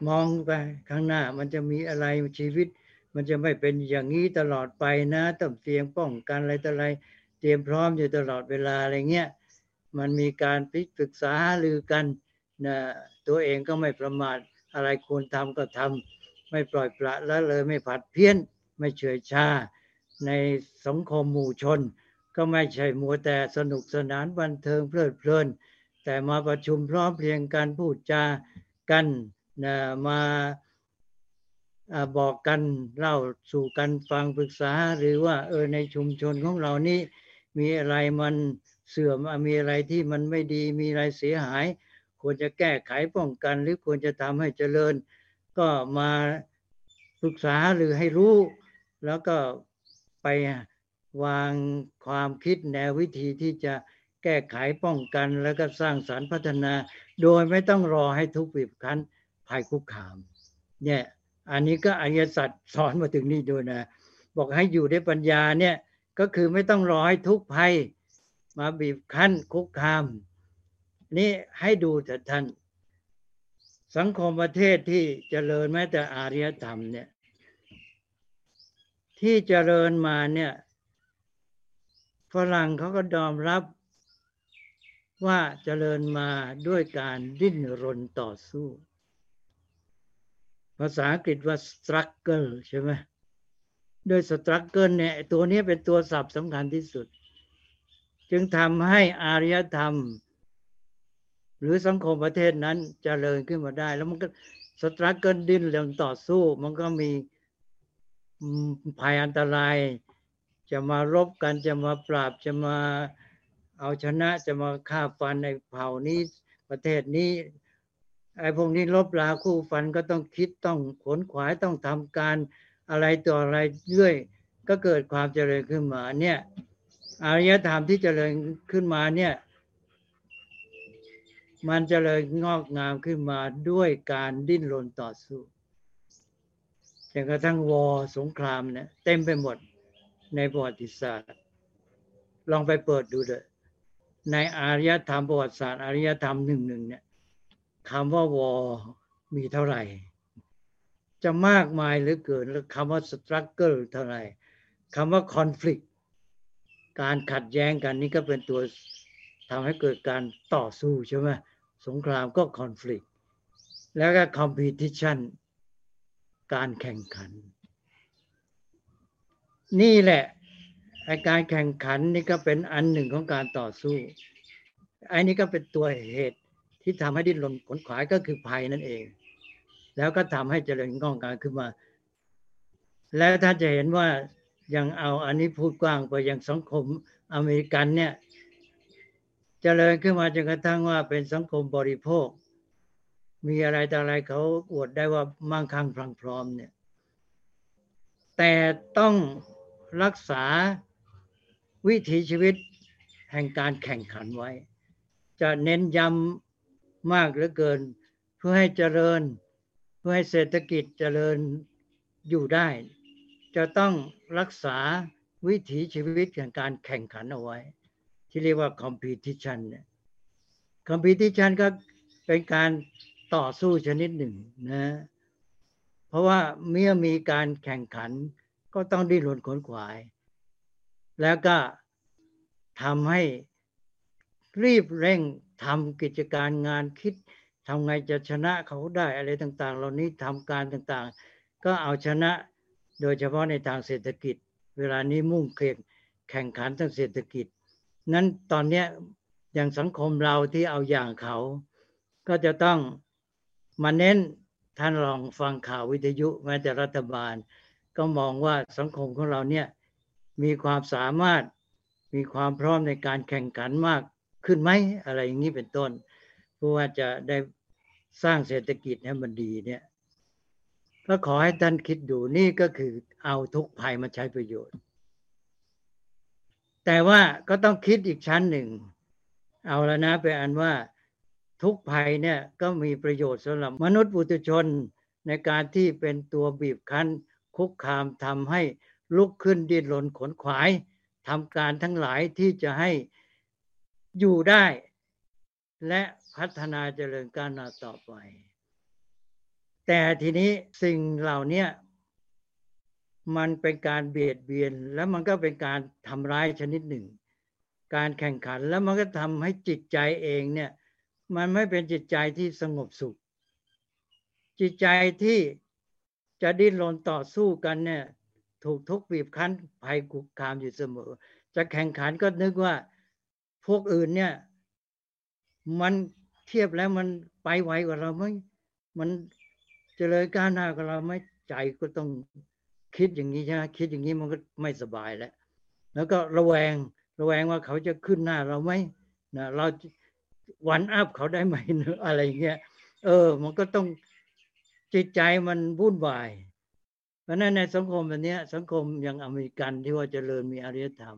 มองไปข้างหน้ามันจะมีอะไรชีวิต มันจะไม่เป็นอย่างนี้ตลอดไปนะต้องเตรียมป้องกันอะไรต่ออะไรเตรียมพร้อมอยู่ตลอดเวลาอะไรเงี้ยมันมีการพิศึกษาลือกันนะตัวเองก็ไม่ประมาทอะไรควรทำก็ทำ ไม่ปล่อยปละละเลยไม่ผัดเพี้ยน ไม่เฉยชา ในสังคมหมู่ชน ก็ไม่ใช่มัวแต่สนุกสนานบันเทิงเพลิดเพลิน แต่มาประชุมพร้อมเพรียงกันพูดจากันนะมาบอกกันเล่าสู่กันฟังปรึกษาหรือว่าเออในชุมชนของเรานี่มีอะไรมันเสื่อมมีอะไรที่มันไม่ดีมีอะไรเสียหาย ควรจะแก้ไขป้องกัน หรือควรจะทำให้เจริญ ก็มาปรึกษาหรือให้รู้ แล้วก็ไปวางความคิดแนววิธีที่จะแก้ไขป้องกัน แล้วก็สร้างสารรค์พัฒนา โดยไม่ต้องรอให้ทุกปีบคั้นภายคุกคาม เนี่ยอันนี้ก็อริยสัจสอนมาถึงนี่ด้วยนะ บอกให้อยู่ด้วยปัญญาเนี่ยก็คือไม่ต้องรอให้ทุกภัยมาบีบคั้นคุกคาม นี่ให้ดูแต่ท่าน สังคมประเทศที่เจริญแม้แต่อารยธรรมเนี่ย ที่เจริญมาเนี่ยฝรั่งเขาก็ยอมรับว่าเจริญมาด้วยการดิ้นรนต่อสู้ ภาษาอังกฤษว่า struggle ใช่ไหมโดย struggle เนี่ยตัวนี้เป็นตัวศัพท์สำคัญที่สุด จึงทำให้อารยธรรม หรือสังคมประเทศนั้นจเจริญขึ้นมาได้ แล้วมันก็สตรัคเกิลดิ้นเรื่องต่อสู้ มันก็มีภัยอันตราย จะมารบกันจะมาปราบจะมาเอาชนะจะมาฆ่าฟันในเผ่านี้ประเทศนี้ไอ้พวกนี้ลบลาคู่ฟันก็ต้องคิดต้องขนขวายต้องทำการอะไรต่ออะไรเรื่อยก็เกิดความเจริญขึ้นมาเนี่ยอารยธรรมที่เจริญขึ้นมาเนี่ย มันเจริญงอกงามขึ้นมาด้วยการดิ้นรนต่อสู้จนกระทั่งวอสงครามเนี่ยเต็มไปหมดในประวัติศาสตร์ ลองไปเปิดดูเลยในอารยธรรมประวัติศาสตร์อารยธรรมหนึ่งหนึ่งเนี่ยคำว่าวอมีเท่าไหร่ จะมากมายหรือเกินแล้วคำว่า struggle เท่าไหร่คำว่า conflict การขัดแย้งกันนี่ก็เป็นตัวทำให้เกิดการต่อสู้ใช่ไหม สงครามก็ conflict แล้วก็ competition การแข่งขัน นี่แหละไอการแข่งขันนี่ก็เป็นอันหนึ่งของการต่อสู้อันนี้ก็เป็นตัวเหตุที่ทำให้ดิ้นรนขนขวายก็คือภัยนั่นเอง แล้วก็ทำให้เจริญงอกงามขึ้นมา และถ้าจะเห็นว่ายังเอาอันนี้พูดกว้างไปยังสังคมอเมริกันเนี่ย เจริญขึ้นมาจนกระทั่งว่าเป็นสังคมบริโภค มีอะไรแต่อะไรเขาอวดได้ว่ามั่งคั่งพรังพร้อมเนี่ย แต่ต้องรักษาวิถีชีวิตแห่งการแข่งขันไว้ จะเน้นย้ำมากเหลือเกิน เพื่อให้เจริญ เพื่อให้เศรษฐกิจเจริญอยู่ได้ จะต้องรักษาวิถีชีวิตแห่งการแข่งขันเอาไว้ ที่เรียกว่า competition เนี่ย competition ก็เป็นการต่อสู้ชนิดหนึ่งนะ เพราะว่าเมื่อมีการแข่งขันก็ต้องดิ้นรนขนขวาย แล้วก็ทำให้รีบเร่งทำกิจการงานคิดทำไงจะชนะเขาได้อะไรต่าง ๆ เหล่านี้ทำการต่างๆ ก็เอาชนะโดยเฉพาะในทางเศรษฐกิจ เวลานี้มุ่งเข่งแข่งขันทางเศรษฐกิจ นั้นตอนนี้อย่างสังคมเราที่เอาอย่างเขา ก็จะต้องมาเน้นท่านลองฟังข่าววิทยุแม้แต่รัฐบาล ก็มองว่าสังคมของเราเนี่ยมีความสามารถมีความพร้อมในการแข่งขันมากขึ้นไหมอะไรอย่างนี้เป็นต้นเพื่อว่าจะได้สร้างเศรษฐกิจให้มันดีเนี่ยก็ขอให้ท่านคิดดูนี่ก็คือเอาทุกภัยมาใช้ประโยชน์ แต่ว่าก็ต้องคิดอีกชั้นหนึ่ง เอาแล้วนะไปอันว่าทุกภัยเนี่ยก็มีประโยชน์สำหรับมนุษย์ปุถุชนในการที่เป็นตัวบีบคั้น คุกคามทำให้ลุกขึ้นดิ้นรนขนขวายทำการทั้งหลายที่จะให้อยู่ได้ และพัฒนาเจริญกาวหน้าต่อไป แต่ทีนี้สิ่งเหล่านี้ มันเป็นการเบียดเบียน แล้วมันก็เป็นการทำร้ายชนิดหนึ่ง การแข่งขันแล้วมันก็ทำให้จิตใจเองเนี่ย มันไม่เป็นจิตใจที่สงบสุข จิตใจที่จะดิ้นรนต่อสู้กันเนี่ย ถูกทุกบีบคั้นภัยกุกคามอยู่เสมอ จะแข่งขันก็นึกว่าพวกอื่นเนี่ย มันเทียบแล้วมันไปไวกว่าเราไหมมันเจริญก้าวหน้ากว่าเราไหมใจก็ต้อง คิดอย่างนี้ใช่ไหมคิดอย่างนี้มันก็ไม่สบายแล้ว แล้วก็ระแวงระแวงว่าเขาจะขึ้นหน้าเราไหมนะเราวันอัพเขาได้ไหมอะไรเงี้ยเออ มันก็ต้องจิตใจมันวุ่นวาย เพราะนั้นในสังคมแบบนี้สังคมอย่างอเมริกันที่ว่าเจริญมีอารยธรรม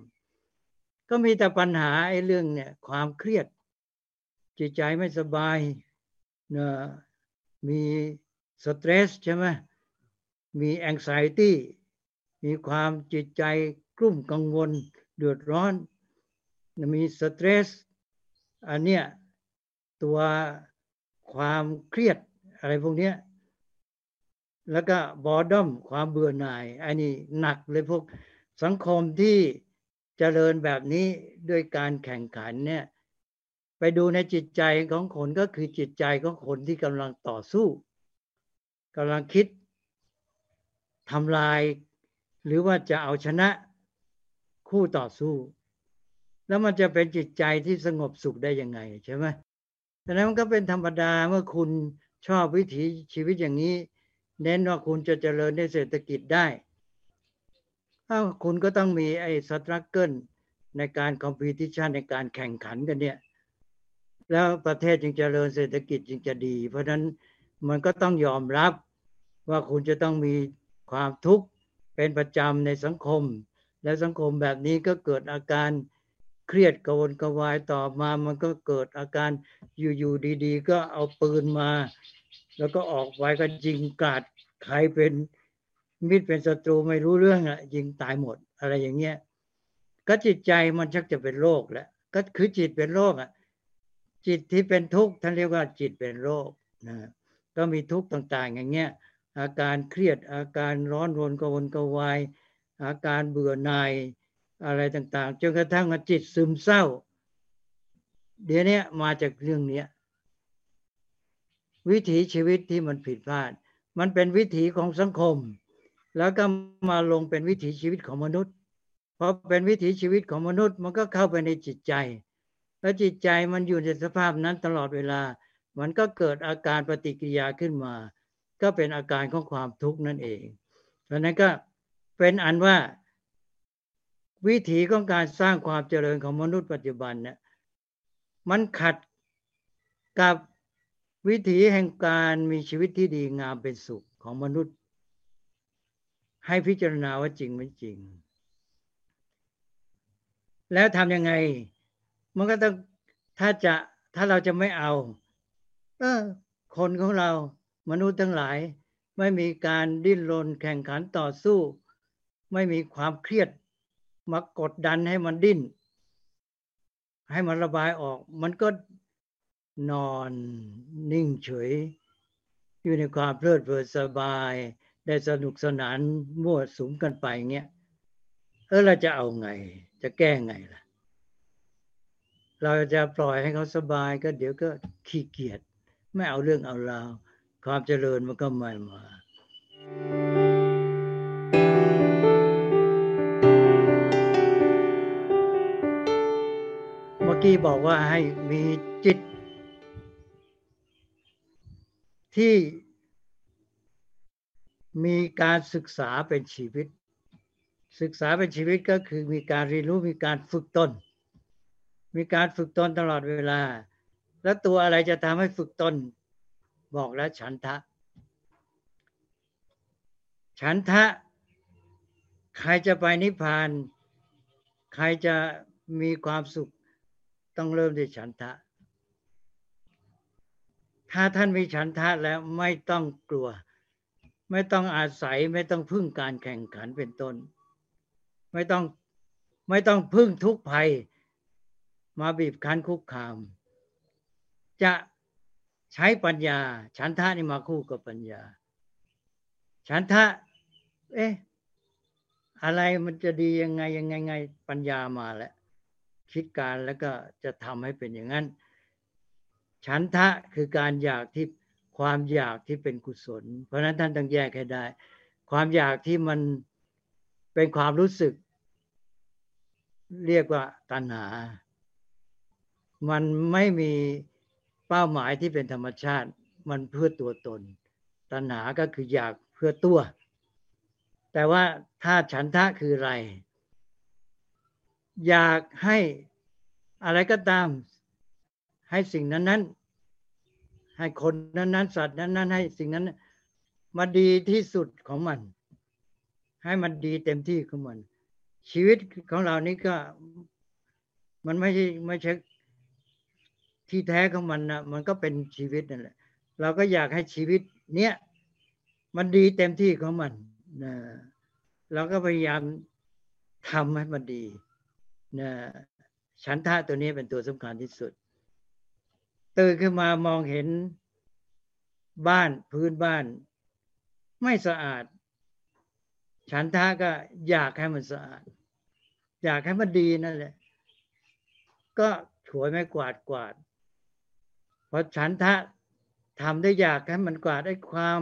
ก็มีแต่ปัญหาไอ้เรื่องเนี่ย ความเครียด จิตใจไม่สบายเนะมีสตรสใช่ไหม มีแองไซตี้มีความจิตใจกลุ่มกังวล เดือดร้อน มีสตรส อันเนี้ยตัวความเครียดอะไรพวกนี้แล้วก็บอดอมความเบื่อหน่าย อันนี้หนักเลยพวกสังคมที่เจริญแบบนี้ด้วยการแข่งขันเนี่ยไปดูในจิตใจของคนก็คือจิตใจของคนที่กำลังต่อสู้กำลังคิด ทำลาย หรือว่าจะเอาชนะคู่ต่อสู้ แล้วมันจะเป็นจิตใจที่สงบสุขได้ยังไงใช่ไหมแต่นั้นมันก็เป็นธรรมดาเมื่อคุณชอบวิถีชีวิตอย่างนี้ เน้นว่าคุณจะเจริญในเศรษฐกิจได้ถ้าคุณก็ต้องมีไอ้ struggle ในการ competition ในการแข่งขันกันเนี่ย แล้วประเทศจึงเจริญเศรษฐกิจจึงจะดี เพราะฉะนั้นมันก็ต้องยอมรับว่าคุณจะต้องมี ความทุกข์เป็นประจำในสังคม และสังคมแบบนี้ก็เกิดอาการเครียดกวนกวายต่อมามันก็เกิดอาการอยู่ๆดีๆ ก็เอาปืนมา แล้วก็ออกไปก็ยิงกาดใครเป็นมิตรเป็นศัตรูไม่รู้เรื่องอะยิงตายหมดอะไรอย่างเงี้ยก็จิตใจมันชักจะเป็นโรคแล้วก็คือจิตเป็นโรคอะจิตที่เป็นทุกข์ท่านเรียกว่าจิตเป็นโรคนะก็มีทุกข์ต่างๆ อย่างเงี้ย อาการเครียดอาการร้อนรนกวนกวาย อาการเบื่อหน่ายอะไรต่างๆจนกระทั่งจิตซึมเศร้า เดี๋ยวนี้มาจากเรื่องนี้วิถีชีวิตที่มันผิดพลาด มันเป็นวิถีของสังคม แล้วก็มาลงเป็นวิถีชีวิตของมนุษย์พอเป็นวิถีชีวิตของมนุษย์ มันก็เข้าไปในจิตใจ แล้วจิตใจมันอยู่ในสภาพนั้นตลอดเวลา มันก็เกิดอาการปฏิกิริยาขึ้นมา ก็เป็นอาการของความทุกข์นั่นเองเพราะนั้นก็เป็นอันว่าวิถีของการสร้างความเจริญของมนุษย์ปัจจุบันเนี่ยมันขัดกับวิถีแห่งการมีชีวิตที่ดีงามเป็นสุขของมนุษย์ ให้พิจารณาว่าจริงไม่จริง แล้วทำยังไง มันก็ต้องถ้าจะถ้าเราจะไม่เอา เออ คนของเรา มนุษย์ทั้งหลายไม่มีการดิ้นรนแข่งขันต่อสู้ ไม่มีความเครียดมากดดันให้มันดิ้น ให้มันระบายออก มันก็นอนนิ่งเฉย อยู่ในความเพลิดเพลินสบาย ได้สนุกสนานมั่วสุมกันไปเงี้ยเออเราจะเอาไง จะแก้ไงล่ะ เราจะปล่อยให้เขาสบายก็เดี๋ยวก็ขี้เกียจไม่เอาเรื่องเอาราว ความเจริญมันก็ไม่มาเมื่อกี้บอกว่าให้มีจิต ที่มีการศึกษาเป็นชีวิต ศึกษาเป็นชีวิตก็คือมีการเรียนรู้มีการฝึกตน มีการฝึกตนตลอดเวลา แล้วตัวอะไรจะทำให้ฝึกตน บอกแล้วฉันทะ ฉันทะ ใครจะไปนิพพาน ใครจะมีความสุข ต้องเริ่มด้วยฉันทะ ถ้าท่านมีฉันทะแล้วไม่ต้องกลัว ไม่ต้องอาศัยไม่ต้องพึ่งการแข่งขันเป็นต้น ไม่ต้องไม่ต้องพึ่งทุกภัย มาบีบคั้นคุกคาม จะ ใช้ปัญญา ฉันทะนี่มาคู่กับปัญญา ฉันทะ เอ๊ะอะไรมันจะดียังไงยังไงไงปัญญามาแล้วคิดการแล้วก็จะทำให้เป็นอย่างนั้น ฉันทะคือการอยากที่ความอยากที่เป็นกุศล เพราะนั้นท่านต้องแยกให้ได้ ความอยากที่มันเป็นความรู้สึก เรียกว่าตัณหา มันไม่มี เป้าหมายที่เป็นธรรมชาติมันเพื่อตัวตน ตัณหาก็คืออยากเพื่อตัว แต่ว่าถ้าฉันทะคืออะไร อยากให้อะไรก็ตาม ให้สิ่งนั้นนั้นให้คนนั้นนั้นสัตว์นั้นนั้นให้สิ่งนั้น มาดีที่สุดของมัน ให้มันดีเต็มที่ของมัน ชีวิตของเรานี้ก็มันไม่ใช่ไม่ใช่ ที่แท้ของมันนะมันก็เป็นชีวิตนั่นแหละ เราก็อยากให้ชีวิตเนี้ยมันดีเต็มที่ของมันนะเราก็พยายามทำให้มันดีนะฉันทะตัวนี้เป็นตัวสำคัญที่สุด ตื่นขึ้นมามองเห็นบ้านพื้นบ้าน ไม่สะอาด ฉันท่าก็อยากให้มันสะอาด อยากให้มันดีนั่นแหละ ก็ถวยไม่กวาดกวาด พราะฉันทะทำได้อยากให้มันกวาดได้ความ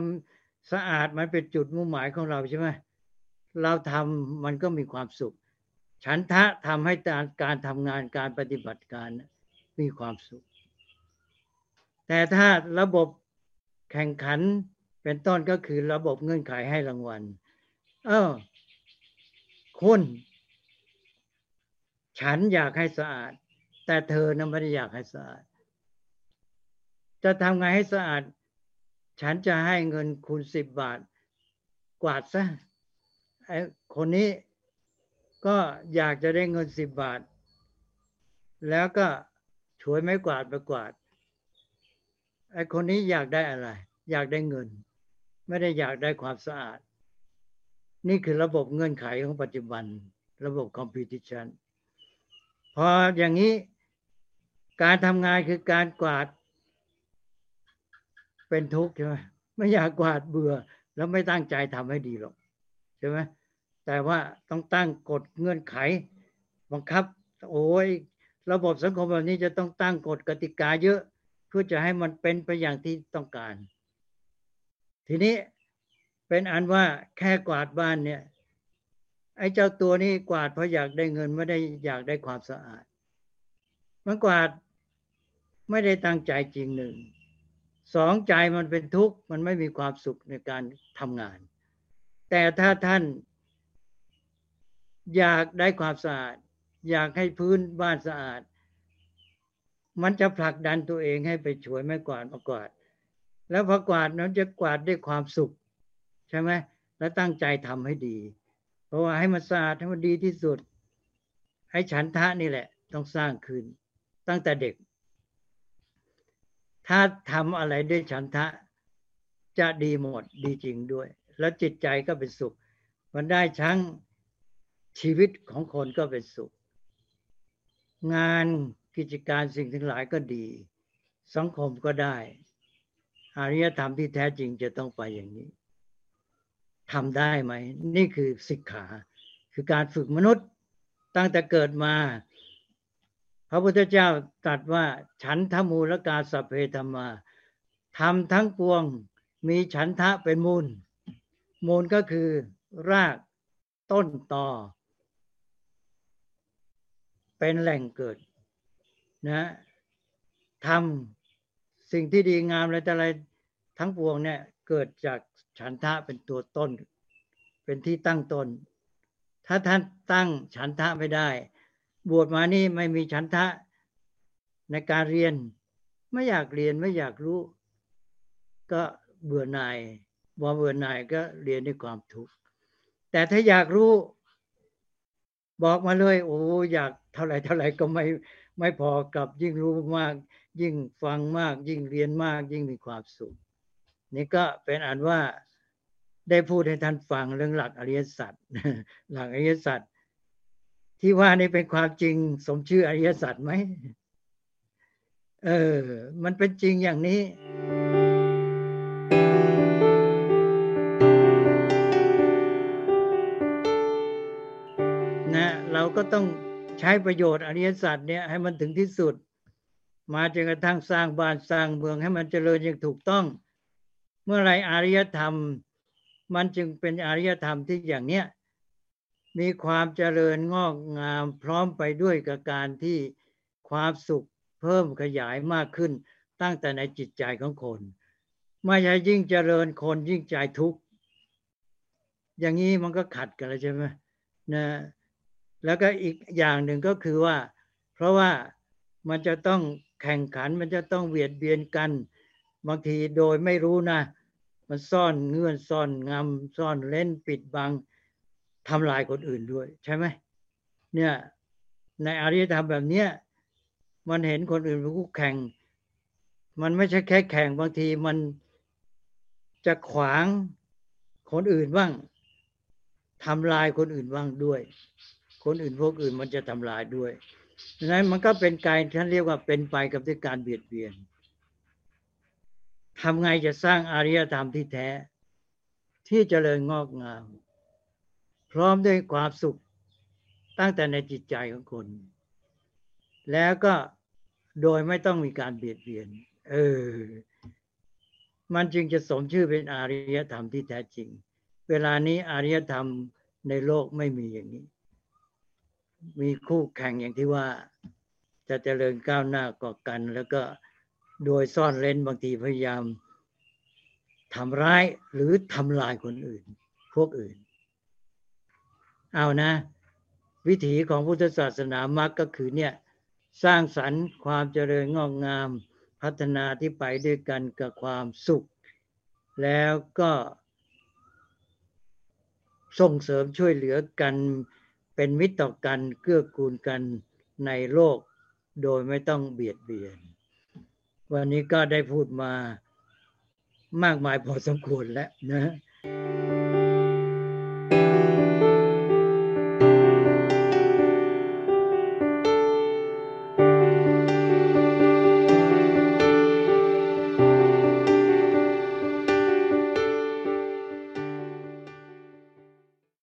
สะอาดมันเป็นจุดมุ่งหมายของเราใช่ไหมเราทำมันก็มีความสุข ฉันทะทำให้การการทำงานการปฏิบัติการมีความสุข แต่ถ้าระบบแข่งขันเป็นต้นก็คือระบบเงื่อนไขให้รางวัล เออคุณฉันอยากให้สะอาด แต่เธอนั้นไม่ได้อยากให้สะอาด จะทำไงให้สะอาด ฉันจะให้เงินคุณสิบบาท กวาดซะไอ้คนนี้ก็อยากจะได้เงินสิบบาท แล้วก็ช่วยไม่กวาดไปกวาดไอ้คนนี้อยากได้อะไร อยากได้เงิน ไม่ได้อยากได้ความสะอาด นี่คือระบบเงื่อนไขของปัจจุบัน ระบบคอมพิวติชันพออย่างนี้การทำงานคือการกวาด เป็นทุกข์ใช่ไหมไม่อยากกวาดเบื่อ แล้วไม่ตั้งใจทำให้ดีหรอกใช่ไหมแต่ว่าต้องตั้งกฎเงื่อนไข บังคับ โอ้ยระบบสังคมแบบนี้จะต้องตั้งกฎกติกาเยอะ เพื่อจะให้มันเป็นไปอย่างที่ต้องการ ทีนี้เป็นอันว่าแค่กวาดบ้านเนี่ยไอ้เจ้าตัวนี้กวาดเพราะอยากได้เงินไม่ได้อยากได้ความสะอาด มันกวาดไม่ได้ตั้งใจจริงหนึ่ง สองใจมันเป็นทุกข์มันไม่มีความสุขในการทำงาน แต่ถ้าท่าน อยากได้ความสะอาด อยากให้พื้นบ้านสะอาด มันจะผลักดันตัวเองให้ไปช่วยไม่กวาดมากวาด แล้วพอกวาดนั้นจะกวาดด้วยความสุข ใช่ไหมแล้วตั้งใจทำให้ดี เพราะว่าให้มันสะอาดให้มันดีที่สุด ให้ฉันทะนี่แหละ ต้องสร้างขึ้นตั้งแต่เด็ก ถ้าทำอะไรด้วยฉันทะ จะดีหมดดีจริงด้วย แล้วจิตใจก็เป็นสุข มันได้ทั้งชีวิตของคนก็เป็นสุข งานกิจการสิ่งทั้งหลายก็ดี สังคมก็ได้อารยธรรมที่แท้จริงจะต้องไปอย่างนี้ทำได้ไหม นี่คือสิกขา คือการฝึกมนุษย์ตั้งแต่เกิดมา พระพุทธเจ้าตรัสว่า ฉันทมูลกาสเพธรรมาทำทั้งปวงมีฉันทะเป็นมูล มูลก็คือรากต้นตอเป็นแหล่งเกิดนะทำสิ่งที่ดีงามอะไรแต่อะไรทั้งปวงเนี่ยเกิดจากฉันทะเป็นตัวต้น เป็นที่ตั้งต้น ถ้าท่านตั้งฉันทะไม่ได้ บวชมานี่ไม่มีฉันทะในการเรียน ไม่อยากเรียนไม่อยากรู้ ก็เบื่อหน่ายบอเบื่อหน่ายก็เรียนด้วยความทุกข์แต่ถ้าอยากรู้ บอกมาเลย โอ้อยากเท่าไหร่เท่าไหร่ก็ไม่ไม่พอกับยิ่งรู้มาก ยิ่งฟังมาก ยิ่งเรียนมาก ยิ่งมีความสุข นี่ก็เป็นอันว่าได้พูดให้ท่านฟังเรื่องหลักอริยสัจหลักอริยสัจ ที่ว่านี่เป็นความจริงสมชื่ออริยสัจไหม เออ มันเป็นจริงอย่างนี้ นะ เราก็ต้องใช้ประโยชน์อริยสัจเนี่ยให้มันถึงที่สุด มาจนกระทั่งสร้างบ้านสร้างเมืองให้มันเจริญอย่างถูกต้อง เมื่อไรอริยธรรม มันจึงเป็นอริยธรรมที่อย่างเนี้ย มีความเจริญงอกงามพร้อมไปด้วยกับการที่ความสุขเพิ่มขยายมากขึ้น ตั้งแต่ในจิตใจของคนไม่ใช่ยิ่งเจริญคนยิ่งใจทุกข์อย่างนี้มันก็ขัดกันเลยใช่ไหมนะแล้วก็อีกอย่างหนึ่งก็คือว่า เพราะว่ามันจะต้องแข่งขันมันจะต้องเบียดเบียนกัน บางทีโดยไม่รู้นะ มันซ่อนเงื่อนซ่อนงำซ่อนเล่นปิดบัง ทำลายคนอื่นด้วย ใช่ไหมเนี่ยในอริยธรรมแบบเนี้ยมันเห็นคนอื่นเป็นคู่แข่ง มันไม่ใช่แค่แข่งบางทีมันจะขวางคนอื่นบ้างทำลายคนอื่นบ้างด้วย คนอื่นพวกอื่นมันจะทำลายด้วยดังนั้นมันก็เป็นการท่านเรียกว่าเป็นไปกับด้วยการเบียดเบียนทำไงจะสร้างอารยธรรมที่แท้ ที่จเจริญงอกงาม พร้อมด้วยความสุขตั้งแต่ในจิตใจของคน แล้วก็โดยไม่ต้องมีการเบียดเบียน เออ มันจึงจะสมชื่อเป็นอารยธรรมที่แท้จริง เวลานี้อารยธรรมในโลกไม่มีอย่างนี้ มีคู่แข่งอย่างที่ว่า จะเจริญก้าวหน้าก่อกัน แล้วก็โดยซ่อนเร้นบางทีพยายามทำร้ายหรือทำลายคนอื่น พวกอื่น เอานะ วิถีของพุทธศาสนามรรคก็คือเนี่ยสร้างสรรค์ความเจริญงอกงาม พัฒนาที่ไปด้วยกันกับความสุข แล้วก็ส่งเสริมช่วยเหลือกันเป็นมิตรต่อกันเกื้อกูลกันในโลก โดยไม่ต้องเบียดเบียน วันนี้ก็ได้พูดมามากมายพอสมควรแล้วนะ